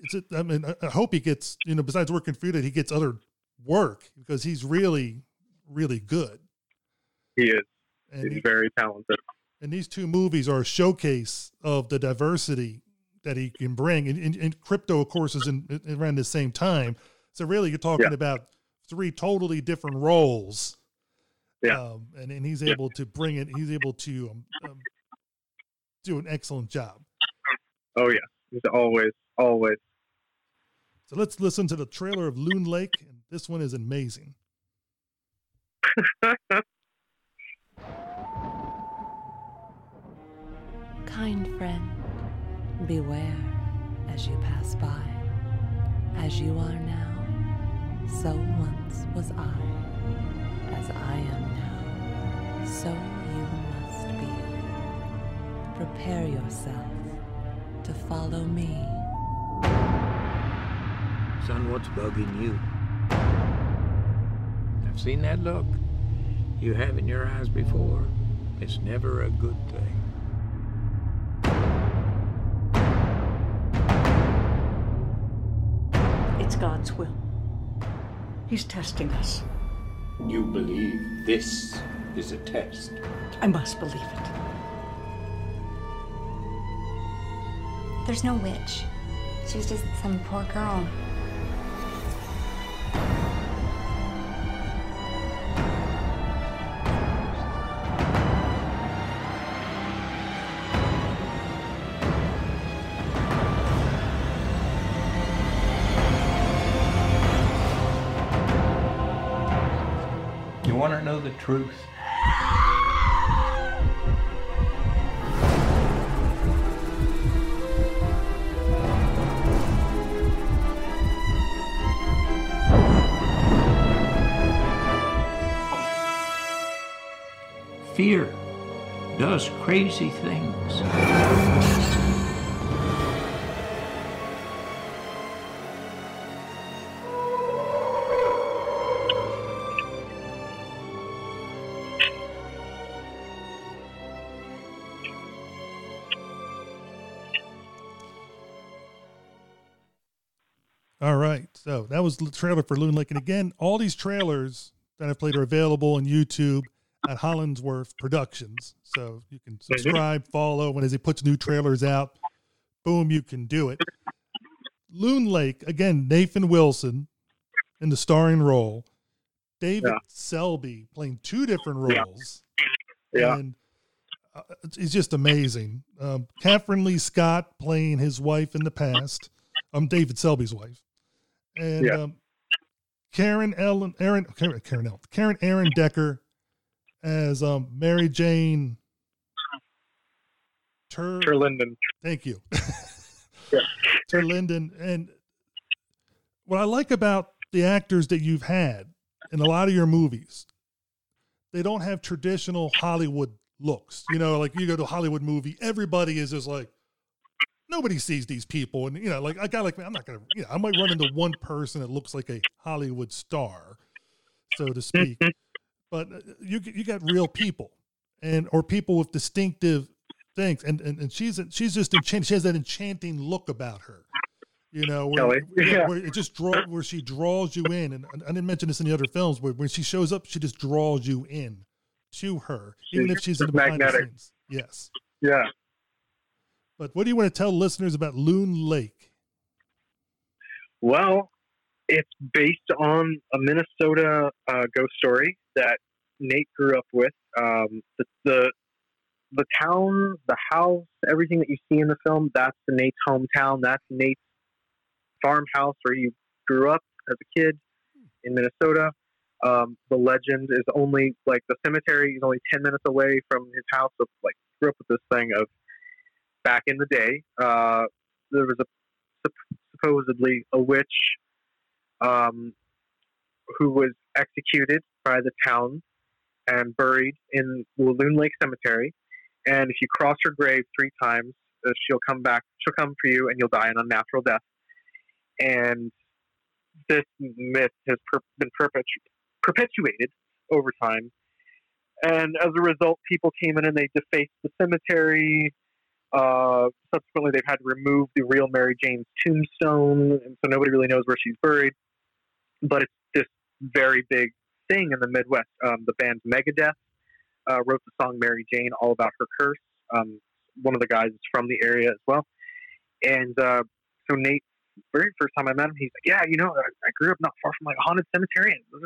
it's. a- I mean, I- hope he gets, you know, besides working for you, that he gets other work because he's really, really good. He is. And He's he- very talented. and these two movies are a showcase of the diversity that he can bring. And, and, and crypto, of course, is in around the same time. So really, you're talking Yeah. about three totally different roles. Yeah. Um, and, and he's Yeah. able to bring it. He's able to um, um, do an excellent job. Oh yeah, he's always, always. So let's listen to the trailer of Loon Lake. And this one is amazing. Kind friend, beware as you pass by. As you are now, so once was I. As I am now, so you must be. Prepare yourself to follow me. Son, what's bugging you? I've seen that look you have in your eyes before. It's never a good thing. It's God's will. He's testing us. You believe this is a test? I must believe it. There's no witch. She was just some poor girl. Truth? Fear does crazy things. That was the trailer for Loon Lake. And again, all these trailers that I've played are available on YouTube at Hollingsworth Productions. So you can subscribe, follow, and as he puts new trailers out, boom, you can do it. Loon Lake, again, Nathan Wilson in the starring role, David Yeah. Selby playing two different roles. Yeah. And uh, it's- he's just amazing. Um, Kathryn Leigh Scott playing his wife in the past. I'm David Selby's wife. And Yeah. um, Karen Ellen, Aaron, Karen, Karen Ellen, Karen Aaron Decker as um, Mary Jane Tur, Terlinden. Thank you. Yeah. Terlinden. And what I like about the actors that you've had in a lot of your movies, they don't have traditional Hollywood looks. You know, like you go to a Hollywood movie, everybody is just like, nobody sees these people. And, you know, like a guy like me, I'm not going to, you know, I might run into one person that looks like a Hollywood star, so to speak. but uh, you, you got real people and, or people with distinctive things. And, and, and she's, she's just enchanting. She has that enchanting look about her. You know, where, Kelly, yeah, where it just draw where she draws you in, and I didn't mention this in the other films. Where when she shows up, she just draws you in to her, even if she's in the magnetic. Yes. Yeah. But what do you want to tell listeners about Loon Lake? Well, it's based on a Minnesota uh, ghost story that Nate grew up with. Um, the, the the town, the house, everything that you see in the film, that's Nate's hometown. That's Nate's farmhouse where he grew up as a kid in Minnesota. Um, the legend is only like the cemetery is only ten minutes away from his house. So like grew up with this thing of back in the day. Uh, there was a supposedly a witch um, who was executed by the town and buried in Loon Lake Cemetery. And if you cross her grave three times, uh, she'll come back. She'll come for you, and you'll die an unnatural death. And this myth has per- been perpetu- perpetuated over time. And as a result, people came in and they defaced the cemetery. Uh, subsequently, they've had to remove the real Mary Jane's tombstone, and so nobody really knows where she's buried. But it's this very big thing in the Midwest. Um, the band Megadeth uh, wrote the song Mary Jane, all about her curse. Um, one of the guys is from the area as well. And uh, so Nate very first time I met him, he's like, "Yeah, you know, I, I grew up not far from like a haunted cemetery." And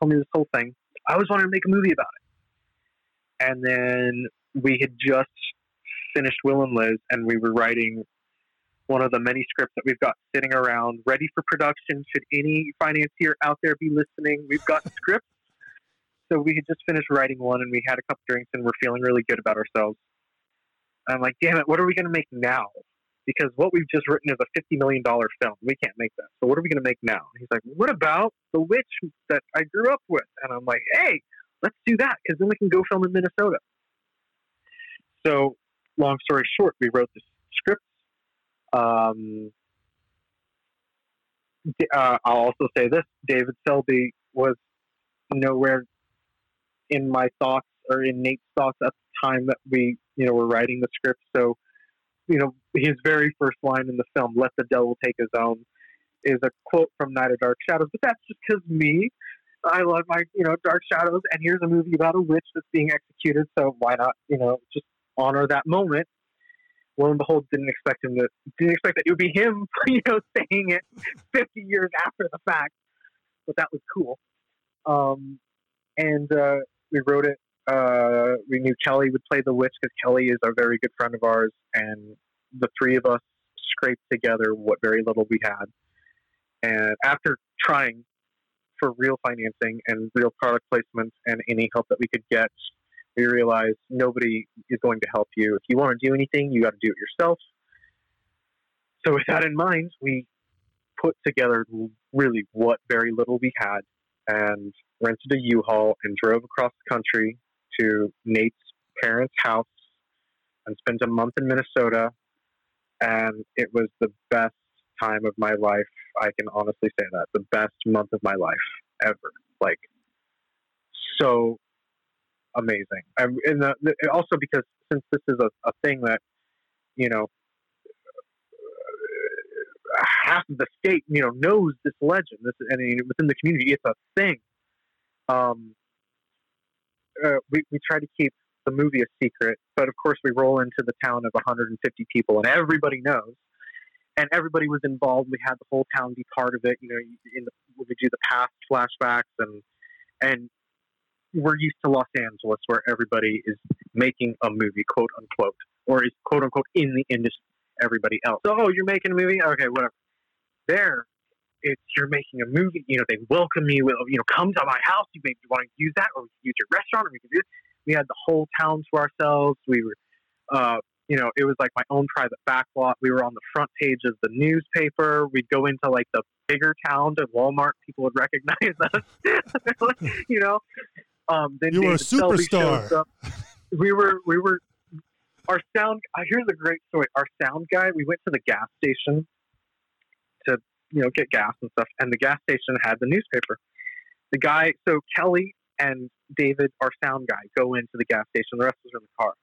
told me this whole thing. I always wanted to make a movie about it. And then we had just finished Will and Liz, and we were writing one of the many scripts that we've got sitting around, ready for production. Should any financier out there be listening, we've got scripts. So we had just finished writing one, and we had a couple drinks, and we're feeling really good about ourselves. I'm like, damn it, what are we going to make now? Because what we've just written is a fifty million dollar film. We can't make that. So what are we going to make now? And he's like, what about the witch that I grew up with? And I'm like, hey, let's do that because then we can go film in Minnesota. So, long story short, we wrote the script. Um, uh, I'll also say this: David Selby was nowhere in my thoughts or in Nate's thoughts at the time that we, you know, were writing the script. So, you know, his very first line in the film, "Let the devil take his own," is a quote from Night of Dark Shadows. But that's just because me, I love my, you know, Dark Shadows, and here's a movie about a witch that's being executed. So why not, you know, just honor that moment? Lo and behold, didn't expect him to, didn't expect that it would be him, you know, saying it 50 years after the fact. But that was cool. Um, and uh, we wrote it. Uh, we knew Kelly would play the witch because Kelly is a very good friend of ours, and the three of us scraped together what very little we had. And after trying for real financing and real product placements and any help that we could get, we realized nobody is going to help you. If you want to do anything, you got to do it yourself. So, with that in mind, we put together really what very little we had and rented a U-Haul and drove across the country to Nate's parents' house and spent a month in Minnesota. And it was the best time of my life. I can honestly say that the best month of my life ever. Like, so amazing. And, and the, the, also because since this is a, a thing that, you know, half of the state, you know, knows this legend. This and within the community, it's a thing. Um, uh, we we try to keep the movie a secret, but of course we roll into the town of 150 people, and everybody knows, and everybody was involved. We had the whole town be part of it. You know, in the, we do the past flashbacks, and and we're used to Los Angeles, where everybody is making a movie, quote unquote, or is quote unquote in the industry. Everybody else. So, oh, you're making a movie? Okay, whatever. There, it's you're making a movie. You know, they welcome you. You know, come to my house. You maybe want to use that, or we can use your restaurant, or we can do. We had the whole town to ourselves. We were, uh, you know, it was like my own private backlot. We were on the front page of the newspaper. We'd go into like the bigger towns at Walmart. People would recognize us. you know, um, then you were a David superstar. We were, we were. Our sound. Here's a great story. Our sound guy. We went to the gas station to, you know, get gas and stuff, and the gas station had the newspaper. The guy. So Kelly and David, our sound guy, go into the gas station. The rest of us are in the car,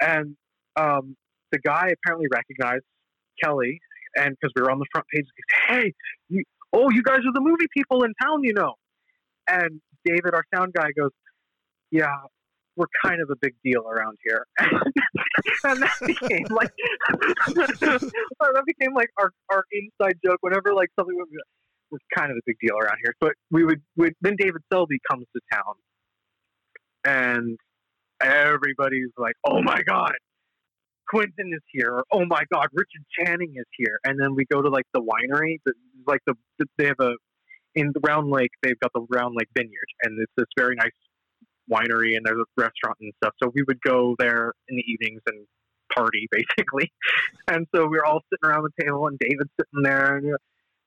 and um, the guy apparently recognized Kelly, and because we were on the front page, he said, "Hey, you, oh, you guys are the movie people in town, you know." And David, our sound guy, goes, "Yeah, we're kind of a big deal around here," and that became like that became like our, our inside joke. Whenever like something was, kind of a big deal around here. But we would, we, then David Selby comes to town, and everybody's like, "Oh my god, Quentin is here!" Or, "Oh my god, Richard Channing is here!" And then we go to like the winery, the, like the they have a in the Round Lake, they've got the Round Lake Vineyard, and it's this very nice winery, and there's a restaurant and stuff. So we would go there in the evenings and party, basically. And so we were all sitting around the table, and David's sitting there, and,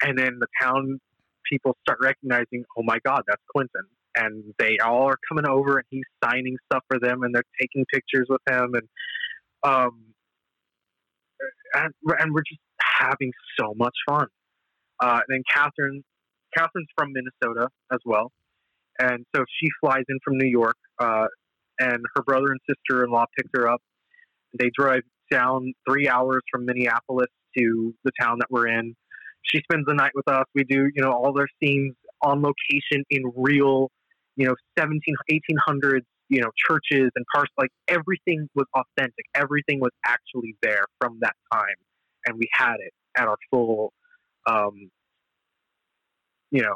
and then the town people start recognizing, oh my God, that's Quentin. And they all are coming over, and he's signing stuff for them, and they're taking pictures with him, and um, and, and we're just having so much fun. Uh, and then Kathryn Kathryn's from Minnesota as well, and so she flies in from New York, uh, and her brother and sister-in-law picked her up. They drive down three hours from Minneapolis to the town that we're in. She spends the night with us. We do, you know, all their scenes on location in real, you know, 17, 1800s, you know, churches and cars. Like everything was authentic. Everything was actually there from that time, and we had it. at our full, um, you know,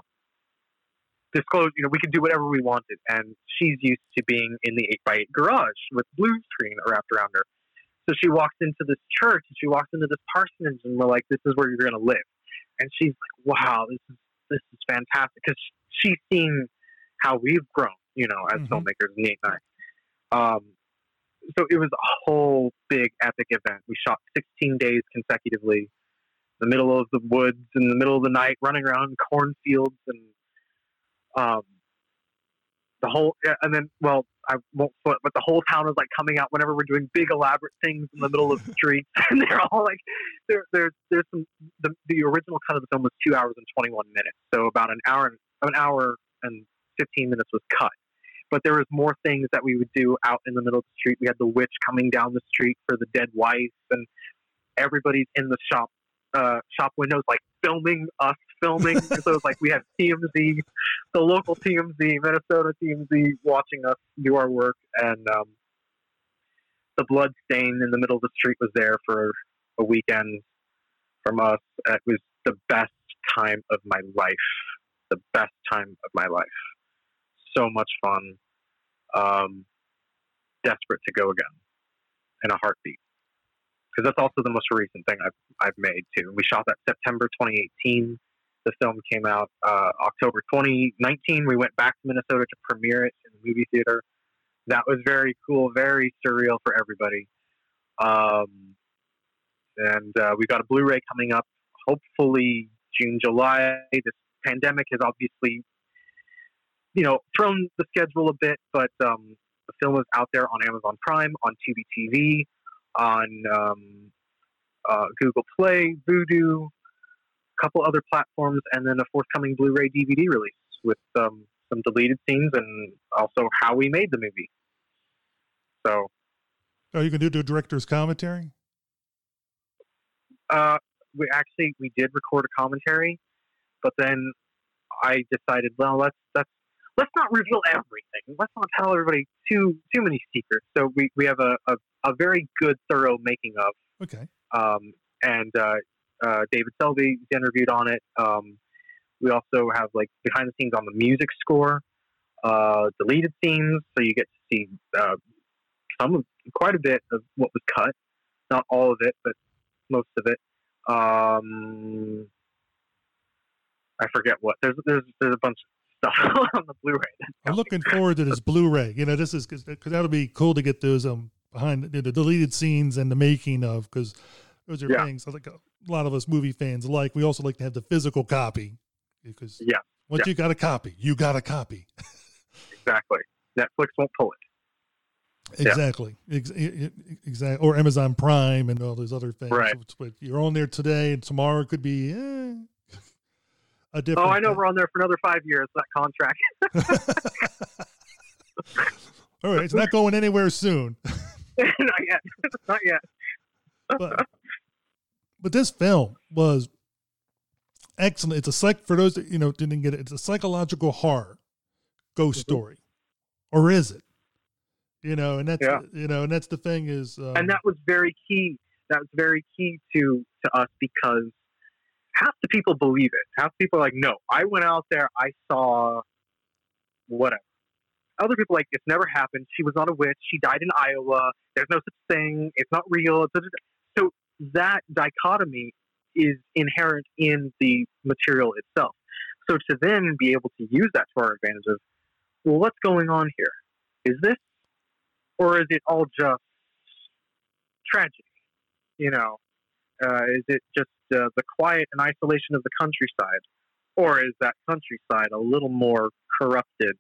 disclose. You know, we could do whatever we wanted, and she's used to being in the eight by eight garage with blue screen wrapped around her. So she walks into this church and she walks into this parsonage, and we're like, "This is where you're going to live." And she's like, "Wow, this is this is fantastic," because she's seen how we've grown, you know, as Mhm. filmmakers in the eight nine. Um, so it was a whole big epic event. We shot 16 days consecutively, the middle of the woods, in the middle of the night, running around cornfields, and um, the whole. And then, well, I won't but the whole town was like coming out whenever we're doing big elaborate things in the middle of the streets, and they're all like, there, there's, some. The, the original cut of the film was two hours and 21 minutes, so about an hour, an hour and 15 minutes was cut but there was more things that we would do out in the middle of the street. We had the witch coming down the street for the dead wife, and everybody's in the shop uh, shop windows like filming us filming. so it was like we had TMZ, the local TMZ, Minnesota TMZ, watching us do our work, and um, the blood stain in the middle of the street was there for a weekend from us. It was the best time of my life. The best time of my life so much fun. Um, desperate to go again in a heartbeat. Because that's also the most recent thing I've, I've made too. We shot that September 2018. The film came out uh, October 2019. We went back to Minnesota to premiere it in the movie theater. That was very cool, very surreal for everybody. Um, and uh, we've got a Blu-ray coming up, hopefully June, July. This pandemic has obviously you know, thrown the schedule a bit, but um, the film is out there on Amazon Prime, on Tubi TV, on um, uh, Google Play, Vudu, a couple other platforms, and then a forthcoming Blu-ray DVD release with um, some deleted scenes and also how we made the movie. So, Are you can do the director's commentary? uh, we actually we did record a commentary, but then I decided, well, let's let's let's not reveal everything. Let's not tell everybody too too many secrets. So we, we have a, a, a very good, thorough making of. Okay. Um, and uh, uh, David Selby interviewed on it. Um, we also have like behind the scenes on the music score, uh, deleted scenes, so you get to see uh, some of quite a bit of what was cut. Not all of it, but most of it. Um, I forget what. There's there's there's a bunch of stuff on the Blu-ray. I'm looking forward to this Blu-ray. You know, this is because that'll be cool to get those um behind the, the deleted scenes and the making of because those are Yeah. things I think a lot of us movie fans like. We also like to have the physical copy because Yeah. once Yeah. you got a copy, you got a copy. Exactly. Netflix won't pull it. Exactly. Ex- exactly. Or Amazon Prime and all those other things. Right. But you're on there today, and tomorrow it could be eh, a Oh. I know we're on there for another five years. That contract. All right, it's not going anywhere soon. not yet. not yet. but but this film was excellent. It's a psych for those that you know didn't get it. It's a psychological horror ghost Mm-hmm. story, or is it? You know, and that's Yeah. you know, and that's the thing is, um, and that was very key. That was very key to to us because half the people believe it. Half the people are like, no, I went out there, I saw whatever. Other people like it's never happened. She was not a witch. She died in Iowa. There's no such thing. It's not real. So that dichotomy is inherent in the material itself. So to then be able to use that to our advantage of, well, what's going on here? Is this, or is it all just tragedy? You know, uh, is it just uh, the quiet and isolation of the countryside, or is that countryside a little more corrupted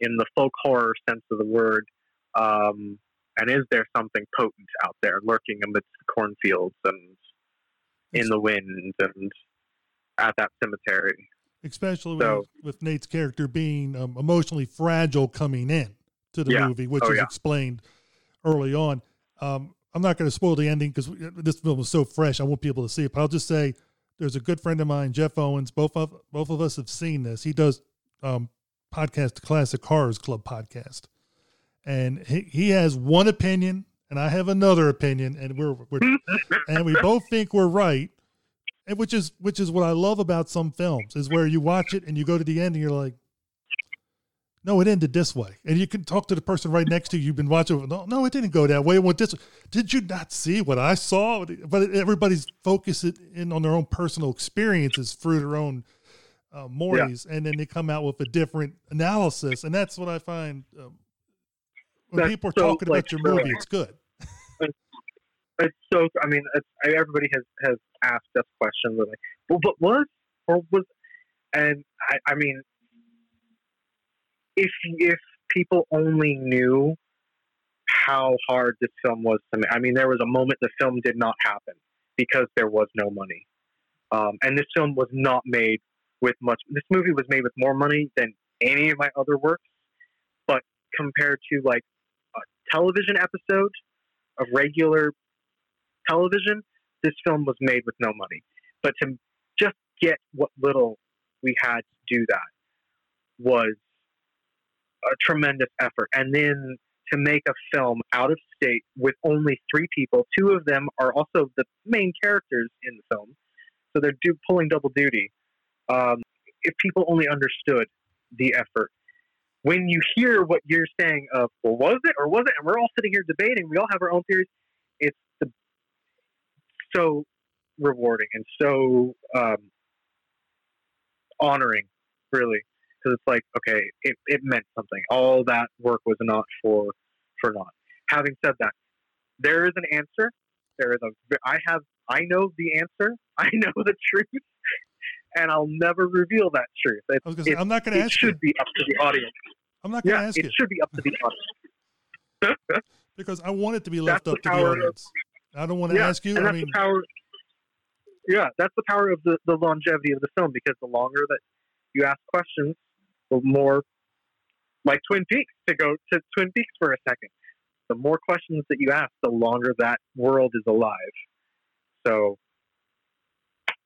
in the folk horror sense of the word? Um, and is there something potent out there lurking amidst the cornfields and in the wind and at that cemetery? especially So- with, with Nate's character being um, emotionally fragile coming in to the Yeah. movie, which Oh, is yeah. explained early on. Um, I'm not going to spoil the ending because this film is so fresh. I won't be able to see it, but I'll just say there's a good friend of mine, Jeff Owens. Both of both of us have seen this. He does um, podcast, Classic Horrors Club podcast, and he, he has one opinion, and I have another opinion, and we're, we're and we both think we're right. and which is which is what I love about some films is where you watch it and you go to the end and you're like, no, it ended this way, and you can talk to the person right next to you. You've been watching. No, no, it didn't go that way. It went this. Way. Did you not see what I saw? But everybody's focused in on their own personal experiences through their own uh, mores, yeah. and then they come out with a different analysis, and that's what I find um, when that's people are so, talking like, about your movie. It's good. It's so. I mean, it's, everybody has has asked us questions, like, well, but was or was, and I, I mean, if if people only knew how hard this film was to make. I mean, there was a moment the film did not happen because there was no money, um, and this film was not made with much. This movie was made with more money than any of my other works, but compared to like a television episode of regular television, this film was made with no money. But to just get what little we had to do that was a tremendous effort. And then to make a film out of state with only three people, two of them are also the main characters in the film. So they're do, pulling double duty. Um, if people only understood the effort. When you hear what you're saying of, well, was it or was it? And we're all sitting here debating, we all have our own theories. It's the, so rewarding and so um, honoring, really, because it's like, okay, it, it meant something. All that work was not for for naught. Having said that, there is an answer. There is a. I have. I know the answer. I know the truth, and I'll never reveal that truth. It, say, I'm not going to ask. You. It should you. be up to the audience. I'm not going to yeah, ask it you. should be up to the audience. because I want it to be left That's up the to the audience. I don't want to yeah, ask you. and I that's mean, the power. Yeah, that's the power of the, the longevity of the film because the longer that you ask questions, more, like Twin Peaks, to go to Twin Peaks for a second, the more questions that you ask, the longer that world is alive. So,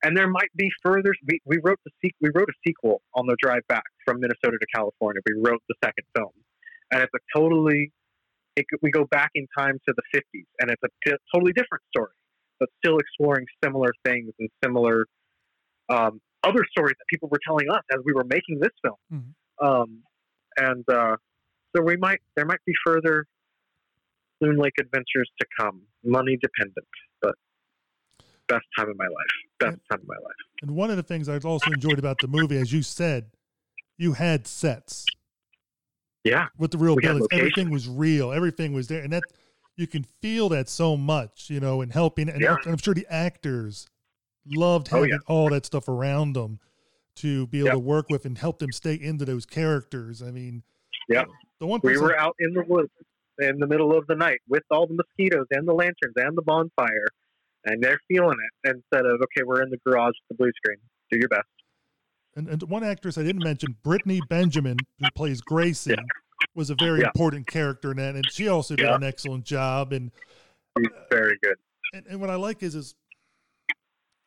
and there might be further. We, we wrote the we wrote a sequel on the drive back from Minnesota to California. We wrote the second film, and it's a totally. It, we go back in time to the 50s, and it's a t- totally different story, but still exploring similar things and similar um, other stories that people were telling us as we were making this film. Mhm. Um, and uh, so we might there might be further Loon Lake adventures to come, money dependent, but best time of my life. Best time of my life. and one of the things I also enjoyed about the movie, as you said, you had sets Yeah, with the real buildings. Everything was real. Everything was there, and that you can feel that so much, you know, in helping. And, Yeah. and I'm sure the actors loved Oh, having yeah. all that stuff around them to be able Yep. to work with and help them stay into those characters. I mean, yeah. the one We were out in the woods in the middle of the night with all the mosquitoes and the lanterns and the bonfire, and they're feeling it instead of okay, we're in the garage with the blue screen. Do your best. and, and one actress I didn't mention, Brittany Benjamin, who plays Gracie, was a very Yeah. important character in that, and she also did Yeah. an excellent job. And very good. and, and what I like is is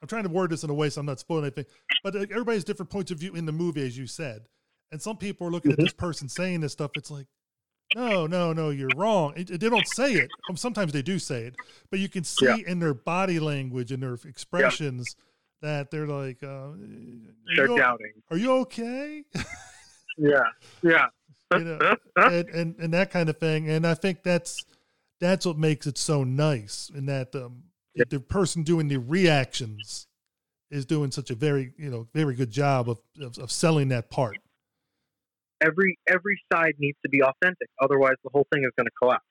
I'm trying to word this in a way so I'm not spoiling anything, but like, everybody different points of view in the movie, as you said, and some people are looking Mm-hmm. at this person saying this stuff. It's like, no, no, no, you're wrong. It, they don't say it. Um, Sometimes they do say it, but you can see Yeah. in their body language and their expressions that they're like, uh, are They're you doubting. Are you okay? Yeah, yeah. you know, and, and and that kind of thing. And I think that's that's what makes it so nice, in that um, the person doing the reactions is doing such a very you know very good job of of, of selling that part. every every side needs to be authentic. Otherwise, the whole thing is going to collapse.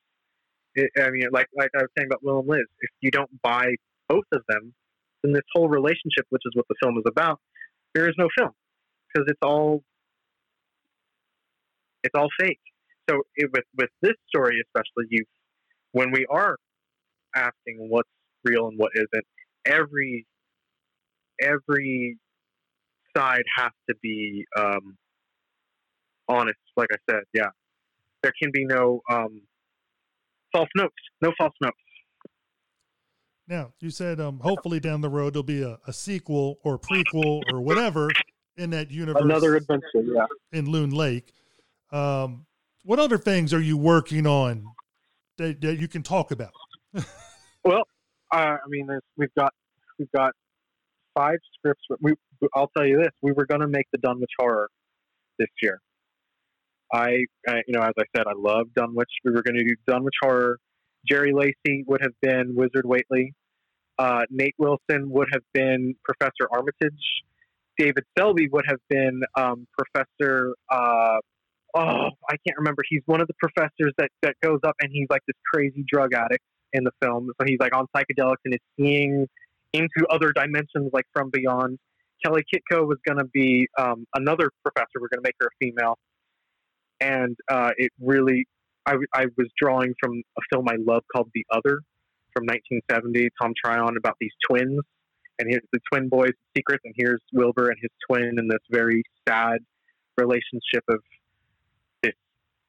It, I mean, like like I was saying about Will and Liz, if you don't buy both of them, then this whole relationship, which is what the film is about, there is no film because it's all it's all fake. So it, with with this story, especially, you when we are asking what's real and what isn't, every every side has to be um, honest. Like I said, yeah, there can be no um, false notes. No false notes. Now you said um, hopefully down the road there'll be a, a sequel or prequel or whatever in that universe. Another adventure. Yeah. in Loon Lake. Um, what other things are you working on that, that you can talk about? Well, uh, I mean, there's, we've got we've got five scripts. We, I'll tell you this: we were going to make the Dunwich Horror this year. I, I, you know, as I said, I love Dunwich. We were going to do Dunwich Horror. Jerry Lacy would have been Wizard Whateley. Uh, Nate Wilson would have been Professor Armitage. David Selby would have been um, Professor. Uh, oh, I can't remember. He's one of the professors that that goes up and he's like this crazy drug addict in the film. So he's like on psychedelics and is seeing into other dimensions, like from beyond. Kelly Kitko was going to be um, another professor. We're going to make her a female, and uh, it really, I, I was drawing from a film I love called The Other from 1970. Tom Tryon about these twins, and here's the twin boys' secrets, and here's Wilbur and his twin in this very sad relationship of this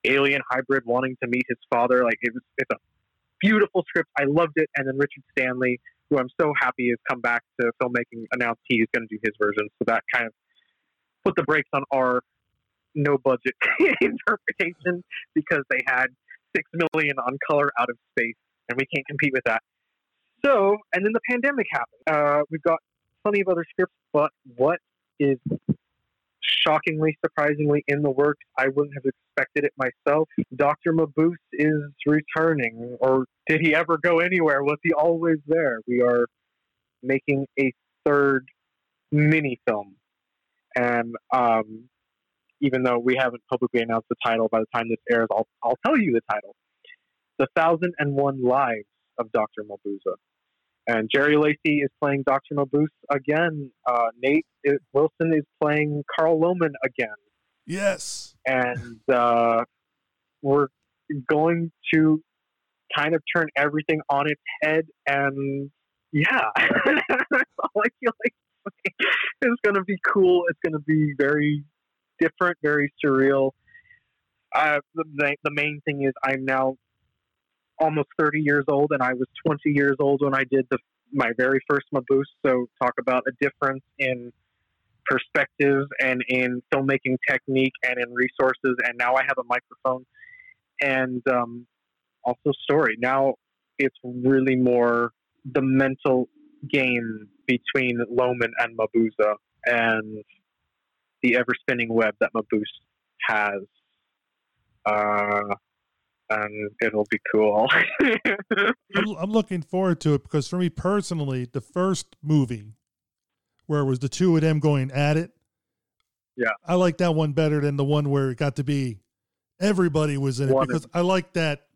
alien hybrid wanting to meet his father. Like it was, it's a beautiful script. I loved it, and then Richard Stanley who I'm so happy has come back to filmmaking, announced he's going to do his version. So that kind of put the brakes on our no budget interpretation because they had six million on color out of space, and we can't compete with that. So, and then the pandemic happened. Uh, we've got plenty of other scripts, but what is shockingly, surprisingly in the works. I wouldn't have expected it myself. Dr. Mabuse is returning, or did he ever go anywhere? Was he always there? We are making a third mini film. And um, even though we haven't publicly announced the title, by the time this airs, I'll, I'll tell you the title The Thousand and One Lives of Dr. Mabuse. And Jerry Lacy is playing Dr. Mabuse again. Uh, Nate Wilson is playing Carl Lohman again. Yes. And uh, we're going to kind of turn everything on its head. And yeah, that's all I feel like it's going to be cool. It's going to be very different, very surreal. Uh, the, the main thing is I'm now almost 30 years old, and I was 20 years old when I did the my very first Mabuse. So talk about a difference in perspective and in filmmaking technique and in resources. And now I have a microphone and um, also story. Now it's really more the mental game between Loman and Mabuse and the ever spinning web that Mabuse has. Uh, and it'll be cool. I'm, I'm, looking forward to it because for me personally, the first movie where it was the two of them going at it, yeah, I like that one better than the one where it got to be everybody was in it because I like that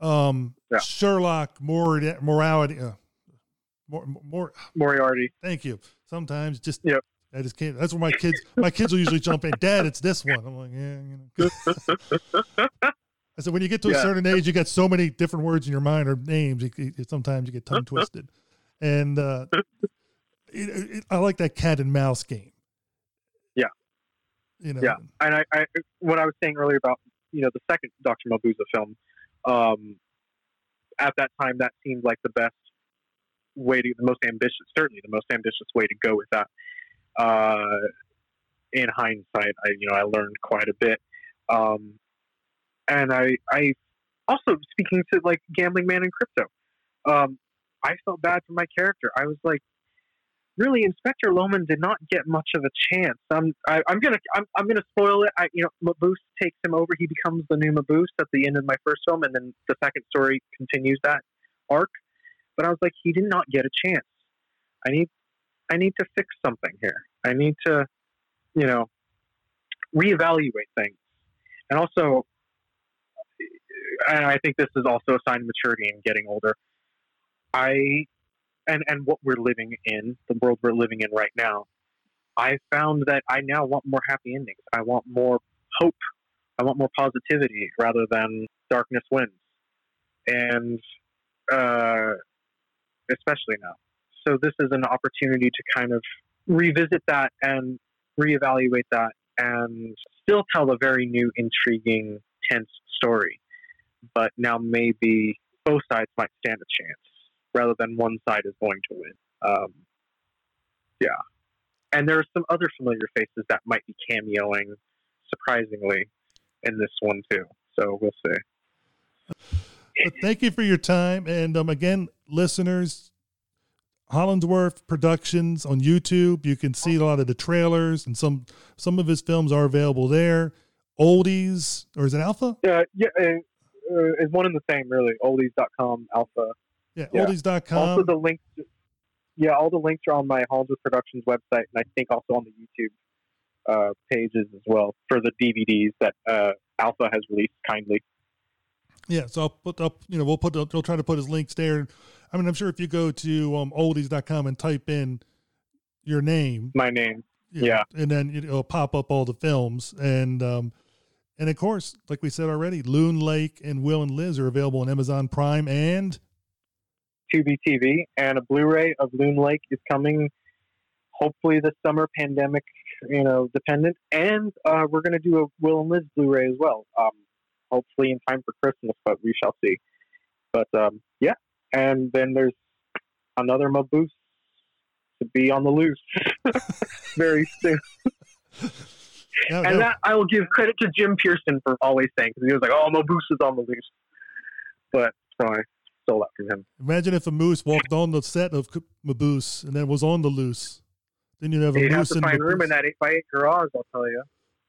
um, yeah. Sherlock morality, morality uh, more, more Moriarty. Thank you. Sometimes just yep. I just can't. That's where my kids, my kids will usually jump in. Dad, it's this one. I'm like, yeah, you know. I said, when you get to yeah. a certain age, you got so many different words in your mind or names. sometimes you get tongue twisted. And uh, it, it, I like that cat and mouse game. Yeah. You know. Yeah, and I, I what I was saying earlier about you know the second Doctor Mabuse film. Um, at that time, that seemed like the best way to the most ambitious, certainly the most ambitious way to go with that. Uh, in hindsight, I you know I learned quite a bit. Um, and I, I also speaking to like Gambling Man and Crypto, um, I felt bad for my character. I was like, really, Inspector Lohman did not get much of a chance. I'm, I, I'm gonna, I'm, I'm gonna spoil it. I, you know, Mabuse takes him over. He becomes the new Mabuse at the end of my first film, and then the second story continues that arc. But I was like, he did not get a chance. I need, I need to fix something here. I need to, you know, reevaluate things. And also, and I think this is also a sign of maturity and getting older. I and and what we're living in, the world we're living in right now, I found that I now want more happy endings. I want more hope. I want more positivity rather than darkness wins, and uh, especially now. So this is an opportunity to kind of revisit that and reevaluate that, and still tell a very new, intriguing, tense story but now maybe both sides might stand a chance rather than one side is going to win. Um, yeah. And there are some other familiar faces that might be cameoing, surprisingly, in this one too. So we'll see. thank you for your time. And um, again, listeners, Hollandsworth Productions on YouTube. You can see a lot of the trailers and some some of his films are available there. Oldies or is it Alpha? Yeah, yeah, uh, uh, it's one and the same, really. Oldies.com, Alpha. Yeah, oldies.com. Also, the links. Yeah, all the links are on my Hollandsworth Productions website, and I think also on the YouTube uh, pages as well for the DVDs that uh, Alpha has released kindly. Yeah, so I'll put up, you know, we'll put, we'll try to put his links there. I mean, I'm sure if you go to um, oldies.com and type in your name, my name, know, yeah, and then it'll pop up all the films. And, um, and of course, like we said already, Loon Lake and Will and Liz are available on Amazon Prime and Tubi TV. And a Blu ray of Loon Lake is coming hopefully this summer, pandemic, you know, dependent. And uh, we're going to do a Will and Liz Blu ray as well. Um, hopefully in time for Christmas, but we shall see. But um, yeah, and then there's another Mabuse to be on the loose very soon. No, and no. that I will give credit to Jim Pearson for always saying because he was like, "Oh, Mabuse is on the loose," but so I stole that from him. Imagine if a moose walked on the set of Mabuse and then was on the loose. Then you'd have a You'd have moose to in find room in that eight by eight garage. I'll tell you.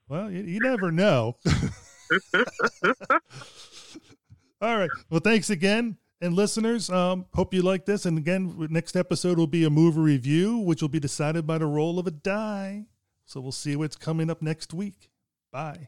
Well, you, you never know. All right. Well, thanks again. And listeners, um, hope you like this. And again, next episode will be a movie review, which will be decided by the roll of a die. So we'll see what's coming up next week. Bye.